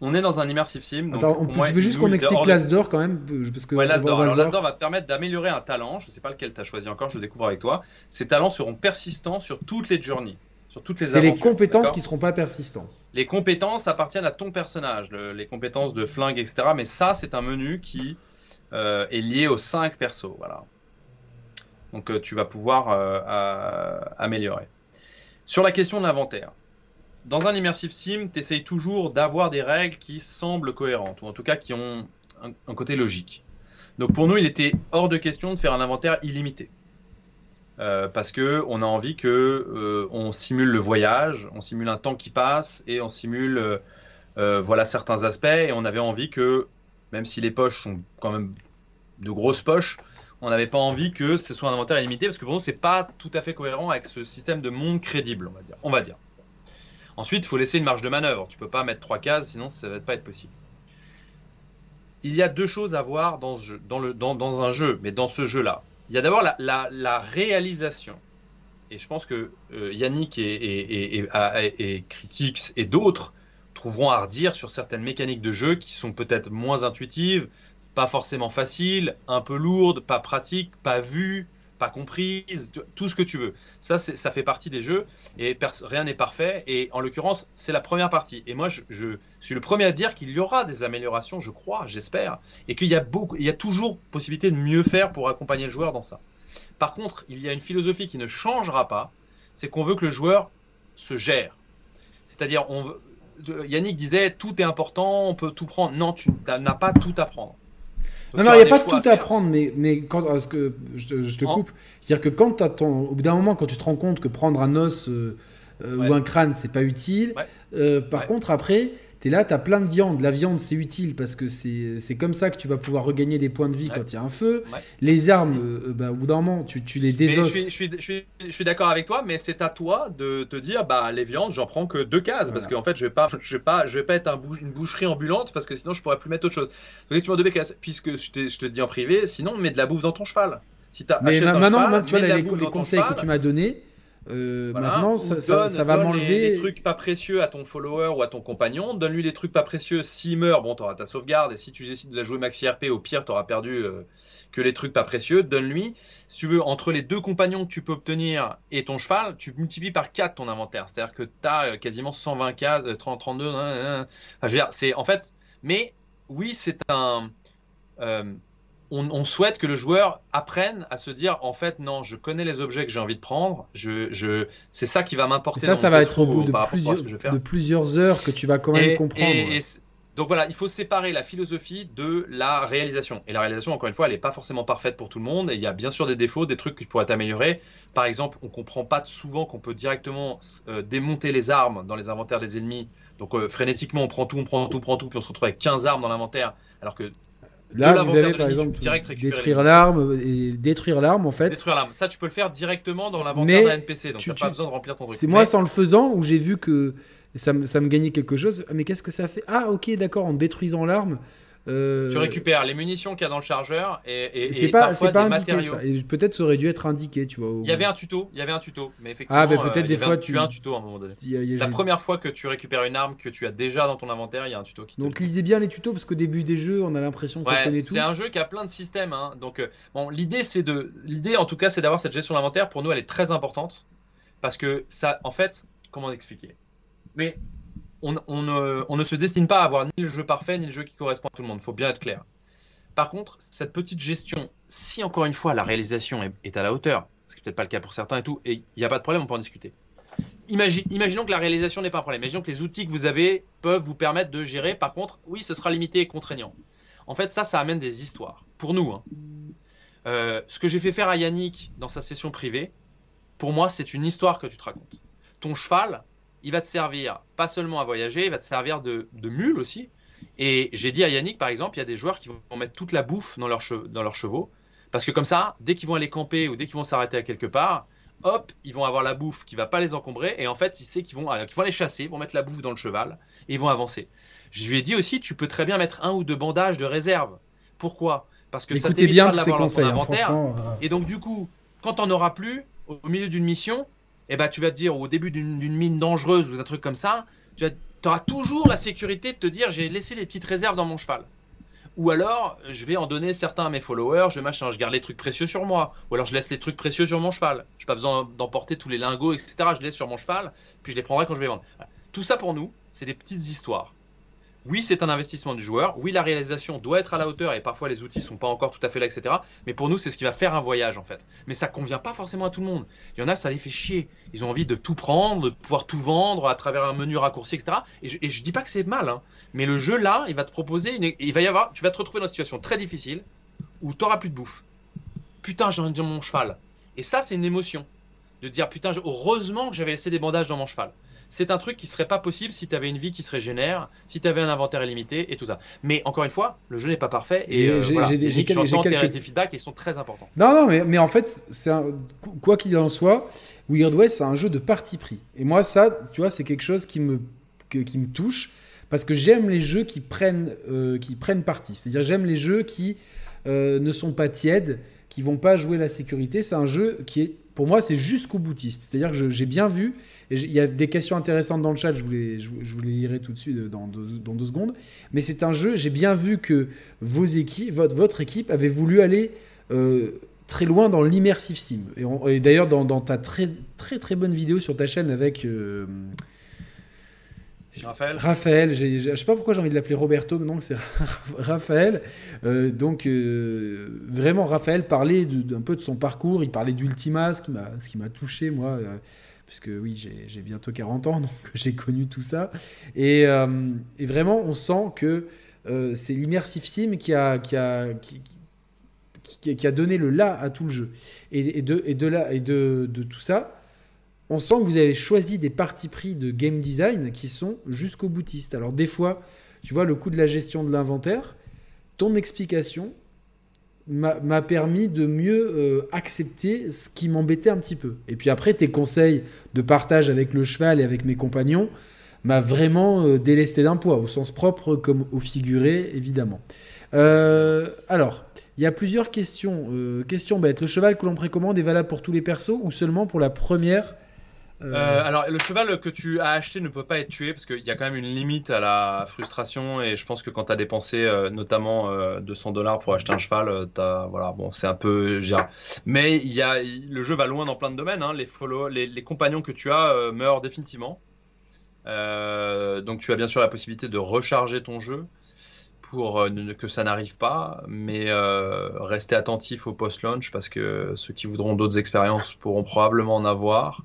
On est dans un immersive sim. Donc
Attends, tu veux juste qu'on explique l'Asdor quand même parce que
ouais, l'Asdor. Alors l'Asdor va te permettre d'améliorer un talent. Je ne sais pas lequel tu as choisi encore, je le découvre avec toi. Ces talents seront persistants sur toutes les journeys. Sur toutes les
C'est les compétences qui ne seront pas persistantes.
Les compétences appartiennent à ton personnage, les compétences de flingue, etc. Mais ça, c'est un menu qui euh, est lié aux 5 persos. Voilà. Donc euh, tu vas pouvoir euh, améliorer. Sur la question de l'inventaire, dans un immersive sim, tu essayes toujours d'avoir des règles qui semblent cohérentes, ou en tout cas qui ont un, côté logique. Donc pour nous, il était hors de question de faire un inventaire illimité. Euh, parce que on a envie que on simule le voyage, on simule un temps qui passe et on simule voilà certains aspects et on avait envie que même si les poches sont quand même de grosses poches, on n'avait pas envie que ce soit un inventaire illimité parce que pour nous, c'est pas tout à fait cohérent avec ce système de monde crédible, on va dire. On va dire. Ensuite, il faut laisser une marge de manœuvre. Tu peux pas mettre trois cases, sinon ça va pas être possible. Il y a deux choses à voir dans, un jeu, mais dans ce jeu-là. Il y a d'abord la, réalisation. Et je pense que euh, Yannick et, et, et, et Critics et d'autres trouveront à redire sur certaines mécaniques de jeu qui sont peut-être moins intuitives, pas forcément facile, un peu lourde, pas pratique, pas vue, pas comprise, tout ce que tu veux. Ça, ça fait partie des jeux et rien n'est parfait. Et en l'occurrence, c'est la première partie. Et moi, je, suis le premier à dire qu'il y aura des améliorations, je crois, j'espère, et qu'il y a beaucoup, il y a toujours possibilité de mieux faire pour accompagner le joueur dans ça. Par contre, il y a une philosophie qui ne changera pas, c'est qu'on veut que le joueur se gère. C'est-à-dire, on Yannick disait tout est important, on peut tout prendre. Non, tu n'as pas tout à prendre.
Non, non, il n'y a pas tout à prendre, mais, mais quand, ce que je te, coupe, c'est-à-dire que quand as ton, au bout d'un moment, quand tu te rends compte que prendre un os euh, euh, ou un crâne, c'est pas utile, euh, par contre, après, tu es là, tu as plein de viande. La viande, c'est utile parce que c'est comme ça que tu vas pouvoir regagner des points de vie quand il y a un feu. Les armes, bah, au bout d'un moment, tu, tu les désosses.
Je suis, je suis, je suis, d'accord avec toi, mais c'est à toi de te dire bah, les viandes, j'en prends que deux cases parce qu'en fait, je vais pas, je vais pas, je vais pas être un une boucherie ambulante parce que sinon, je pourrais plus mettre autre chose. Donc, tu m'en deux cases, puisque je, je te dis en privé, sinon, mets de la bouffe dans ton cheval.
Si as mais maintenant, tu vois, les, les conseils que tu m'as donnés euh, maintenant, ça, va m'enlever.
des trucs pas précieux à ton follower ou à ton compagnon. Donne-lui les trucs pas précieux. S'il meurt, bon, t'auras ta sauvegarde. Et si tu décides de la jouer maxi RP, au pire, t'auras perdu euh, que les trucs pas précieux. Donne-lui. Si tu veux, entre les deux compagnons que tu peux obtenir et ton cheval, tu multiplies par 4 ton inventaire. C'est-à-dire que tu as euh, quasiment 124, 30, 32. je veux dire, c'est en fait. Mais oui, c'est un on, souhaite que le joueur apprenne à se dire en fait non je connais les objets que j'ai envie de prendre je, c'est ça qui va m'importer
ça ça va être au bout de plusieurs, de plusieurs, heures que tu vas quand même comprendre
Donc voilà, il faut séparer la philosophie de la réalisation. Et la réalisation, encore une fois, elle n'est pas forcément parfaite pour tout le monde. Et il y a bien sûr des défauts, des trucs qui pourraient être améliorés. Par exemple, on ne comprend pas souvent qu'on peut directement euh, démonter les armes dans les inventaires des ennemis. Donc euh, frénétiquement, on prend tout, on prend tout, on prend tout, puis on se retrouve avec 15 armes dans l'inventaire. Alors que
Là, vous avez par exemple détruire l'arme et détruire l'arme en fait.
Détruire l'arme, ça tu peux le faire directement dans l'inventaire d'un NPC, donc tu n'as pas besoin de remplir ton truc.
C'est moi sans le faisant où j'ai vu que ça, ça me gagnait quelque chose. Mais qu'est-ce que ça fait? Ah ok d'accord, en détruisant l'arme,
euh, tu récupères les munitions qu'il y a dans le chargeur et, et,
c'est pas, pas des matériaux. peut-être ça aurait dû être indiqué, tu vois.
Il y avait un tuto, il y avait un tuto, mais effectivement. Ah,
ben peut-être des fois
tu... as un tuto à un moment donné. La première fois que tu récupères une arme que tu as déjà dans ton inventaire, il y a un tuto qui.
Donc lisez bien les tutos parce qu'au début des jeux, on a l'impression qu'on connaît tout.
C'est un jeu qui a plein de systèmes, hein. donc euh, bon, l'idée c'est de, l'idée en tout cas, c'est d'avoir cette gestion d'inventaire. Pour nous, elle est très importante parce que ça, en fait, comment expliquer? Mais on, ne, se destine pas à avoir ni le jeu parfait ni le jeu qui correspond à tout le monde. Il faut bien être clair. Par contre, cette petite gestion, si encore une fois la réalisation est, à la hauteur, ce qui n'est peut-être pas le cas pour certains et tout, et il n'y a pas de problème, on peut en discuter. imaginons que la réalisation n'est pas un problème. Imaginons que les outils que vous avez peuvent vous permettre de gérer. Par contre, oui, ce sera limité et contraignant. En fait, ça, ça amène des histoires. Pour nous, hein. euh, ce que j'ai fait faire à Yannick dans sa session privée, pour moi, c'est une histoire que tu te racontes. Ton cheval, il va te servir pas seulement à voyager, il va te servir de mule aussi. Et j'ai dit à Yannick, par exemple, il y a des joueurs qui vont mettre toute la bouffe dans, dans leurs chevaux. Parce que comme ça, dès qu'ils vont aller camper ou dès qu'ils vont s'arrêter à quelque part, hop, ils vont avoir la bouffe qui va pas les encombrer. Et en fait, ils savent qu'ils vont, vont aller chasser, ils vont mettre la bouffe dans le cheval et ils vont avancer. Je lui ai dit aussi, tu peux très bien mettre un ou deux bandages de réserve. Pourquoi? Parce que ça t'évitera de l'avoir dans ton hein, inventaire. Euh. Et donc, du coup, quand on auras plus, au milieu d'une mission, eh ben, tu vas te dire, au début d'une mine dangereuse ou un truc comme ça, tu auras toujours la sécurité de te dire j'ai laissé des petites réserves dans mon cheval. Ou alors, je vais en donner certains à mes followers, je machin, je garde les trucs précieux sur moi. Ou alors, je laisse les trucs précieux sur mon cheval. Je n'ai pas besoin d'emporter tous les lingots, etc. Je les laisse sur mon cheval, puis je les prendrai quand je vais vendre. Tout ça pour nous, c'est des petites histoires oui, c'est un investissement du joueur. Oui, la réalisation doit être à la hauteur et parfois les outils sont pas encore tout à fait là, etc. Mais pour nous, c'est ce qui va faire un voyage en fait. Mais ça convient pas forcément à tout le monde. Il y en a, ça les fait chier. Ils ont envie de tout prendre, de pouvoir tout vendre à travers un menu raccourci, etc. Et je, dis pas que c'est mal, hein. mais le jeu là, il va te proposer, il va y avoir, tu vas te retrouver dans une situation très difficile où tu n'auras plus de bouffe. Putain, j'ai mon cheval. Et ça, c'est une émotion de dire putain, heureusement que j'avais laissé des bandages dans mon cheval c'est un truc qui serait pas possible si tu avais une vie qui se régénère, si tu avais un inventaire illimité et tout ça. Mais encore une fois, le jeu n'est pas parfait et, euh, j'ai quelques feedbacks qui sont très importants.
Non, non, mais, mais en fait, c'est quoi qu'il en soit, Weird West, c'est un jeu de parti pris. Et moi, ça, tu vois, c'est quelque chose qui me, qui me touche parce que j'aime les jeux qui prennent, euh, qui prennent parti. C'est-à-dire, j'aime les jeux qui euh, ne sont pas tièdes, qui vont pas jouer la sécurité. C'est un jeu qui est, pour moi, c'est jusqu'au boutiste. C'est-à-dire que j'ai bien vu il y a des questions intéressantes dans le chat, je vous les, je, vous les lirai tout de suite euh, dans deux, dans deux secondes. Mais c'est un jeu, j'ai bien vu que vos équipes, votre, votre équipe avait voulu aller euh, très loin dans l'immersive sim. Et, d'ailleurs, dans, ta très, très très bonne vidéo sur ta chaîne avec. Euh,
Raphaël.
Raphaël, je ne sais pas pourquoi j'ai envie de l'appeler Roberto, mais non, c'est Raphaël. donc, vraiment, Raphaël parlait d'un peu de son parcours, il parlait d'Ultima, ce qui m'a touché, moi puisque oui, j'ai bientôt 40 ans, donc j'ai connu tout ça. Euh, et, vraiment, on sent que euh, c'est l'immersive sim qui a, qui, a, donné le là à tout le jeu. Et, de, là, et de tout ça, on sent que vous avez choisi des parties pris de game design qui sont jusqu'au boutiste. Alors des fois, tu vois, le coup de la gestion de l'inventaire, ton explication, m'a permis de mieux euh, accepter ce qui m'embêtait un petit peu. Et puis après, tes conseils de partage avec le cheval et avec mes compagnons m'a vraiment euh, délesté d'un poids, au sens propre comme au figuré, évidemment. Euh, alors, il y a plusieurs questions. question bête. Le cheval que l'on précommande est valable pour tous les persos ou seulement pour la première
euh, euh, alors, le cheval que tu as acheté ne peut pas être tué parce qu'il y a quand même une limite à la frustration. Et je pense que quand tu as dépensé euh, notamment 200 dollars pour acheter un cheval, as, voilà, bon, c'est un peu. Mais y a, le jeu va loin dans plein de domaines. Hein. Les, follow, les, compagnons que tu as meurent définitivement. donc, tu as bien sûr la possibilité de recharger ton jeu pour que ça n'arrive pas, mais rester attentif au post-launch parce que ceux qui voudront d'autres expériences pourront probablement en avoir.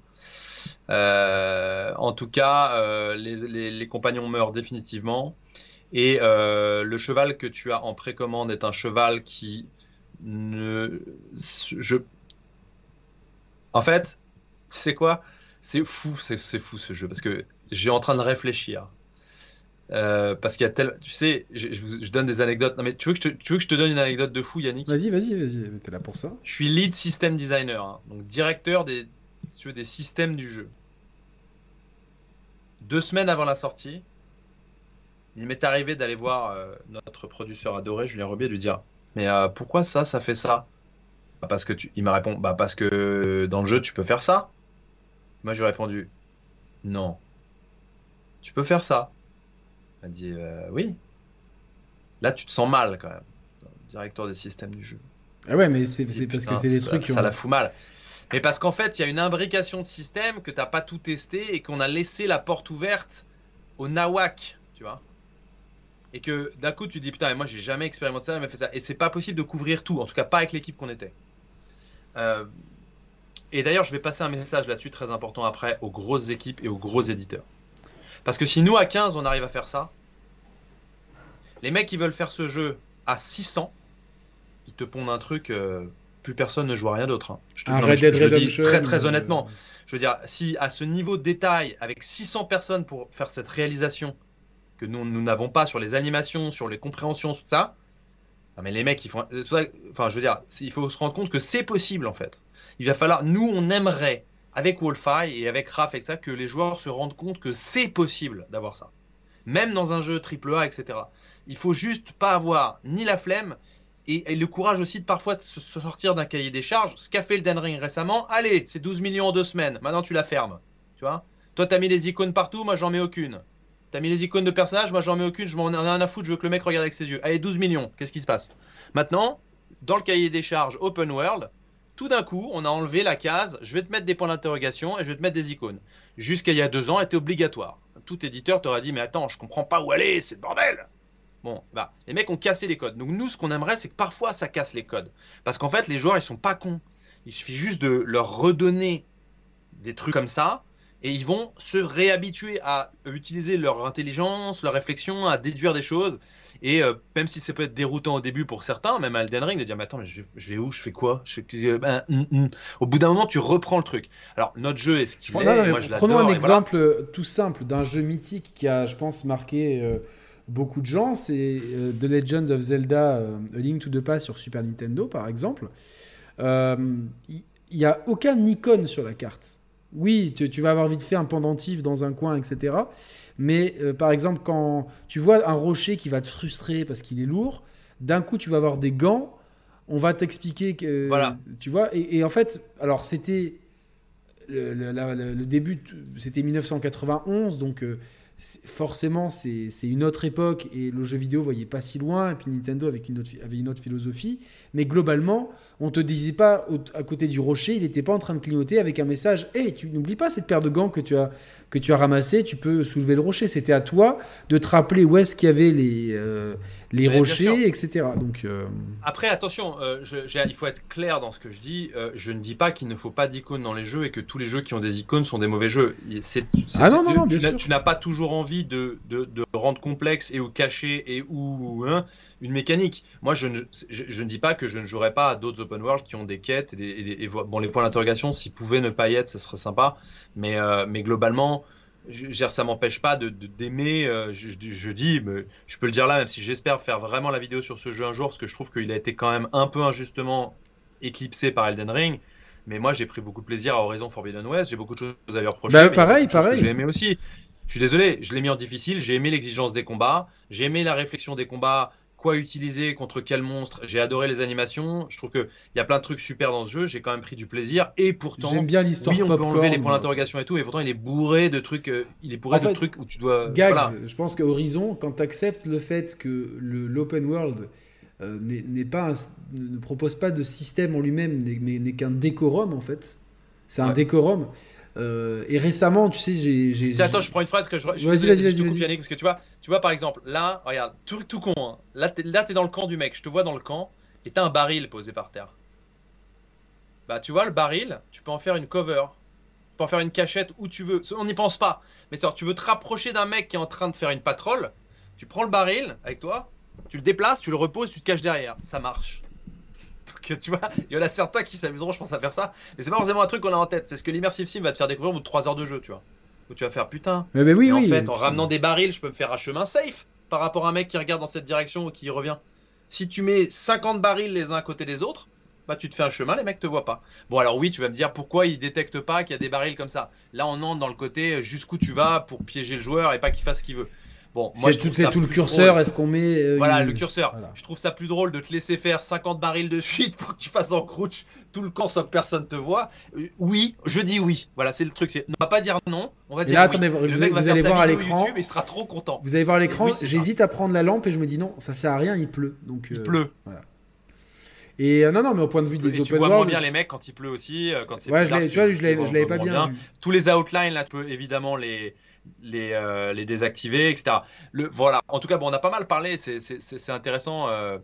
Euh, en tout cas, euh, les, compagnons meurent définitivement. Et le cheval que tu as en précommande est un cheval qui ne. Je... En fait, tu sais quoi? C'est fou, c'est fou ce jeu parce que j'ai en train de réfléchir. Euh, parce qu'il y a tel. Tu sais, je, je, donne des anecdotes. Non, mais tu veux, que je te, tu veux que je te donne une anecdote de fou, Yannick?
Vas-y, vas-y, vas-y. T'es là pour ça.
Je suis lead system designer, hein, donc directeur des, tu veux, des systèmes du jeu. Deux semaines avant la sortie, il m'est arrivé d'aller voir euh, notre producteur adoré, Julien Rebier, et de lui dire Mais euh, pourquoi ça, ça fait ça? Bah, Parce que tu... Il m'a répondu Bah, parce que dans le jeu, tu peux faire ça. Moi, j'ai répondu Non. Tu peux faire ça. Il m'a dit euh, Oui. Là, tu te sens mal quand même, directeur des systèmes du jeu.
Ah ouais, mais c'est parce que c'est des trucs.
Ça, la fout mal. Mais parce qu'en fait, il y a une imbrication de système que tu n'as pas tout testé et qu'on a laissé la porte ouverte au nawak, tu vois et que d'un coup tu dis putain, moi j'ai jamais expérimenté ça, jamais fait ça, et c'est pas possible de couvrir tout, en tout cas pas avec l'équipe qu'on était. Euh, et d'ailleurs, je vais passer un message là-dessus très important après aux grosses équipes et aux gros éditeurs. Parce que si nous à 15 on arrive à faire ça, les mecs qui veulent faire ce jeu à 600, ils te pondent un truc, euh, plus personne ne joue à rien d'autre. Hein.
Je te Dead
Redemption. Très très euh, honnêtement. Je veux dire, si à ce niveau de détail, avec 600 personnes pour faire cette réalisation, que nous n'avons pas sur les animations, sur les compréhensions, tout ça. mais les mecs, ils font. Enfin, je veux dire, il faut se rendre compte que c'est possible en fait. Il va falloir. Nous, on aimerait, avec Wolfeye et avec Raf et ça, que les joueurs se rendent compte que c'est possible d'avoir ça. Même dans un jeu AAA, etc. Il faut juste pas avoir ni la flemme et, le courage aussi de parfois de se sortir d'un cahier des charges. Ce qu'a fait le Den Ring récemment, allez, c'est 12 millions en deux semaines. Maintenant, tu la fermes. Tu vois? Toi, t'as mis les icônes partout, moi, j'en mets aucune. T'as mis les icônes de personnages, moi j'en mets aucune, je m'en ai rien à foutre, je veux que le mec regarde avec ses yeux. Allez, 12 millions, qu'est-ce qui se passe? Maintenant, dans le cahier des charges Open World, tout d'un coup, on a enlevé la case je vais te mettre des points d'interrogation et je vais te mettre des icônes. Jusqu'à il y a deux ans, était obligatoire. Tout éditeur t'aurait dit mais attends, je comprends pas où aller, c'est le bordel Bon, bah, les mecs ont cassé les codes. Donc nous, ce qu'on aimerait, c'est que parfois ça casse les codes. Parce qu'en fait, les joueurs, ils sont pas cons. Il suffit juste de leur redonner des trucs comme ça et ils vont se réhabituer à utiliser leur intelligence, leur réflexion, à déduire des choses. Et euh, même si ça peut être déroutant au début pour certains, même à Elden Ring, de dire mais attends, mais je, vais où? Je fais quoi? Je fais, ben, hum, hum. Au bout d'un moment, tu reprends le truc. Alors notre jeu est ce qu'il est. Moi, je
prenons un exemple euh, tout simple d'un jeu mythique qui a, je pense, marqué. Euh, beaucoup de gens, c'est The Legend of Zelda A Link to the Past sur Super Nintendo, par exemple. Il n'y a aucun icône sur la carte oui, tu, vas avoir vite fait un pendentif dans un coin, etc. Mais euh, par exemple, quand tu vois un rocher qui va te frustrer parce qu'il est lourd, d'un coup, tu vas avoir des gants. On va t'expliquer que. Voilà. Tu vois, et, en fait, alors c'était. Le, début, c'était 1991, donc euh, forcément, c'est une autre époque et le jeu vidéo voyait pas si loin. Et puis Nintendo une autre, avait une autre philosophie. Mais globalement, on te disait pas à côté du rocher, il n'était pas en train de clignoter avec un message Hé, tu n'oublies pas cette paire de gants que tu as, que tu as ramassé, tu peux soulever le rocher. C'était à toi de te rappeler où est-ce qu'il y avait les, euh, les rochers, etc. Donc, euh,
Après, attention, euh, il faut être clair dans ce que je dis. je ne dis pas qu'il ne faut pas d'icônes dans les jeux et que tous les jeux qui ont des icônes sont des mauvais jeux.
ah non, non, non,
tu n'as pas toujours envie de, de, de, rendre complexe et ou cacher et ou. Hein, une mécanique. Moi, je ne, je, ne, dis pas que je ne jouerai pas à d'autres open world qui ont des quêtes et, bon, les points d'interrogation, s'ils pouvaient ne pas y être, ça serait sympa. Mais, euh, mais globalement, je, ça m'empêche pas de d'aimer. Euh, je, dis, mais je peux le dire là, même si j'espère faire vraiment la vidéo sur ce jeu un jour, parce que je trouve qu'il a été quand même un peu injustement éclipsé par Elden Ring. Mais moi, j'ai pris beaucoup de plaisir à Horizon Forbidden West. J'ai beaucoup de choses à lui reprocher.
Bah, pareil, pareil.
J'ai aimé aussi. Je suis désolé, je l'ai mis en difficile. J'ai aimé l'exigence des combats. J'ai aimé la réflexion des combats quoi utiliser contre quel monstre. J'ai adoré les animations. Je trouve qu'il y a plein de trucs super dans ce jeu. J'ai quand même pris du plaisir. Et pourtant,
j'aime bien l'histoire.
Oui, on peut enlever les points d'interrogation et tout. Et pourtant, il est bourré de trucs. Euh, il est bourré de trucs où tu dois.
Gags, je pense qu'Horizon, quand tu acceptes le fait que l'open world euh, n'est pas ne propose pas de système en lui-même, n'est qu'un décorum en fait. C'est un décorum. Euh, et récemment, tu sais, j'ai.
Attends, je prends une phrase que je.
vas-y, vas-y, vas-y.
Parce que tu vois, tu vois, par exemple, là, regarde, tout, tout con. Hein. Là, t'es es dans le camp du mec. Je te vois dans le camp et t'as un baril posé par terre. Bah, tu vois, le baril, tu peux en faire une cover. Tu peux en faire une cachette où tu veux. On n'y pense pas. Mais ça, tu veux te rapprocher d'un mec qui est en train de faire une patrole tu prends le baril avec toi, tu le déplaces, tu le reposes, tu te caches derrière. Ça marche. Donc, tu vois, il y en a certains qui s'amuseront, je pense, à faire ça. Mais c'est pas forcément un truc qu'on a en tête. C'est ce que l'immersive sim va te faire découvrir au bout de 3 heures de jeu, tu vois. Où tu vas faire putain.
Mais, mais oui,
en fait, en ramenant des barils, je peux me faire un chemin safe par rapport à un mec qui regarde dans cette direction ou qui revient. Si tu mets 50 barils les uns à côté des autres, bah tu te fais un chemin, les mecs te voient pas. Bon alors oui, tu vas me dire pourquoi ils détectent pas qu'il y a des barils comme ça. Là on entre dans le côté euh, jusqu'où tu vas pour piéger le joueur et pas qu'il fasse ce qu'il veut. Bon, moi
C'est
je
tout, c'est tout le curseur.
drôle.
Est-ce qu'on met. euh,
Voilà
une-
le curseur.
Voilà.
Je trouve ça plus drôle de te laisser faire 50 barils de suite pour que tu fasses en crouch tout le camp sans que personne te voit. Euh, oui, je dis oui. Voilà, c'est le truc. C'est on va pas dire non, on va
Et
dire
là,
oui.
attendez,
Et
vous- allez voir à l'écran.
YouTube et il sera trop content.
Vous allez voir l'écran,
Oui, c'est ça.
j'hésite à prendre la lampe et je me dis non, ça sert à rien, il pleut. Donc,
Il
euh,
pleut.
Et euh, non, non, mais au point de vue des
Et tu
open
vois moins bien les mecs quand il pleut aussi. euh, Quand c'est
Ouais,
plus
je
tard,
l'avais, tu vois, je l'avais, je pas bien.
Tous les outlines là, tu peux évidemment les les, euh, les désactiver, etc. Le, voilà. En tout cas, bon, on a pas mal parlé. C'est, intéressant. euh,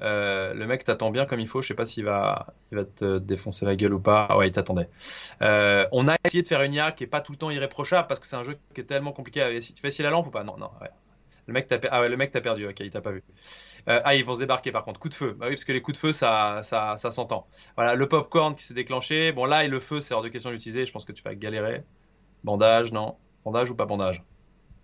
euh, le mec t'attend bien comme il faut. Je sais pas s'il va, il va te défoncer la gueule ou pas. Ah ouais, il t'attendait. On a essayé de faire une IA qui est pas tout le temps irréprochable parce que c'est un jeu qui est tellement compliqué. Tu fais essayer la lampe ou pas? Non, non. Le mec t'a, ah ouais, le mec t'a perdu. Ok, il t'a pas vu. Ah, ils vont se débarquer par contre. Coup de feu. Bah oui, parce que les coups de feu, ça, ça, ça s'entend. Voilà, le popcorn qui s'est déclenché. Bon, là, et le feu, c'est hors de question d'utiliser. Je pense que tu vas galérer. Bandage, non Bandage ou pas bandage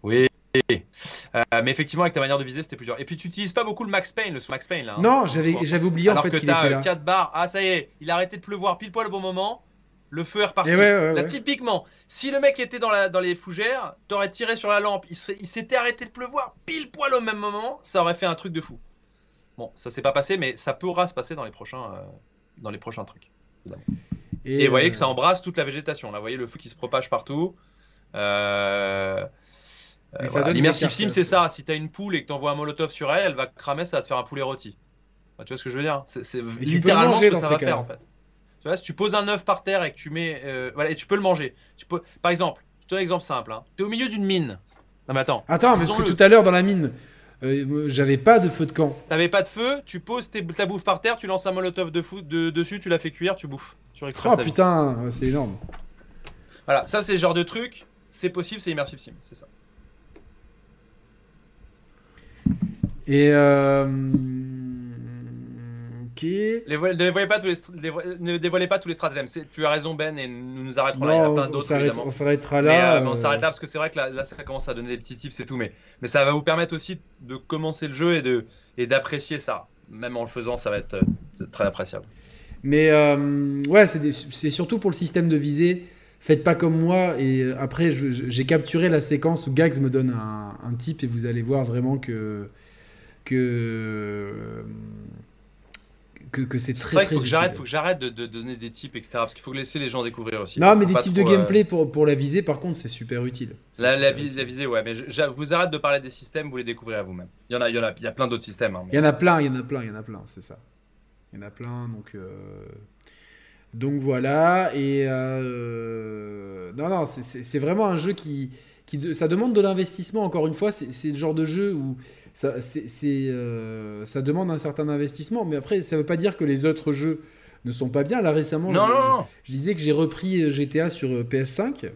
Oui. Euh, mais effectivement, avec ta manière de viser, c'était plus dur. Et puis, tu n'utilises pas beaucoup le Max Payne, le sous Max Payne. Là, hein.
Non, j'avais, j'avais oublié
Alors
en fait
que
qu'il
tu
était là.
as 4 barres. Ah, ça y est, il a arrêté de pleuvoir pile poil au bon moment. Le feu est reparti.
Et ouais, ouais,
Là,
ouais.
typiquement, si le mec était dans, la, dans les fougères, t'aurais tiré sur la lampe, il, serait- il s'était arrêté de pleuvoir pile poil au même moment, ça aurait fait un truc de fou. Bon, ça s'est pas passé, mais ça pourra se passer dans les prochains, euh, dans les prochains trucs. Et, vous voyez
euh,
que ça embrasse toute la végétation. Là, vous voyez le feu qui se propage partout. Euh, euh, voilà. L'immersive sim,
carcasses.
c'est ça. Si t'as une poule et que t'envoies un molotov sur elle, elle va cramer, ça va te faire un poulet rôti. Enfin, tu vois ce que je veux dire C'est c'est
le
littéralement ce que ça va faire en fait. Tu vois, si tu poses un œuf par terre et que tu mets, euh, voilà, et tu peux le manger. Tu peux, par exemple, je te donne un exemple simple. Hein. T'es au milieu d'une mine. Non mais attends.
Attends, parce que tout à l'heure dans la mine, euh, j'avais pas de feu de camp.
T'avais pas de feu, tu poses tes- ta bouffe par terre, tu lances un molotov de fou, de- dessus, tu la fais cuire, tu bouffes. Tu
Oh putain, c'est énorme.
Voilà, ça c'est le genre de truc, c'est possible, c'est immersive sim, c'est ça.
Et euh... ok.
Les vo- ne, dévoilez pas tous les, str- les vo- ne dévoilez pas tous les stratagèmes. Tu as raison Ben et nous nous arrêterons là. Il y en a plein
on,
d'autres
on s'arrêtera
Mais,
là.
euh, mais on
euh,
s'arrête là parce que c'est vrai que là, là, ça commence à donner des petits tips et tout, mais, mais ça va vous permettre aussi de commencer le jeu et de et d'apprécier ça. Même en le faisant, ça va être euh, très appréciable.
Mais euh, ouais, c'est surtout pour le système de visée. Faites pas comme moi. Et euh, après, j'ai capturé la séquence où Gags me donne un, un tip et vous allez voir vraiment que que que, que c'est très
vrai
très.
faut que j'arrête, faut que j'arrête de, de donner des tips, etc. Parce qu'il faut laisser les gens découvrir aussi.
Non, mais des types de
euh,
gameplay pour, pour la visée, par contre, c'est super utile.
La, la,
super
vi-
utile.
la visée, ouais, mais je, je vous arrête de parler des systèmes, vous les découvrez à vous-même. Il y en a, il y en a, il y a plein d'autres systèmes. hein, mais-
Il y en a plein, il y en a plein, il y en a plein, c'est ça. Il y en a plein, donc euh, donc voilà. Et euh, non, non, c'est- vraiment un jeu qui, qui ça demande de l'investissement. Encore une fois, c'est le genre de jeu où ça, euh, ça demande un certain investissement, mais après, ça veut pas dire que les autres jeux ne sont pas bien. Là récemment,
Non,
je-
non,
je disais que j'ai repris euh, GTA sur euh, PS5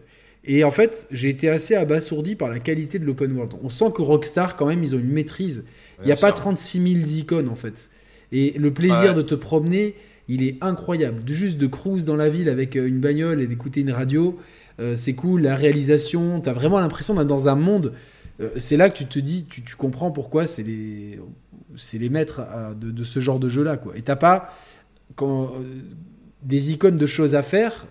et en fait j'ai été assez abasourdi par la qualité de l'open world. On sent que Rockstar quand même ils ont une maîtrise. Il n'y a pas
sûr.
36 000 icônes en fait. Et le plaisir
Ouais.
de te promener, il est incroyable. Juste de cruise dans la ville avec euh, une bagnole et d'écouter une radio, euh, c'est cool. La réalisation, tu as vraiment l'impression d'être dans un monde. euh, c'est là que tu te dis, tu, comprends pourquoi c'est les, c'est les maîtres de, ce genre de jeu-là. Quoi. Et t'as pas quand, des icônes de choses à faire,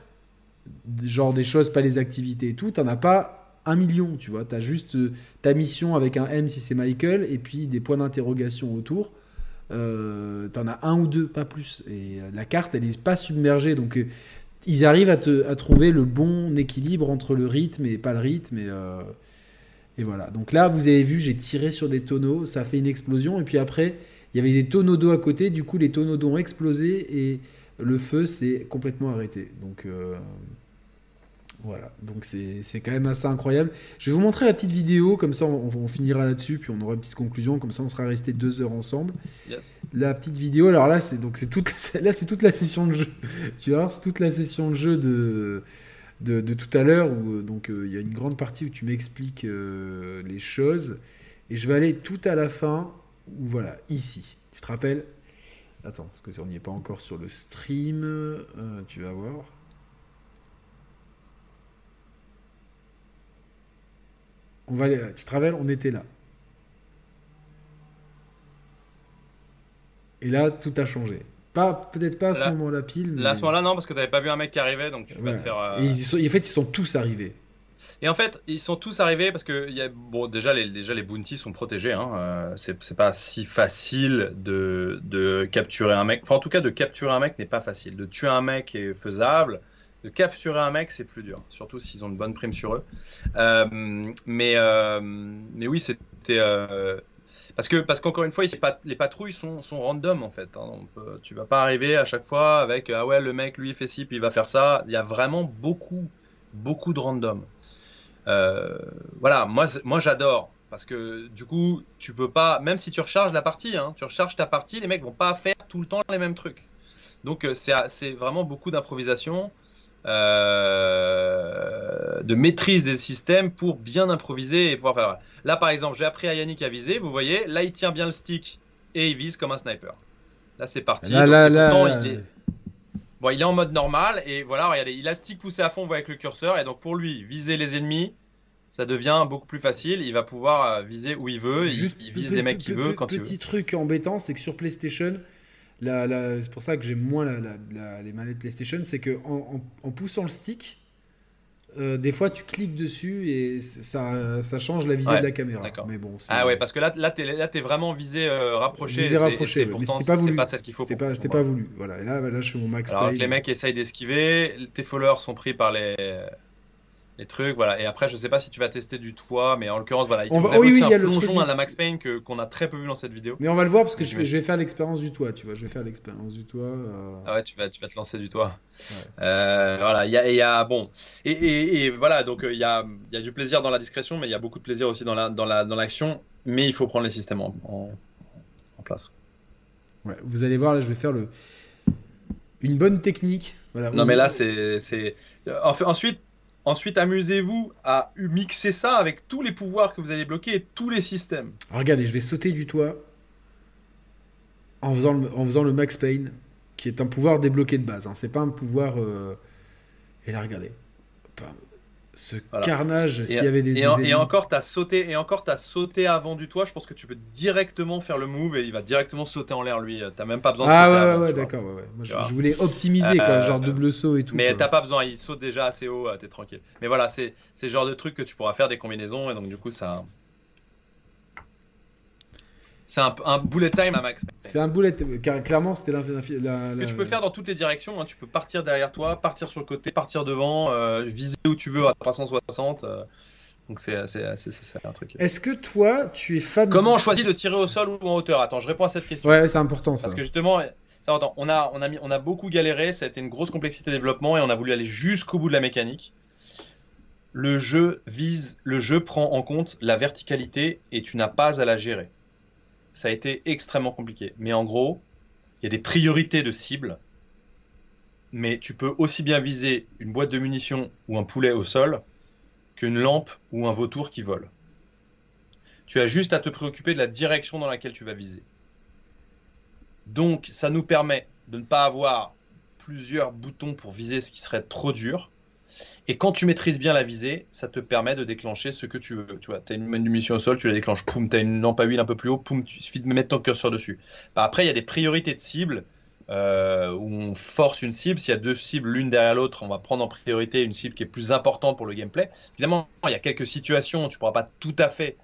genre des choses, pas les activités et tout, t'en as pas un million, tu vois. T'as juste ta mission avec un M si c'est Michael, et puis des points d'interrogation autour. Euh, t'en as un ou deux, pas plus. Et euh, la carte, elle est pas submergée, donc euh, ils arrivent à, trouver le bon équilibre entre le rythme et pas le rythme. Et, voilà. Donc là, vous avez vu, j'ai tiré sur des tonneaux, ça a fait une explosion, et puis après, il y avait des tonneaux d'eau à côté, du coup, les tonneaux d'eau ont explosé et le feu s'est complètement arrêté. Donc voilà, donc c'est c'est quand même assez incroyable. Je vais vous montrer la petite vidéo, comme ça on, on finira là-dessus, puis on aura une petite conclusion, comme ça on sera resté deux heures ensemble.
Yes.
La petite vidéo, alors là c'est donc c'est toute là toute la session de jeu. Tu vois, c'est toute la session de jeu de de, de tout à l'heure où euh, donc euh, il y a une grande partie où tu m'expliques euh, les choses Et je vais aller tout à la fin, ou voilà, ici. Tu te rappelles? Attends, parce que on n'y est pas encore sur le stream. Euh, tu vas voir. On va tu te rappelles, on était là. Et là, tout a changé. Pas, peut-être pas à ce moment-là pile.
Là, à ce moment-là, non, parce que tu n'avais pas vu un mec qui arrivait, donc tu vas te faire.
Et ils sont, en fait, ils sont tous arrivés.
Et en fait, ils sont tous arrivés parce que y a, bon, déjà, les, déjà, les bounties sont protégés. Hein, euh, c'est pas si facile de, de, capturer un mec. Enfin, en tout cas, de capturer un mec n'est pas facile. De tuer un mec est faisable. De capturer un mec, c'est plus dur. Surtout s'ils ont une bonne prime sur eux. Euh, mais, euh, mais oui, c'était. Parce que parce qu'encore une fois, les patrouilles sont, sont random en fait. Hein. tu vas pas arriver à chaque fois avec ah ouais le mec lui fait ci puis il va faire ça. Il y a vraiment beaucoup beaucoup de random. Euh, voilà, moi, moi j'adore. Parce que du coup, tu peux pas, même si tu recharges la partie, hein, tu recharges ta partie, les mecs vont pas faire tout le temps les mêmes trucs. Donc euh, c'est vraiment beaucoup d'improvisation, euh, de maîtrise des systèmes pour bien improviser et pouvoir faire. Là par exemple, j'ai appris à Yannick à viser, vous voyez, là il tient bien le stick et il vise comme un sniper. Là c'est parti.
Là, là, là,
il est... Bon, il est en mode normal et voilà, regardez, il a le stick poussé à fond, vous voyez avec le curseur et donc pour lui, viser les ennemis, ça devient beaucoup plus facile. Il va pouvoir euh, viser où il veut, il, vise les mecs qu'il veut quand il veut.
Petit truc embêtant, c'est que sur PlayStation, c'est pour ça que j'aime moins les manettes PlayStation, c'est que en, poussant le stick, euh, des fois tu cliques dessus et ça, ça change la visée de la caméra. Mais bon,
ah ouais, parce que là, là, t'es, là, es vraiment visé euh, rapproché.
Visé rapproché, mais c'était pas voulu.
pas celle qu'il faut.
C'était pas, pas voulu. Voilà, et là, là, je fais mon max.
Alors, les mecs essayent d'esquiver, tes followers sont pris par les les trucs, voilà. Et après, je sais pas si tu vas tester du toit, mais en l'occurrence, voilà.
On va... oui, oui, il y a le
plongeon à la Max Payne que qu'on a très peu vu dans cette vidéo.
Mais on va le voir parce que je vais, je vais faire l'expérience du toit, tu vois. Je vais faire l'expérience du toit. Euh.
Ah ouais, tu vas, tu vas te lancer du toit. Euh, voilà, il y a, y a, bon, et, et, et voilà, donc euh, il y a, y a du plaisir dans la discrétion, mais il y a beaucoup de plaisir aussi dans la, dans la, dans l'action. Mais il faut prendre les systèmes en, en, place.
Ouais, vous allez voir, là, je vais faire le une bonne technique. Voilà,
non, mais là, c'est, c'est... Ensuite, Ensuite, amusez-vous à mixer ça avec tous les pouvoirs que vous allez bloquer et tous les systèmes.
regardez, je vais sauter du toit en faisant le, Max Payne, qui est un pouvoir débloqué de base. Hein. C'est pas un pouvoir. Euh, et là, regardez ce carnage s'il y avait des,
et, encore t'as sauté et encore t'as sauté avant du toit. Je pense que tu peux directement faire le move et il va directement sauter en l'air lui. T'as même pas besoin de
ah ouais ouais, d'accord ouais, Moi, je, voulais optimiser quoi, genre double saut et tout
mais t'as pas besoin il saute déjà assez haut t'es tranquille. Mais voilà c'est c'est le genre de truc que tu pourras faire des combinaisons et donc du coup ça c'est un, bullet time à max.
C'est un bullet, clairement c'était la,
Que tu peux faire dans toutes les directions. Hein. Tu peux partir derrière toi, partir sur le côté, partir devant, euh, viser où tu veux à 360. Euh. donc c'est un truc.
Est-ce que toi, tu es fan
Comment on choisit de tirer au sol ou en hauteur? Attends, je réponds à cette question.
Ouais, c'est important ça.
Parce que justement, ça, on a, on a, mis, on a beaucoup galéré. Ça a été une grosse complexité de développement et on a voulu aller jusqu'au bout de la mécanique. Le jeu vise, le jeu prend en compte la verticalité et tu n'as pas à la gérer ça a été extrêmement compliqué. Mais en gros, il y a des priorités de cible, mais tu peux aussi bien viser une boîte de munitions ou un poulet au sol qu'une lampe ou un vautour qui vole. Tu as juste à te préoccuper de la direction dans laquelle tu vas viser. Donc ça nous permet de ne pas avoir plusieurs boutons pour viser ce qui serait trop dur, et quand tu maîtrises bien la visée, ça te permet de déclencher ce que tu veux. Tu vois, as une munition au sol, tu la déclenches, poum, tu as une lampe à huile un peu plus haut, poum, il suffit de mettre ton curseur dessus. Bah, après, il y a des priorités de cible euh, où on force une cible. S'il y a deux cibles l'une derrière l'autre, on va prendre en priorité une cible qui est plus importante pour le gameplay. Évidemment, il y a quelques situations où tu ne pourras pas tout à fait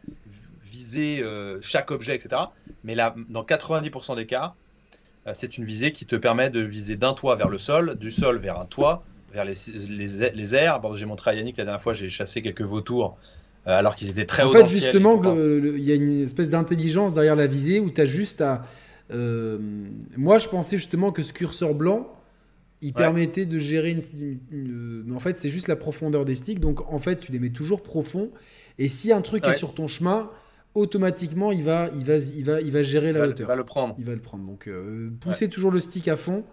viser euh, chaque objet, etc. Mais là, dans 90% des cas, euh, c'est une visée qui te permet de viser d'un toit vers le sol, du sol vers un toit, vers les, les, les airs. Bon, j'ai montré à Yannick la dernière fois, j'ai chassé quelques vautours euh, alors qu'ils étaient très hauts.
En fait, justement, il y a une espèce d'intelligence derrière la visée où tu as juste à. Euh, moi, je pensais justement que ce curseur blanc, il permettait de gérer une. Mais en fait, c'est juste la profondeur des sticks. Donc, en fait, tu les mets toujours profond. Et si un truc est sur ton chemin, automatiquement, il va, il va, il va, il va gérer la hauteur.
Il va le prendre.
Il va le prendre. Donc, euh, poussez toujours le stick à fond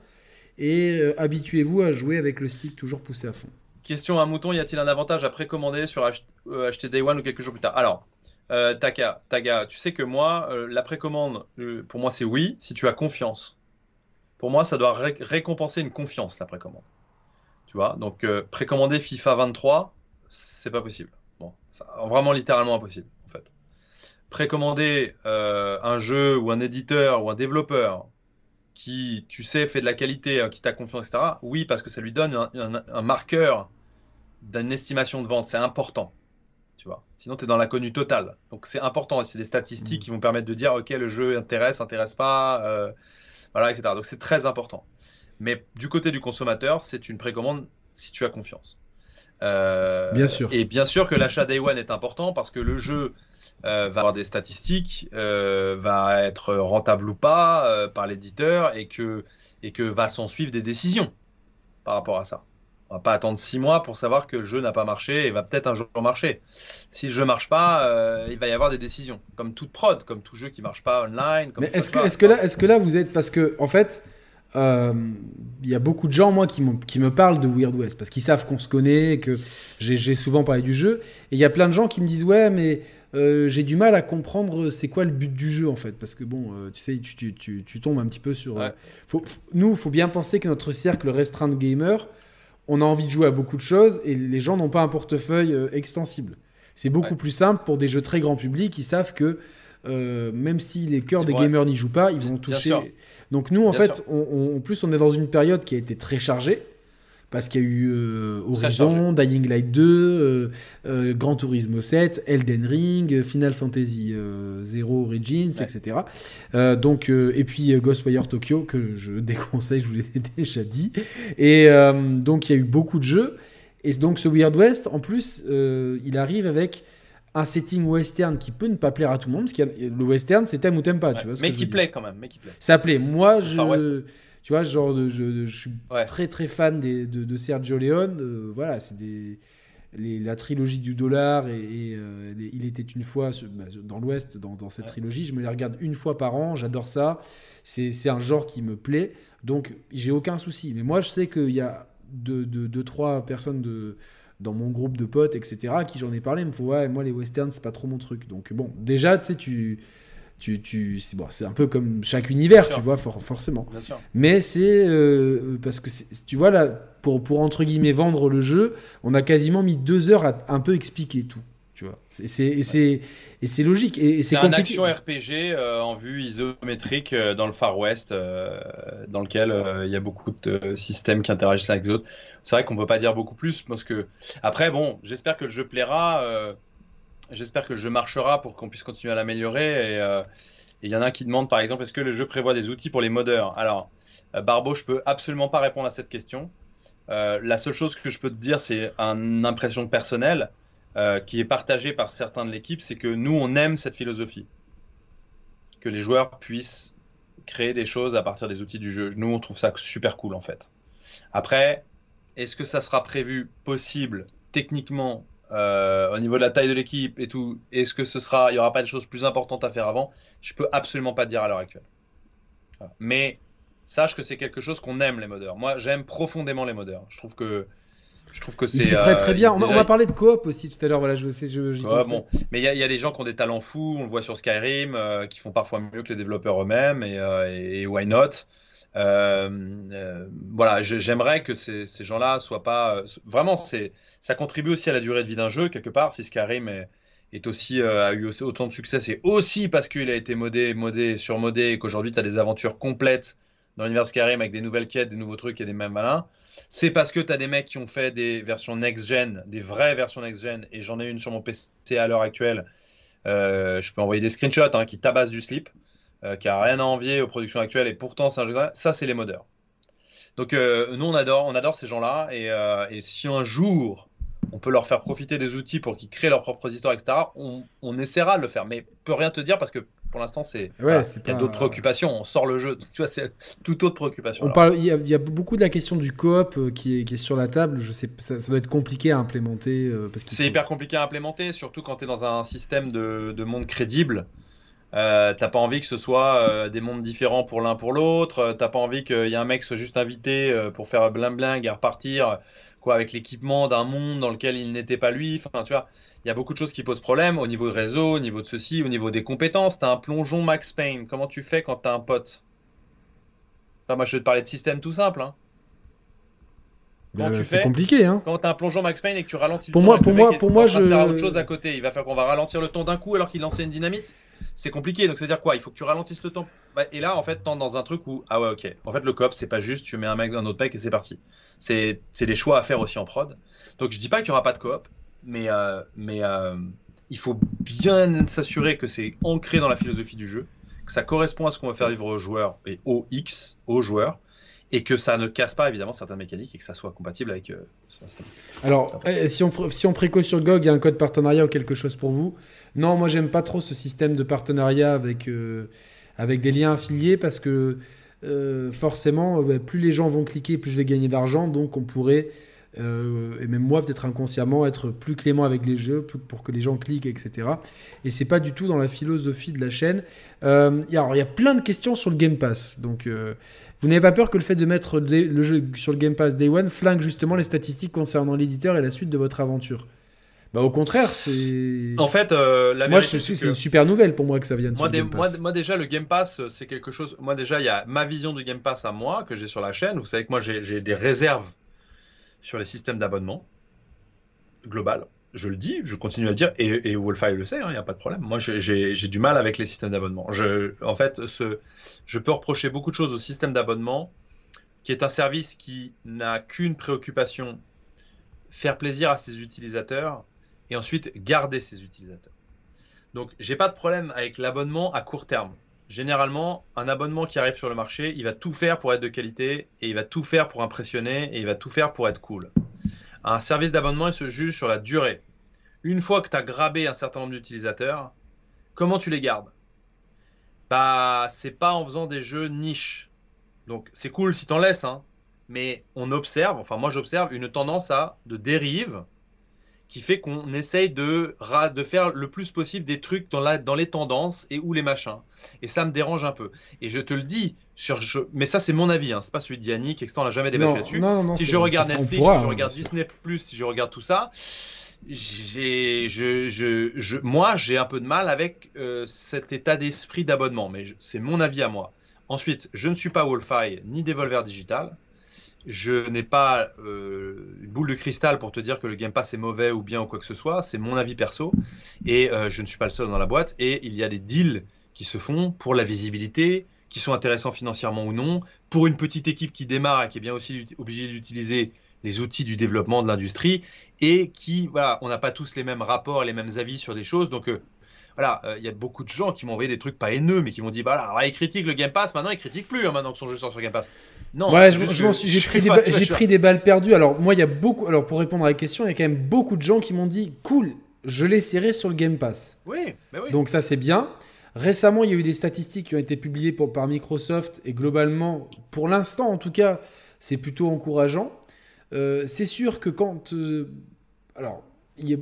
et euh, habituez-vous à jouer avec le stick toujours poussé à fond.
Question à mouton, y a-t-il un avantage à précommander sur acheter euh, Day One ou quelques jours plus tard? Alors, euh, Taka, Taga, tu sais que moi, euh, la précommande, pour moi, c'est oui, si tu as confiance. Pour moi, ça doit récompenser une confiance, la précommande. Tu vois, donc précommander FIFA 23, c'est pas possible. Vraiment littéralement impossible, en fait. Précommander un jeu ou un éditeur ou un développeur qui, tu sais, fait de la qualité, qui t'a confiance, etc. Oui, parce que ça lui donne un marqueur d'une estimation de vente, c'est important tu vois. Sinon, tu es dans l'inconnu total. Donc, c'est important. C'est des statistiques mm. qui vont permettre de dire, OK, le jeu intéresse, intéresse pas, euh, voilà, etc. Donc, c'est très important. Mais du côté du consommateur, c'est une précommande si tu as confiance.
Euh, bien sûr.
Et bien sûr que l'achat Day One est important parce que le jeu va avoir des statistiques, va être rentable ou pas par l'éditeur et que, et que va s'en suivre des décisions par rapport à ça. On va pas attendre six mois pour savoir que le jeu n'a pas marché et va peut-être un jour marcher. Si le jeu marche pas, euh, il va y avoir des décisions, comme toute prod, comme tout jeu qui marche pas online.
Mais est-ce que, est que là, est-ce que là vous êtes parce que en fait, euh, il y a beaucoup de gens moi qui, qui me parlent de Weird West parce qu'ils savent qu'on se connaît, que j'ai souvent parlé du jeu, et il y a plein de gens qui me disent ouais mais euh, j'ai du mal à comprendre c'est quoi le but du jeu en fait parce que bon tu sais tu, tu, tu, tombes un petit peu sur faut, nous faut bien penser que notre cercle restreint de gamers on a envie de jouer à beaucoup de choses et les gens n'ont pas un portefeuille euh, extensible. C'est beaucoup plus simple pour des jeux très grand public qui savent que euh, même si les cœurs des gamers n'y jouent pas, ils vont toucher. Donc nous, en fait, en plus, on est dans une période qui a été très chargée parce qu'il y a eu euh, Horizon, Dying Light 2, euh, euh, Gran Turismo 7, Elden Ring, Final Fantasy 0 Origins, etc. donc, et puis Ghostwire Tokyo, que je déconseille, je vous l'ai déjà dit. Et donc, il y a eu beaucoup de jeux. Et donc, ce Weird West, en plus, il arrive avec un setting western qui peut ne pas plaire à tout le monde, parce que le western, c'est t'aimes ou t'aimes pas. tu vois
mais qui plaît quand même. Mais qui plaît.
Ça plaît. Moi, je. Tu vois, genre, je, je, suis très très fan des, de, de, Sergio Leone. Euh, voilà, c'est des. la trilogie du dollar et, euh, il était une fois bah, dans l'Ouest, dans, dans, cette trilogie. Je me les regarde une fois par an, j'adore ça. C'est un genre qui me plaît, donc j'ai aucun souci. Mais moi, je sais qu'il y a deux, deux, deux, trois personnes de, dans mon groupe de potes, etc., qui j'en ai parlé, me font Ouais, moi les westerns, c'est pas trop mon truc. Donc bon, déjà, tu sais, tu tu, tu c'est bon, un peu comme chaque univers, tu vois, forcément. Mais c'est euh, parce que tu vois là, pour, pour entre guillemets vendre le jeu, on a quasiment mis deux heures à un peu expliquer tout. Tu vois, c'est et c'est logique et, c'est
un action RPG euh, en vue isométrique euh, dans le Far West, dans lequel il y a beaucoup de systèmes qui interagissent avec les autres. C'est vrai qu'on peut pas dire beaucoup plus parce que après bon, j'espère que le jeu plaira. J'espère que le jeu marchera pour qu'on puisse continuer à l'améliorer. Et euh, il y en a qui demandent par exemple est-ce que le jeu prévoit des outils pour les modeurs? Alors, euh, Barbeau, je peux absolument pas répondre à cette question. Euh, la seule chose que je peux te dire, c'est une impression personnelle qui est partagée par certains de l'équipe, c'est que nous, on aime cette philosophie. Que les joueurs puissent créer des choses à partir des outils du jeu. Nous, on trouve ça super cool en fait. Après, est-ce que ça sera prévu possible techniquement euh, au niveau de la taille de l'équipe et tout, est-ce que ce sera, il y aura pas de choses plus importantes à faire avant? Je peux absolument pas dire à l'heure actuelle. Mais sache que c'est quelque chose qu'on aime les modeurs. Moi, j'aime profondément les modeurs. Je trouve que je trouve que c'est
très très bien. On, va parler de coop aussi tout à l'heure. Voilà, je sais, je,
bon. Mais il y, y, a des gens qui ont des talents fous. On le voit sur Skyrim, euh, qui font parfois mieux que les développeurs eux-mêmes. Et, euh, et, why not? Voilà, j'aimerais que ces, ces gens-là soient pas vraiment. C'est ça contribue aussi à la durée de vie d'un jeu, quelque part. Si Skyrim est, aussi, euh, a eu autant de succès, c'est aussi parce qu'il a été modé, modé, surmodé et qu'aujourd'hui, tu as des aventures complètes dans l'univers Skyrim avec des nouvelles quêtes, des nouveaux trucs et des mêmes malins. C'est parce que tu as des mecs qui ont fait des versions next-gen, des vraies versions next-gen, et j'en ai une sur mon PC à l'heure actuelle. Euh, je peux envoyer des screenshots hein, qui tabassent du slip, euh, qui a rien à envier aux productions actuelles, et pourtant c'est un jeu. Ça, c'est les modeurs. Donc nous, on adore, on adore ces gens-là, et, et si un jour on peut leur faire profiter des outils pour qu'ils créent leurs propres histoires, etc. On, essaiera de le faire, mais peut rien te dire parce que pour l'instant, c'est il y a d'autres préoccupations. On sort le jeu, tu vois, c'est toute autre préoccupation.
On parle, il y, a, beaucoup de la question du coop euh, qui, est, qui est sur la table. Je sais, ça, doit être compliqué à implémenter euh,
parce c'est hyper compliqué à implémenter, surtout quand tu es dans un système de, monde crédible. Euh, t'as pas envie que ce soit des mondes différents pour l'un pour l'autre. T'as pas envie qu'il y ait un mec soit juste invité pour faire bling bling et repartir quoi avec l'équipement d'un monde dans lequel il n'était pas lui. Enfin, tu vois, il y a beaucoup de choses qui posent problème au niveau de réseau, au niveau de ceci, au niveau des compétences. T'as un plongeon Max Payne. Comment tu fais quand t'as un pote? Enfin, moi, je vais te parler de système tout simple. Hein.
Euh, c'est compliqué, hein.
Quand t'as un plongeon Max Payne et que tu ralentis
pour le moi, pour moi, pour moi, je.
Faire autre chose à côté. Il va faire qu'on va ralentir le temps d'un coup alors qu'il lançait une dynamite. C'est compliqué. Donc, c'est à dire quoi? Il faut que tu ralentisses le temps. Bah, et là, en fait, t'es dans un truc où ah ouais, ok. En fait, le cop, c'est pas juste tu mets un mec dans un autre pack et c'est parti. C'est des choix à faire aussi en prod. Donc, je dis pas qu'il y aura pas de coop, mais euh, mais euh, il faut bien s'assurer que c'est ancré dans la philosophie du jeu, que ça correspond à ce qu'on va faire vivre aux joueurs et aux X, aux joueurs et que ça ne casse pas évidemment certaines mécaniques et que ça soit compatible avec euh,
Alors, eh, si on, si on préco sur GOG, il y a un code partenariat ou quelque chose pour vous Non, moi j'aime pas trop ce système de partenariat avec, euh, avec des liens affiliés parce que euh, forcément, bah, plus les gens vont cliquer, plus je vais gagner d'argent, donc on pourrait euh, et même moi peut-être inconsciemment être plus clément avec les jeux pour que les gens cliquent, etc. Et c'est pas du tout dans la philosophie de la chaîne. Euh, il y a plein de questions sur le Game Pass. Donc euh, vous n'avez pas peur que le fait de mettre le jeu sur le Game Pass Day One flingue justement les statistiques concernant l'éditeur et la suite de votre aventure? Bah au contraire, c'est.
En fait, la
moi je c'est une super nouvelle pour moi que ça vienne.
Moi,
Game
Pass. moi, déjà le Game Pass c'est quelque chose. Moi déjà il y a ma vision du Game Pass à moi que j'ai sur la chaîne. Vous savez que moi j'ai des réserves sur les systèmes d'abonnement global. Je le dis, je continue à le dire, et, et Wolfie le sait, il hein, n'y a pas de problème. Moi, j'ai du mal avec les systèmes d'abonnement. En fait, ce, je peux reprocher beaucoup de choses au système d'abonnement, qui est un service qui n'a qu'une préoccupation, faire plaisir à ses utilisateurs, et ensuite garder ses utilisateurs. Donc, j'ai pas de problème avec l'abonnement à court terme. Généralement, un abonnement qui arrive sur le marché, il va tout faire pour être de qualité et il va tout faire pour impressionner et il va tout faire pour être cool. Un service d'abonnement, il se juge sur la durée. Une fois que tu as grabé un certain nombre d'utilisateurs, comment tu les gardes? Bah, c'est pas en faisant des jeux niche. Donc, c'est cool si t'en laisses, hein, mais on observe, enfin moi j'observe une tendance à de dérive qui fait qu'on essaye de, de faire le plus possible des trucs dans, la, dans les tendances et ou les machins. Et ça me dérange un peu. Et je te le dis, sur, mais ça c'est mon avis, hein, c'est pas celui de Yannick, on n'a jamais débattu là-dessus. Si je regarde Netflix, si je regarde Disney+, si je regarde tout ça, j'ai, je, je, je, moi j'ai un peu de mal avec euh, cet état d'esprit d'abonnement, mais c'est mon avis à moi. Ensuite, je ne suis pas Wolfie ni Devolver Digital. Je n'ai pas euh, une boule de cristal pour te dire que le Game Pass est mauvais ou bien ou quoi que ce soit. C'est mon avis perso. Et euh, je ne suis pas le seul dans la boîte. Et il y a des deals qui se font pour la visibilité, qui sont intéressants financièrement ou non, pour une petite équipe qui démarre et qui est bien aussi obligée d'utiliser les outils du développement de l'industrie et qui, voilà, on n'a pas tous les mêmes rapports, les mêmes avis sur des choses. Donc, euh, voilà, il y a beaucoup de gens qui m'ont envoyé des trucs pas haineux, mais qui m'ont dit, bah là, ils critiquent le Game Pass, maintenant ils critiquent plus, hein, maintenant que son jeu sort sur Game Pass.
Non, j'ai pris, des, pris des balles perdues. Alors, moi, il y a beaucoup. Alors, pour répondre à la question, il y a quand même beaucoup de gens qui m'ont dit cool, je l'ai serré sur le Game Pass.
Oui, oui.
Donc, ça, c'est bien. Récemment, il y a eu des statistiques qui ont été publiées par Microsoft et globalement, pour l'instant en tout cas, c'est plutôt encourageant. Euh, c'est sûr que quand. Euh, alors,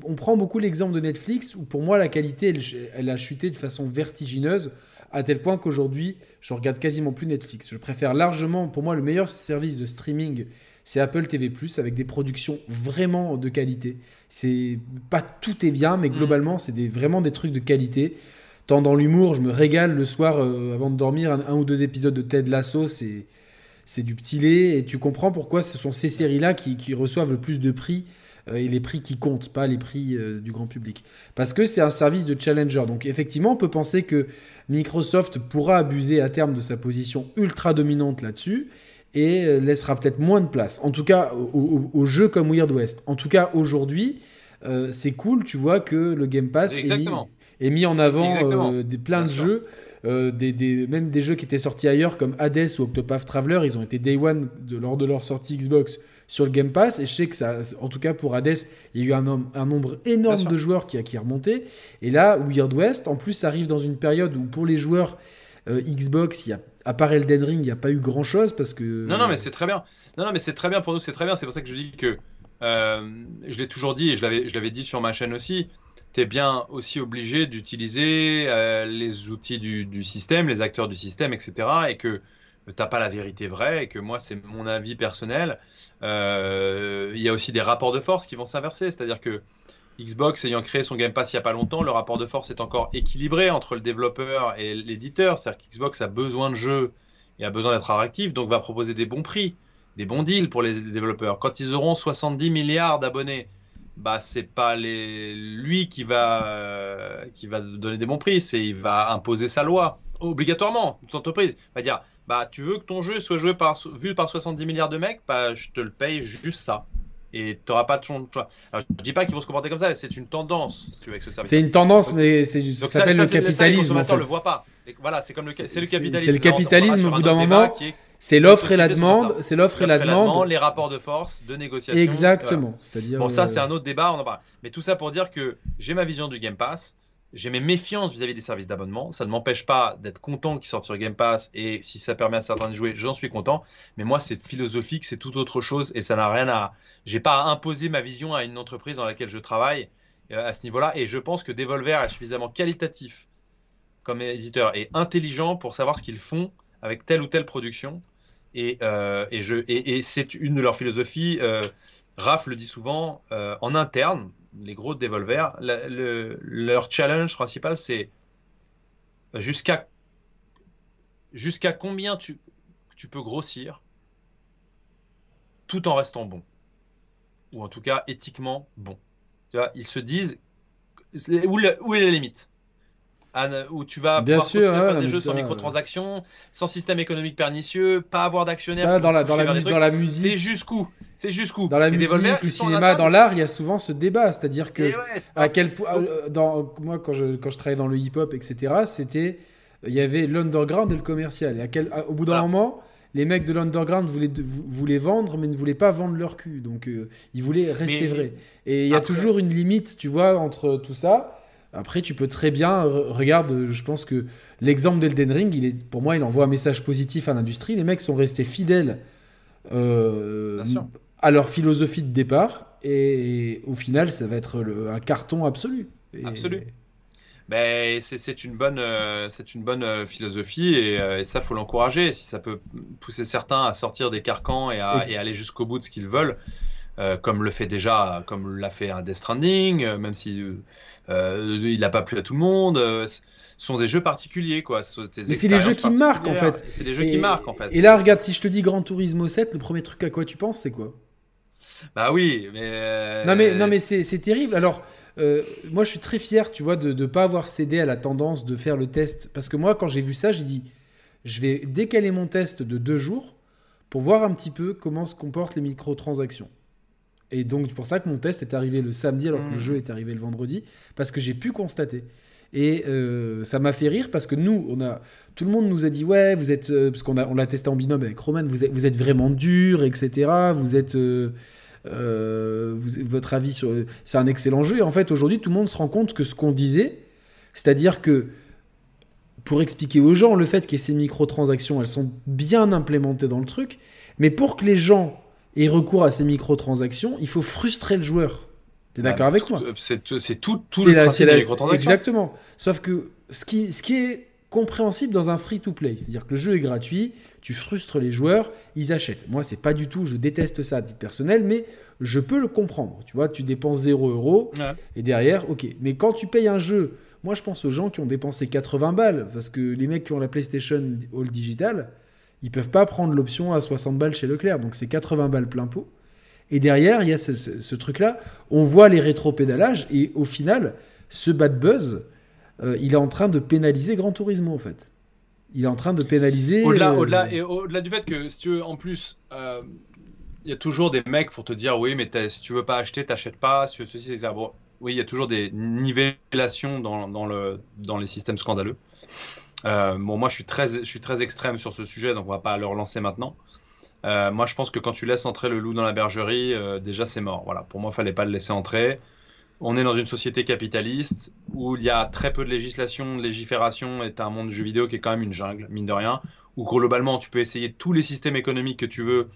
on prend beaucoup l'exemple de Netflix où pour moi la qualité elle, a chuté de façon vertigineuse à tel point qu'aujourd'hui, je regarde quasiment plus Netflix. Je préfère largement, pour moi, le meilleur service de streaming, c'est Apple TV+, avec des productions vraiment de qualité. C'est pas tout est bien, mais mm. globalement, c'est des, vraiment des trucs de qualité. Tant dans l'humour, je me régale le soir euh, avant de dormir, un, ou deux épisodes de Ted Lasso, c'est c'est du petit lait, et tu comprends pourquoi ce sont ces séries-là qui, qui reçoivent le plus de prix et les prix qui comptent, pas les prix euh, du grand public. Parce que c'est un service de challenger. Donc effectivement, on peut penser que Microsoft pourra abuser à terme de sa position ultra dominante là-dessus et euh, laissera peut-être moins de place. En tout cas, aux jeux comme Weird West. En tout cas, aujourd'hui, euh, c'est cool, tu vois, que le Game Pass est mis, en avant euh, des, plein de jeux. des, même des jeux qui étaient sortis ailleurs comme Hades ou Octopath Traveler, ils ont été Day One lors de leur sortie Xbox sur le Game Pass. Et je sais que ça, en tout cas pour Hades, il y a eu un, un nombre énorme de joueurs qui a qui est remonté. Et là, Weird West, en plus, ça arrive dans une période où pour les joueurs euh, Xbox, il y a, à part Elden Ring, il n'y a pas eu grand chose parce que.
Non, non, mais c'est très bien. Non, non, mais c'est très bien pour nous, c'est très bien. C'est pour ça que je dis que euh, je l'ai toujours dit et je l'avais dit sur ma chaîne aussi. tu es bien aussi obligé d'utiliser euh, les outils du, système, les acteurs du système, etc. Et que tu n'as pas la vérité vraie et que moi, c'est mon avis personnel. Euh, il y a aussi des rapports de force qui vont s'inverser. C'est-à-dire que Xbox ayant créé son Game Pass il n'y a pas longtemps, le rapport de force est encore équilibré entre le développeur et l'éditeur. C'est-à-dire qu'Xbox a besoin de jeux et a besoin d'être attractif, donc va proposer des bons prix, des bons deals pour les développeurs. Quand ils auront 70 milliards d'abonnés, bah c'est pas lui qui va euh, qui va donner des bons prix, c'est il va imposer sa loi obligatoirement. Toute entreprise va dire bah tu veux que ton jeu soit joué par vu par 70 milliards de mecs, bah je te le paye juste ça et tu n'auras pas de choix. Alors, je dis pas qu'ils vont se comporter comme ça, c'est une tendance, si tu veux, avec ce
C'est une tendance, mais c'est ça s'appelle le capitalisme.
le le voit pas. voilà, c'est comme le, c'est le capitalisme.
C'est le capitalisme au bout d'un moment. C'est l'offre et la demande. C'est l'offre et la demande.
Les rapports de force, de négociation.
Exactement. C'est-à-dire.
Bon, ça, c'est un autre débat. On en parle. Mais tout ça pour dire que j'ai ma vision du Game Pass j'ai mes méfiances vis-à-vis des services d'abonnement. Ça ne m'empêche pas d'être content qu'ils sortent sur Game Pass et si ça permet à certains de jouer, j'en suis content. Mais moi, c'est philosophique, c'est tout autre chose et ça n'a rien à. J'ai pas à imposer ma vision à une entreprise dans laquelle je travaille euh, à ce niveau-là. Et je pense que Devolver est suffisamment qualitatif comme éditeur et intelligent pour savoir ce qu'ils font avec telle ou telle production. Et, euh, et, c'est une de leurs philosophies. Euh, Raph le dit souvent en interne les gros Devolver, leur challenge principal, c'est jusqu'à jusqu'à combien tu, peux grossir tout en restant bon. Ou en tout cas éthiquement bon. Tu vois, ils se disent où est la limite? Où tu vas
Bien
pouvoir sûr, faire des jeux sans microtransactions, sans système économique pernicieux, pas avoir d'actionnaires.
Ça, dans la, dans, la, dans la musique.
C'est jusqu'où? C'est jusqu'où?
Dans la musique, le cinéma, dans l'art, il y a souvent ce débat. C'est-à-dire que, à quel point. Euh, dans, moi, quand je, quand je travaillais dans le hip-hop, etc., c'était. Il y avait l'underground et le commercial. Et à quel, au bout d'un moment, les mecs de l'underground voulaient, voulaient, vendre, mais ne voulaient pas vendre leur cul. Donc, euh, ils voulaient rester vrais. Et il y a toujours une limite, tu vois, entre tout ça. Après, tu peux très bien, regarde, je pense que l'exemple d'Elden Ring, il est, pour moi, il envoie un message positif à l'industrie. Les mecs sont restés fidèles euh, à leur philosophie de départ, et, au final, ça va être un carton absolu.
Absolu. Ben, c'est une bonne, euh, c'est une bonne euh, philosophie et, et ça faut l'encourager. Si ça peut pousser certains à sortir des carcans et à, et aller jusqu'au bout de ce qu'ils veulent, comme le fait déjà, comme l'a fait un Death Stranding, même si euh, il n'a pas plu à tout le monde. Euh, ce sont des jeux particuliers, quoi.
Mais c'est les jeux qui marquent, en fait.
C'est des jeux qui marquent, en fait.
Et là, regarde, si je te dis Gran Turismo 7, le premier truc à quoi tu penses, c'est quoi?
Bah oui, mais. Euh,
non, mais, non, mais c'est terrible. Alors. moi, je suis très fier, tu vois, de ne pas avoir cédé à la tendance de faire le test. Parce que moi, quand j'ai vu ça, j'ai dit, je vais décaler mon test de deux jours pour voir un petit peu comment se comportent les microtransactions. Et donc, c'est pour ça que mon test est arrivé le samedi alors que le mmh. jeu est arrivé le vendredi, parce que j'ai pu constater. Et euh, ça m'a fait rire parce que nous, on a, tout le monde nous a dit ouais, vous êtes, euh, parce qu'on a, on l'a testé en binôme avec Roman, vous êtes, vous êtes vraiment dur, etc. Vous êtes, euh, votre avis sur, c'est un excellent jeu. Et en fait, aujourd'hui, tout le monde se rend compte que ce qu'on disait, c'est-à-dire que pour expliquer aux gens le fait que ces microtransactions, elles sont bien implémentées dans le truc, mais pour que les gens et recours à ces microtransactions, il faut frustrer le joueur. Tu es d'accord avec moi
C'est tout, tout le principe des microtransactions.
Exactement. Sauf que ce qui, ce qui est compréhensible dans un free-to-play, c'est-à-dire que le jeu est gratuit, tu frustres les joueurs, ils achètent. Moi, c'est pas du tout, je déteste ça à titre personnel, mais je peux le comprendre. Tu vois, tu dépenses 0 euros et derrière, ok. Mais quand tu payes un jeu, moi je pense aux gens qui ont dépensé 80 balles, parce que les mecs qui ont la PlayStation All Digital, ils peuvent pas prendre l'option à 60 balles chez Leclerc. Donc c'est 80 balles plein pot. Et derrière, il y a ce, truc-là. On voit les rétro-pédalages et au final, ce bad buzz, euh, il est en train de pénaliser Grand Turismo en fait. Il est en train de pénaliser.
Au-delà, euh, au-delà, et au-delà du fait que, si tu veux, en plus, euh, il y a toujours des mecs pour te dire oui, mais si tu veux pas acheter, t'achètes pas. Si ceci, c'est bon, oui, il y a toujours des nivellations dans, dans, le, dans les systèmes scandaleux. Euh, bon, moi, je suis, très, je suis très extrême sur ce sujet, donc on va pas le relancer maintenant. Euh, moi, je pense que quand tu laisses entrer le loup dans la bergerie, euh, déjà, c'est mort. Voilà, pour moi, il fallait pas le laisser entrer. On est dans une société capitaliste où il y a très peu de législation, de légifération, et un monde du jeu vidéo qui est quand même une jungle, mine de rien, où globalement, tu peux essayer tous les systèmes économiques que tu veux,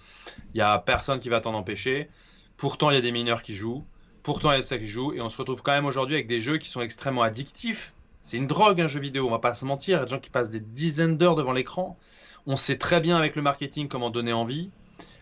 il y a personne qui va t'en empêcher. Pourtant, il y a des mineurs qui jouent. Pourtant, il y a de ça qui joue. Et on se retrouve quand même aujourd'hui avec des jeux qui sont extrêmement addictifs. C'est une drogue, un jeu vidéo, on va pas se mentir. Il y a des gens qui passent des dizaines d'heures devant l'écran. On sait très bien avec le marketing comment donner envie.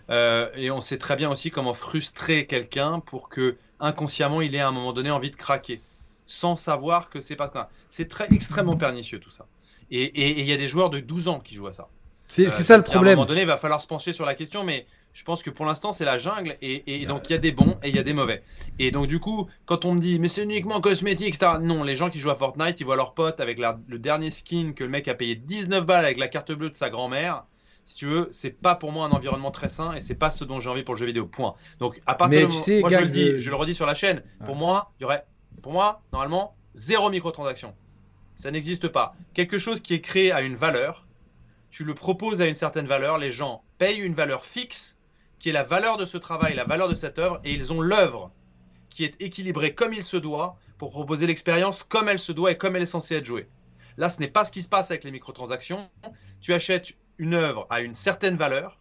Euh, et on sait très bien aussi comment frustrer quelqu'un pour que inconsciemment il ait à un moment donné envie de craquer, sans savoir que c'est pas C'est très extrêmement pernicieux tout ça. Et il y a des joueurs de 12 ans qui jouent à ça.
C'est ça le problème.
À un moment donné, il va falloir se pencher sur la question, mais je pense que pour l'instant, c'est la jungle. Et, donc, il y a des bons et il y a des mauvais. Et donc, du coup, quand on me dit, mais c'est uniquement cosmétique, etc. Non, les gens qui jouent à Fortnite, ils voient leur pote avec le dernier skin que le mec a payé 19 balles avec la carte bleue de sa grand-mère. Si tu veux, c'est pas pour moi un environnement très sain et c'est pas ce dont j'ai envie pour le jeu vidéo. Point. Donc, à partir de
sais,
moi, je le dis, je le redis sur la chaîne. Pour moi, il y aurait, pour moi, normalement, zéro microtransaction. Ça n'existe pas. Quelque chose qui est créé à une valeur, tu le proposes à une certaine valeur, les gens payent une valeur fixe qui est la valeur de ce travail, la valeur de cette œuvre, et ils ont l'œuvre qui est équilibrée comme il se doit pour proposer l'expérience comme elle se doit et comme elle est censée être jouée. Là, ce n'est pas ce qui se passe avec les microtransactions. Tu achètes une œuvre à une certaine valeur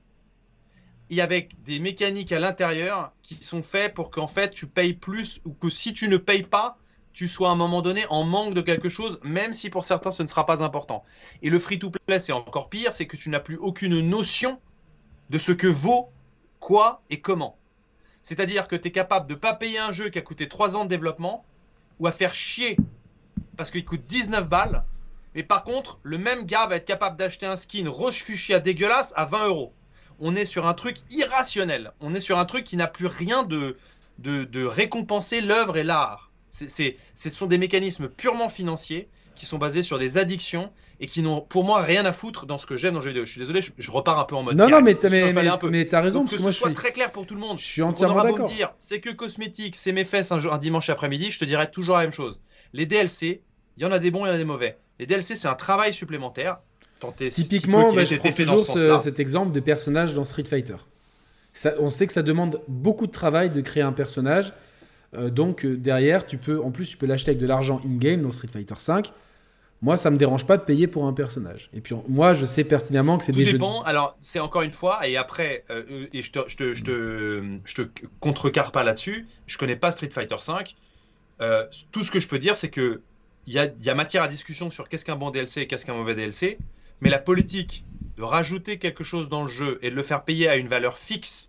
et avec des mécaniques à l'intérieur qui sont faites pour qu'en fait tu payes plus ou que si tu ne payes pas, tu sois à un moment donné en manque de quelque chose, même si pour certains ce ne sera pas important. Et le free-to-play, c'est encore pire, c'est que tu n'as plus aucune notion de ce que vaut quoi et comment. C'est-à-dire que tu es capable de ne pas payer un jeu qui a coûté 3 ans de développement ou à faire chier parce qu'il coûte 19 balles. Mais par contre, le même gars va être capable d'acheter un skin roche fuchsia dégueulasse à 20 euros. On est sur un truc irrationnel. On est sur un truc qui n'a plus rien de, de, récompenser l'œuvre et l'art. Ce sont des mécanismes purement financiers qui sont basés sur des addictions et qui n'ont pour moi rien à foutre dans ce que j'aime dans le jeu vidéo. Je suis désolé, je, repars un peu en mode.
Non, non, mais t'as mais, raison.
que, ce soit très clair pour tout le monde.
Je suis entièrement d'accord.
dire, c'est que cosmétique, c'est mes fesses un, un dimanche après-midi, je te dirais toujours la même chose. Les DLC, il y en a des bons, il y en a des mauvais. Les DLC, c'est un travail supplémentaire.
Typiquement, bah, je prends toujours cet exemple des personnages dans Street Fighter. Ça, on sait que ça demande beaucoup de travail de créer un personnage. Euh, donc euh, derrière, tu peux, en plus, tu peux l'acheter avec de l'argent in-game dans Street Fighter 5. Moi, ça me dérange pas de payer pour un personnage. Et puis, moi, je sais pertinemment que c'est des
dépend. Alors, c'est encore une fois, et après, euh, et je te, je te, je te, je te contrecarre pas là-dessus. Je connais pas Street Fighter 5. tout ce que je peux dire, c'est que il y a, y a, matière à discussion sur qu'est-ce qu'un bon DLC et qu'est-ce qu'un mauvais DLC. Mais la politique de rajouter quelque chose dans le jeu et de le faire payer à une valeur fixe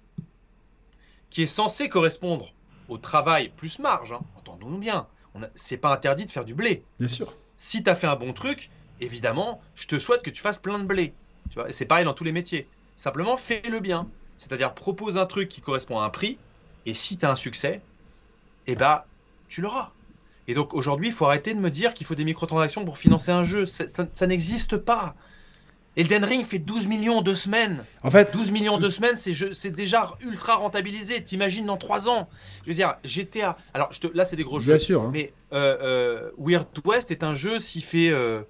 qui est censée correspondre au travail plus marge, hein, entendons-nous bien, c'est pas interdit de faire du blé.
Bien sûr.
Si tu as fait un bon truc, évidemment, je te souhaite que tu fasses plein de blé. C'est pareil dans tous les métiers. Simplement, fais-le bien. C'est-à-dire, propose un truc qui correspond à un prix, et si tu as un succès, eh ben, tu l'auras. Et donc aujourd'hui, il faut arrêter de me dire qu'il faut des microtransactions pour financer un jeu. Ça, n'existe pas. Elden Ring fait 12 millions en deux semaines.
En fait,
12 millions en deux semaines, c'est déjà ultra rentabilisé. T'imagines dans 3 ans Je veux dire, GTA. Alors je te, là, c'est des gros
Bien
jeux.
sûr. Hein.
Mais euh, euh, Weird West est un jeu, s'il fait euh,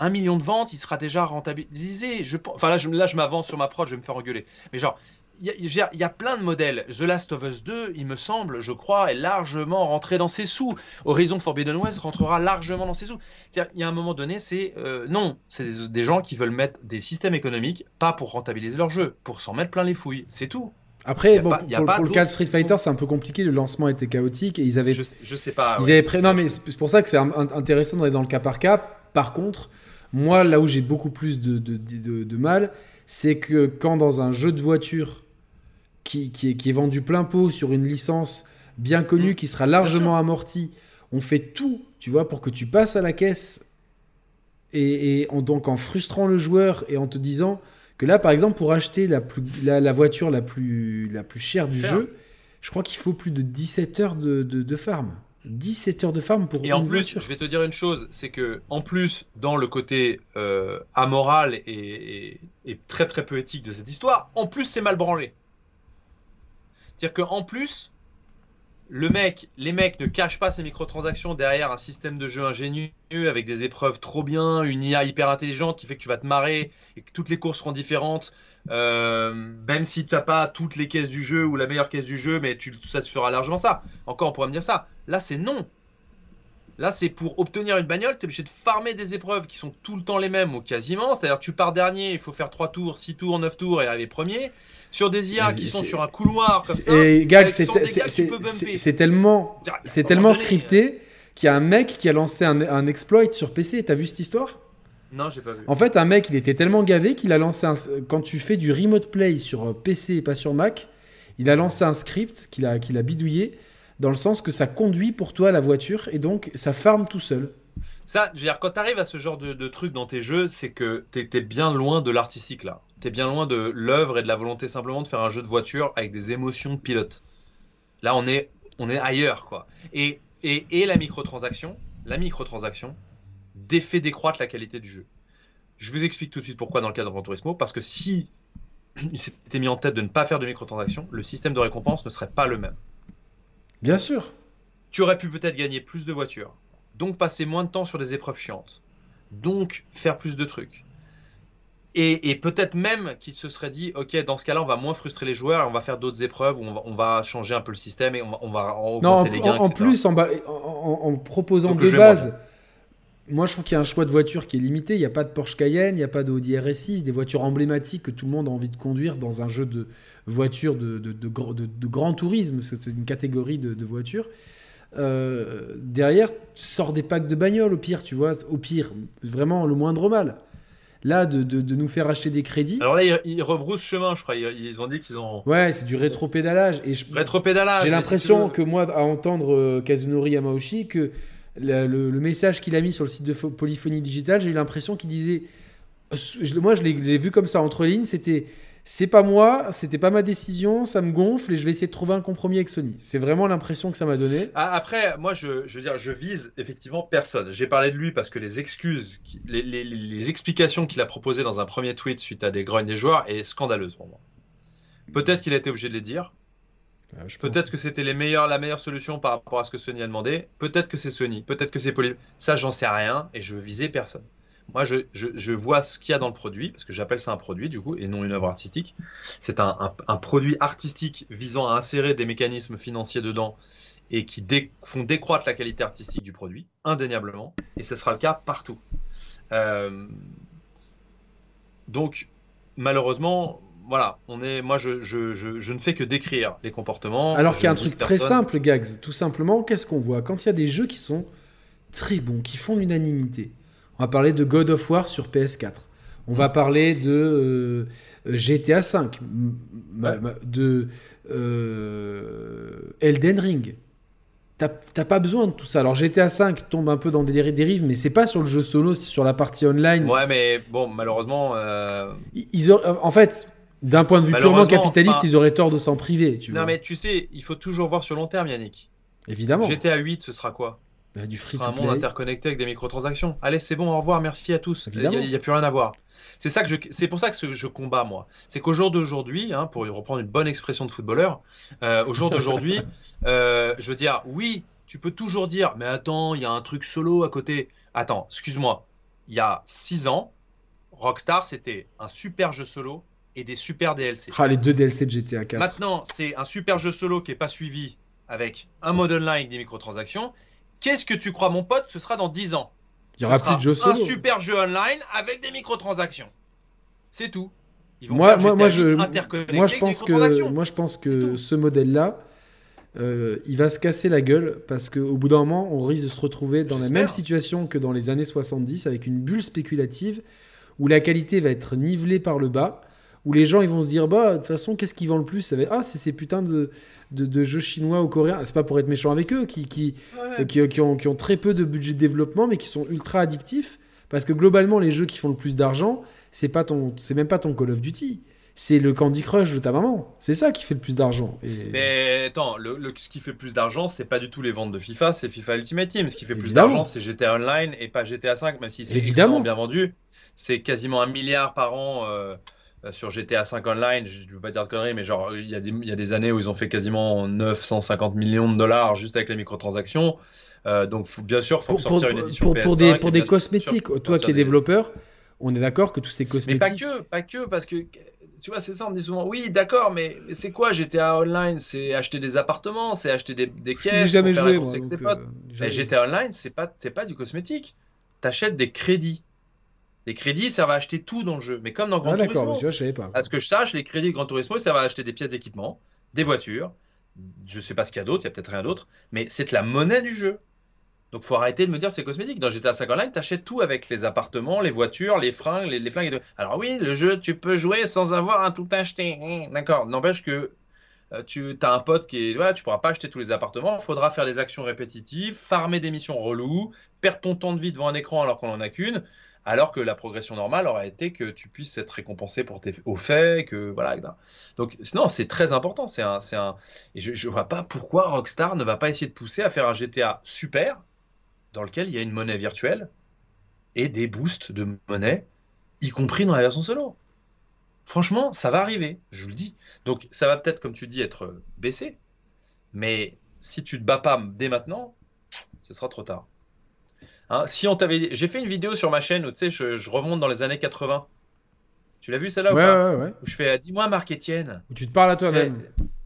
1 million de ventes, il sera déjà rentabilisé. Je, enfin là, je, là, je m'avance sur ma prod, je vais me faire engueuler. Mais genre, il y, a plein de modèles. The Last of Us 2, il me semble, je crois, est largement rentré dans ses sous. Horizon Forbidden West rentrera largement dans ses sous. Il y a un moment donné, c'est euh, non, c'est des, gens qui veulent mettre des systèmes économiques, pas pour rentabiliser leur jeu, pour s'en mettre plein les fouilles. C'est tout.
Après, bon, pour, le cas de Street Fighter, c'est un peu compliqué. Le lancement était chaotique et ils avaient.
Je, sais pas.
Ils avaient Non, mais c'est pour ça que c'est intéressant d'aller dans le cas par cas. Par contre, moi, là où j'ai beaucoup plus de, de, de mal, c'est que quand dans un jeu de voiture qui, est, vendu plein pot sur une licence bien connue mm. qui sera largement amortie. On fait tout, tu vois, pour que tu passes à la caisse et, en, donc en frustrant le joueur et en te disant que là, par exemple, pour acheter la, plus, la, voiture la plus, la plus chère du jeu, je crois qu'il faut plus de 17 heures de, de, farm. 17 heures de farm pour
et en plus, je vais te dire une chose, c'est que en plus dans le côté euh, amoral et, et, très très peu éthique de cette histoire, en plus c'est mal branlé. C'est-à-dire qu'en plus, les mecs ne cachent pas ces microtransactions derrière un système de jeu ingénieux avec des épreuves trop bien, une IA hyper intelligente qui fait que tu vas te marrer et que toutes les courses seront différentes. Euh, même si tu n'as pas toutes les caisses du jeu ou la meilleure caisse du jeu, mais tu, ça te fera largement ça. Encore, on pourrait me dire ça. Là, c'est non. Là, c'est pour obtenir une bagnole, tu es obligé de farmer des épreuves qui sont tout le temps les mêmes ou quasiment. C'est-à-dire, tu pars dernier, il faut faire 3 tours, 6 tours, 9 tours et arriver premier sur des IA qui sont sur un couloir comme ça.
Et gag, c'est tellement, c'est tellement scripté qu'il y a un mec qui a lancé un, un exploit sur PC. T'as vu cette histoire?
Non, j'ai pas vu.
En fait, un mec, il était tellement gavé qu'il a lancé un. Quand tu fais du remote play sur PC et pas sur Mac, il a lancé un script qu'il a, qu'il a bidouillé dans le sens que ça conduit pour toi la voiture et donc ça farme tout seul.
Ça, je veux dire, quand tu arrives à ce genre de, truc dans tes jeux, c'est que tu bien loin de l'artistique là. Tu es bien loin de l'œuvre et de la volonté simplement de faire un jeu de voiture avec des émotions de pilote. Là, on est, on est ailleurs, quoi. Et, et, et la microtransaction, la microtransaction défait décroître la qualité du jeu. Je vous explique tout de suite pourquoi dans le cadre de Gran Turismo, parce que si il s'était mis en tête de ne pas faire de microtransactions, le système de récompense ne serait pas le même.
Bien sûr.
Tu aurais pu peut-être gagner plus de voitures, donc passer moins de temps sur des épreuves chiantes, donc faire plus de trucs. Et, peut-être même qu'il se serait dit, ok, dans ce cas-là, on va moins frustrer les joueurs, on va faire d'autres épreuves où on va, changer un peu le système et on va,
augmenter les gains. En, en plus, en, en, proposant de base, moi je trouve qu'il y a un choix de voiture qui est limité. Il n'y a pas de Porsche Cayenne, il n'y a pas d'Audi RS6, des voitures emblématiques que tout le monde a envie de conduire dans un jeu de voitures de, de, de, grand tourisme, c'est une catégorie de, voitures. Euh, derrière, tu sors des packs de bagnoles au pire, tu vois, au pire, vraiment le moindre mal. Là, de, de, nous faire acheter des crédits.
Alors là, ils, rebroussent chemin, je crois. Ils, ont dit qu'ils ont.
Ouais, c'est du rétro-pédalage. Et je...
Rétro-pédalage.
J'ai l'impression que moi, à entendre euh, Kazunori Yamauchi, que le, le message qu'il a mis sur le site de Polyphonie Digital, j'ai eu l'impression qu'il disait. Moi, je l'ai vu comme ça entre lignes. C'était c'est pas moi, c'était pas ma décision, ça me gonfle et je vais essayer de trouver un compromis avec Sony. C'est vraiment l'impression que ça m'a donné.
Ah, après, moi, je, veux dire, je vise effectivement personne. J'ai parlé de lui parce que les excuses, les, explications qu'il a proposées dans un premier tweet suite à des grognes des joueurs est scandaleuse pour moi. Peut-être qu'il a été obligé de les dire. Ah, peut-être que c'était la meilleure solution par rapport à ce que Sony a demandé. Peut-être que c'est Sony. Peut-être que c'est Poly. Ça, j'en sais rien et je visais personne. Moi, je, vois ce qu'il y a dans le produit, parce que j'appelle ça un produit, du coup, et non une œuvre artistique. C'est un, produit artistique visant à insérer des mécanismes financiers dedans et qui font décroître la qualité artistique du produit, indéniablement, et ce sera le cas partout. Euh, donc, malheureusement, voilà, on est, moi, je, ne fais que décrire les comportements.
Alors qu'il y a un truc très simple, Gags, tout simplement, qu'est-ce qu'on voit? Quand il y a des jeux qui sont très bons, qui font l'unanimité, on va parler de God of War sur PS4. On va parler de euh, GTA V, de euh, Elden Ring. T'as pas besoin de tout ça. Alors GTA V tombe un peu dans des dérives, mais c'est pas sur le jeu solo, c'est sur la partie online.
Ouais, mais bon, malheureusement. Euh,
ils, en fait, d'un point de vue purement capitaliste, ils auraient tort de s'en priver. Tu
non, mais tu sais, il faut toujours voir sur long terme, Yannick.
Évidemment.
GTA 8, ce sera quoi?
Du free
un monde interconnecté avec des microtransactions. Allez, c'est bon, au revoir, merci à tous. Il n'y a, plus rien à voir. C'est ça que je, c'est pour ça que je combats moi. C'est qu'au jour d'aujourd'hui, hein, pour reprendre une bonne expression de footballeur, euh, au jour d'aujourd'hui, euh, je veux dire, oui, tu peux toujours dire, mais attends, il y a un truc solo à côté. Attends, excuse-moi. Il y a 6 ans, Rockstar, c'était un super jeu solo et des super DLC.
Ah, les deux DLC de GTA 4.
Maintenant, c'est un super jeu solo qui n'est pas suivi avec un mode online des microtransactions Qu'est-ce que tu crois, mon pote Ce sera dans 10 ans.
Il y aura plus de jeux solo.
Un super jeu online avec des microtransactions. C'est tout.
moi, moi, je, moi, je pense que, moi, je pense que ce modèle-là, euh, il va se casser la gueule parce qu'au bout d'un moment, on risque de se retrouver dans la même situation que dans les années 70 avec une bulle spéculative où la qualité va être nivelée par le bas, où les gens ils vont se dire bah de toute façon qu'est-ce qui vend le plus? Ça va... ah c'est ces putains de, de, jeux chinois ou coréens, c'est pas pour être méchant avec eux, qui, qui, qui, ont, qui, ont, très peu de budget de développement, mais qui sont ultra addictifs. Parce que globalement, les jeux qui font le plus d'argent, c'est pas ton, c'est même pas ton Call of Duty. C'est le Candy Crush de ta maman. C'est ça qui fait le plus d'argent.
Mais attends, le, ce qui fait le plus d'argent, c'est pas du tout les ventes de FIFA, c'est FIFA Ultimate Team. Ce qui fait plus d'argent, c'est GTA Online et pas GTA 5, même si c'est évidemment bien vendu. C'est quasiment un milliard par an. Euh, euh, sur GTA 5 Online, je ne veux pas dire de conneries, mais genre, il y, a des, il y, a des années où ils ont fait quasiment 950 millions de dollars juste avec les microtransactions. Euh, donc, bien sûr, il faut sortir une édition
pour, pour des, pour des cosmétiques, toi qui es développeur, on est d'accord que tous ces cosmétiques.
Mais pas que, pas que, parce que tu vois, c'est ça, on me dit souvent, oui, d'accord, mais, c'est quoi GTA Online? C'est acheter des appartements, c'est acheter des, des caisses,
jamais joué, moi,
avec ses potes. GTA Online, c'est pas, pas du cosmétique. T'achètes des crédits Les crédits servent à acheter tout dans le jeu. Mais comme dans Gran
Ah, d'accord,
Turismo,
je savais pas.
à ce que je sache, les crédits de Gran Turismo servent à acheter des pièces d'équipement, des voitures. Je sais pas ce qu'il y a d'autre, il y a peut-être rien d'autre. Mais c'est la monnaie du jeu. Donc faut arrêter de me dire que c'est cosmétique. Dans GTA 5 Online, t'achètes tout avec les appartements, les voitures, les fringues, les, les flingues et tout. Alors oui, le jeu, tu peux jouer sans avoir un tout acheté. Hein, D'accord. N'empêche que euh, tu as un pote qui est. Ouais, tu pourras pas acheter tous les appartements. Il faudra faire des actions répétitives, farmer des missions reloues, perdre ton temps de vie devant un écran alors qu'on en a qu'une. Alors que la progression normale aurait été que tu puisses être récompensé pour tes aux faits, que voilà. Donc non, c'est très important. C'est un, c'est un. Et je, je vois pas pourquoi Rockstar ne va pas essayer de pousser à faire un GTA super dans lequel il y a une monnaie virtuelle et des boosts de monnaie, y compris dans la version solo. Franchement, ça va arriver, je le dis. Donc ça va peut-être, comme tu dis, être baissé, mais si tu te bats pas dès maintenant, ce sera trop tard. Hein, si on t'avait, j'ai fait une vidéo sur ma chaîne où tu sais, je, je remonte dans les années 80. Tu l'as vu celle-là
Ouais,
ou pas
ouais, ouais.
Où je fais, euh, dis-moi Marc Etienne.
Où tu te parles à toi-même.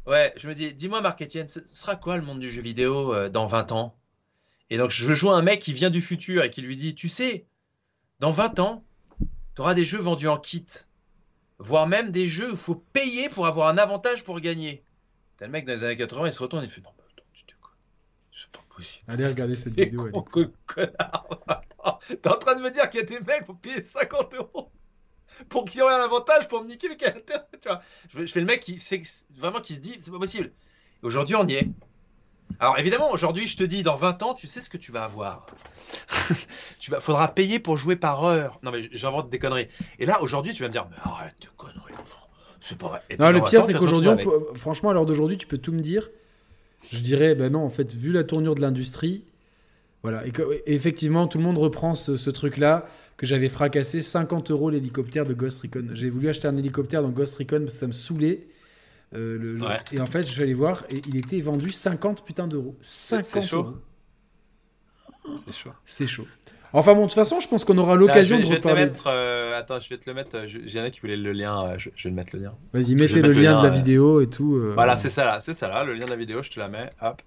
Ouais, je me dis, dis-moi Marc Etienne, ce sera quoi le monde du jeu vidéo euh, dans 20 ans? Et donc je joue un mec qui vient du futur et qui lui dit, tu sais, dans 20 ans, tu auras des jeux vendus en kit, voire même des jeux où il faut payer pour avoir un avantage pour gagner. T'as le mec dans les années 80, il se retourne et il fait, non, mais attends, tu te quoi C'est pas possible.
Allez regarder cette vidéo. elle
con,
est-
connard. T'es en train de me dire qu'il y a des mecs pour payer 50 euros pour qu'ils aient un avantage pour me niquer, mais quel intérêt, tu vois. Je, fais- je fais le mec qui sait vraiment qui se dit c'est pas possible. Aujourd'hui, on y est. Alors évidemment, aujourd'hui, je te dis dans 20 ans, tu sais ce que tu vas avoir. tu vas, faudra payer pour jouer par heure. Non mais j'invente des conneries. Et là, aujourd'hui, tu vas me dire mais arrête de conneries, enfant. C'est pas vrai. Et
Non, le pire,
20 ans,
c'est qu'aujourd'hui, franchement, à l'heure d'aujourd'hui, tu peux tout me dire. Je dirais, ben non, en fait, vu la tournure de l'industrie, voilà. Et, que- et effectivement, tout le monde reprend ce, ce truc-là que j'avais fracassé 50 euros l'hélicoptère de Ghost Recon. J'ai voulu acheter un hélicoptère dans Ghost Recon parce que ça me saoulait. Euh, le- le-
Ouais.
Et en fait, je suis allé voir et il était vendu 50 putains d'euros.
c'est
50
chaud.
euros.
C'est chaud.
C'est chaud. Enfin bon, de toute façon, je pense qu'on aura l'occasion de
te
reparler.
mettre. euh, attends, je vais te le mettre. euh, en a qui voulaient le lien. euh, je, je vais le mettre le lien.
Vas-y, mettez le lien
lien,
de la vidéo et tout. euh,
Voilà, c'est ça là, c'est ça là, le lien de la vidéo, je te la mets. Hop.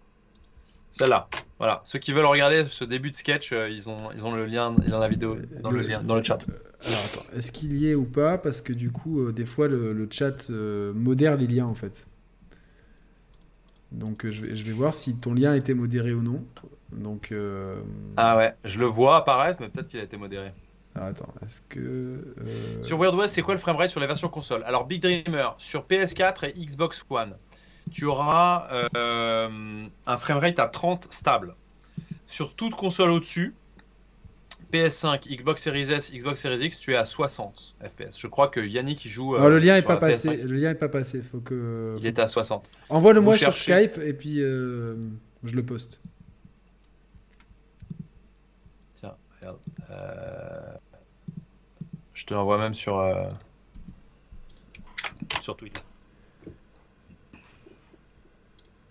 Celle-là. Voilà. Ceux qui veulent regarder ce début de sketch, ils ont, ils ont le lien dans la vidéo, dans le
Le-
lien, dans le chat.
Alors attends, est-ce qu'il y est ou pas? Parce que du coup, euh, des fois, le, le chat modère les liens en fait. Donc je, vais, je vais voir si ton lien a été modéré ou non. Donc, euh,
Ah ouais, je le vois apparaître, mais peut-être qu'il a été modéré.
alors, attends, est-ce que. euh,
Sur Weird West, c'est quoi le framerate sur les versions console? Alors, Big Dreamer, sur PS4 et Xbox One, tu auras euh, un framerate à 30 stable. Sur toute console au-dessus, PS5, Xbox Series S, Xbox Series X, tu es à 60 FPS. Je crois que Yannick, joue.
non, le lien est
sur
pas
la
passé.
PS5.
Le lien est pas passé. Faut que.
Il était à 60.
Envoie-le-moi sur
cherchez.
Skype et puis euh, je le poste.
Tiens, regarde. Euh, Je te l'envoie même sur, euh, sur Twitter.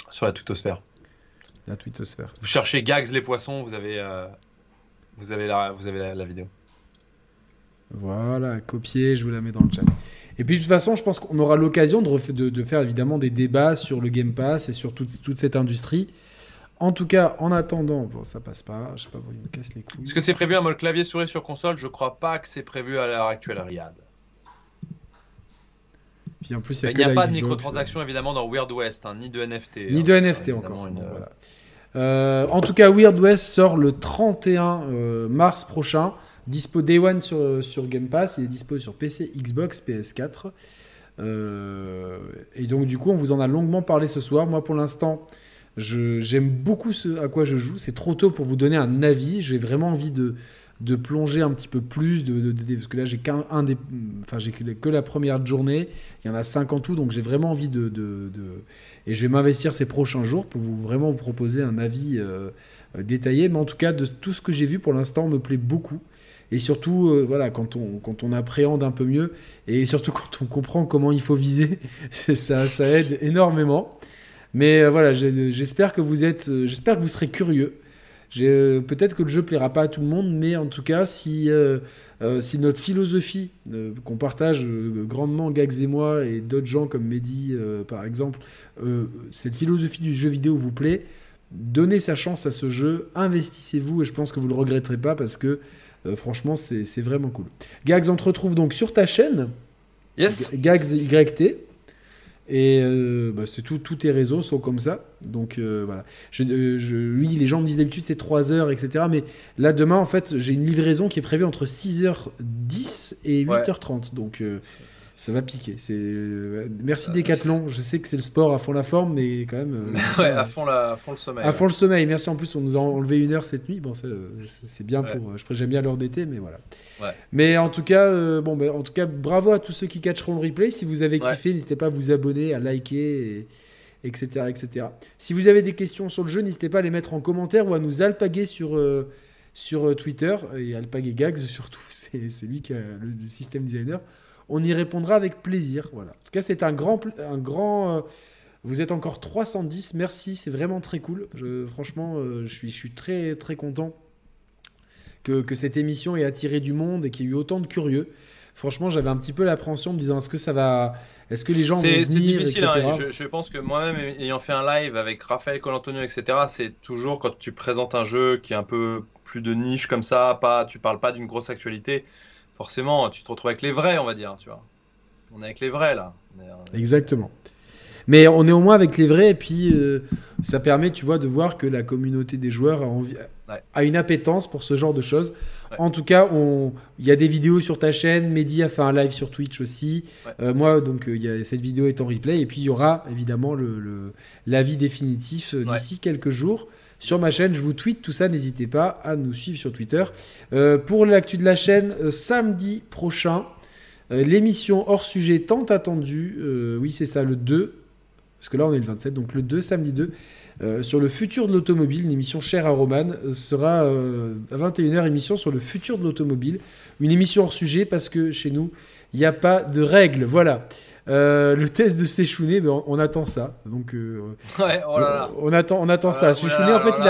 Sur la twittosphère.
La twittosphère.
Vous cherchez Gags les poissons, vous avez, euh, vous avez, la, vous avez la, la vidéo.
Voilà, copier, je vous la mets dans le chat. Et puis de toute façon, je pense qu'on aura l'occasion de, de- de faire évidemment des débats sur le Game Pass et sur toute, toute cette industrie. En tout cas, en attendant, bon, ça passe pas, je sais pas, bon, il me casse les couilles.
Est-ce que c'est prévu un mode clavier souris sur console? Je crois pas que c'est prévu à l'heure actuelle, Riyad.
Puis en plus, il a,
n'y a pas de microtransactions évidemment dans Weird West, hein, ni de NFT.
euh, Ni
hein.
de NFT
évidemment
encore.
une-
bon, voilà. Euh, en tout cas, Weird West sort le 31 euh, mars prochain. Dispo Day One sur, sur Game Pass. Il est dispo sur PC, Xbox, PS4. Euh, et donc, du coup, on vous en a longuement parlé ce soir. Moi, pour l'instant, j'aime beaucoup ce à quoi je joue. C'est trop tôt pour vous donner un avis. J'ai vraiment envie de, de plonger un petit peu plus. Parce que là, j'ai qu'un. Enfin, j'ai que, la première journée. Il y en a 5 en tout. Donc, j'ai vraiment envie de- de- et je vais m'investir ces prochains jours pour vous vraiment vous proposer un avis euh, euh, détaillé. Mais en tout cas, de tout ce que j'ai vu pour l'instant, me plaît beaucoup. Et surtout, euh, voilà, quand on, quand on appréhende un peu mieux, et surtout quand on comprend comment il faut viser, ça, ça aide énormément. Mais euh, voilà, j'espère que vous êtes, euh, j'espère que vous serez curieux. Euh, Peut-être que le jeu plaira pas à tout le monde, mais en tout cas, si, euh, si notre philosophie euh, qu'on partage euh, grandement, Gags et moi, et d'autres gens comme Mehdi, par exemple, cette philosophie du jeu vidéo vous plaît, donnez sa chance à ce jeu, investissez-vous, et je pense que vous le regretterez pas parce que franchement, c'est vraiment cool. Gags, on te retrouve donc sur ta chaîne.
Yes.
Gags YT. Et euh, bah, c'est tout, tous tes réseaux sont comme ça. Donc euh, voilà. Je, euh, je, oui, les gens me disent d'habitude c'est 3 heures, etc. Mais là, demain, en fait, j'ai une livraison qui est prévue entre 6h10 et 8h30. Donc ça va piquer. C'est merci Decathlon. Je sais que c'est le sport à fond la forme, mais quand même.
ouais, à fond, la, à fond le sommeil.
À fond le sommeil. Merci en plus, on nous a enlevé une heure cette nuit. Bon, c'est bien pour. Je j'aime bien l'heure d'été, mais voilà. Mais en tout cas, bon, ben, en tout cas, bravo à tous ceux qui catcheront le replay. Si vous avez kiffé, n'hésitez pas à vous abonner, à liker. etc., etc. Si vous avez des questions sur le jeu, n'hésitez pas à les mettre en commentaire ou à nous alpaguer sur, sur Twitter. Et alpaguer Gags surtout, c'est lui qui a le système designer on y répondra avec plaisir. Voilà. En tout cas, c'est un grand, un grand. Euh, vous êtes encore 310. Merci, c'est vraiment très cool. Je, franchement, euh, je, suis, je suis très très content que, que, cette émission ait attiré du monde et qu'il y ait eu autant de curieux. Franchement, j'avais un petit peu l'appréhension, me disant est-ce que ça va, est-ce que les gens vont venir,
C'est difficile. Hein, je, je, pense que moi-même, ayant fait un live avec Raphaël Colantonio, etc., c'est toujours quand tu présentes un jeu qui est un peu plus de niche comme ça, pas, tu parles pas d'une grosse actualité forcément, tu te retrouves avec les vrais, on va dire, tu vois. On est avec les vrais, là.
Exactement. Mais on est au moins avec les vrais, et puis euh, ça permet, tu vois, de voir que la communauté des joueurs a, une appétence pour ce genre de choses. En tout cas, il y a des vidéos sur ta chaîne, Mehdi a fait un live sur Twitch aussi. Euh, moi, donc, euh, il y a... cette vidéo est en replay, et puis il y aura évidemment l'avis le, définitif d'ici quelques jours sur ma chaîne. Je vous tweet tout ça, n'hésitez pas à nous suivre sur Twitter. Euh, pour l'actu de la chaîne, euh, samedi prochain, euh, l'émission hors sujet tant attendue, oui c'est ça, le 2, parce que là on est le 27, donc le 2, samedi 2, sur le futur de l'automobile, une émission chère à Roman, sera à 21h, émission sur le futur de l'automobile. Une émission hors sujet parce que chez nous, il n'y a pas de règles. Voilà. Euh, le test de Séchouné, ben, on, attend ça. Donc, euh,
ouais, oh là là.
On, attend, on attend ça. Séchouné, en fait,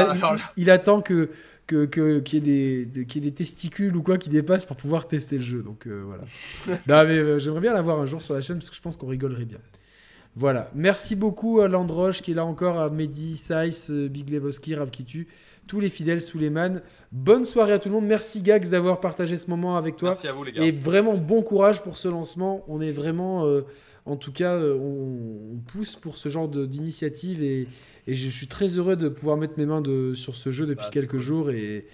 il, attend que qu'il que, y, ait des, des testicules ou quoi qui dépassent pour pouvoir tester le jeu. Donc euh, voilà. mais j'aimerais bien l'avoir un jour sur la chaîne parce que je pense qu'on rigolerait bien. Voilà. Merci beaucoup à Landroche qui est là encore, à Mehdi, Saïs, Big Levoski, Rabkitu, tous les fidèles sous les man. Bonne soirée à tout le monde. Merci Gags d'avoir partagé ce moment avec toi.
Merci à vous les gars.
Et vraiment bon courage pour ce lancement. On est vraiment en tout cas, euh, on, pousse pour ce genre d'initiative et, je suis très heureux de pouvoir mettre mes mains sur ce jeu depuis bah, quelques jours et,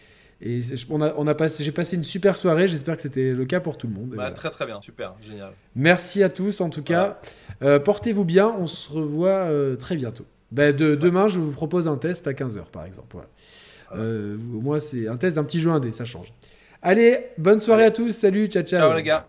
on a, passé, j'ai passé une super soirée. J'espère que c'était le cas pour tout le monde.
Bah, très très bien, super, génial.
Merci à tous en tout cas. Euh, portez-vous bien. On se revoit euh, très bientôt. Bah, de, demain, je vous propose un test à 15h par exemple. moi, c'est un test d'un petit jeu indé, ça change. Allez, bonne soirée à tous. Salut, ciao, ciao.
Ciao les gars.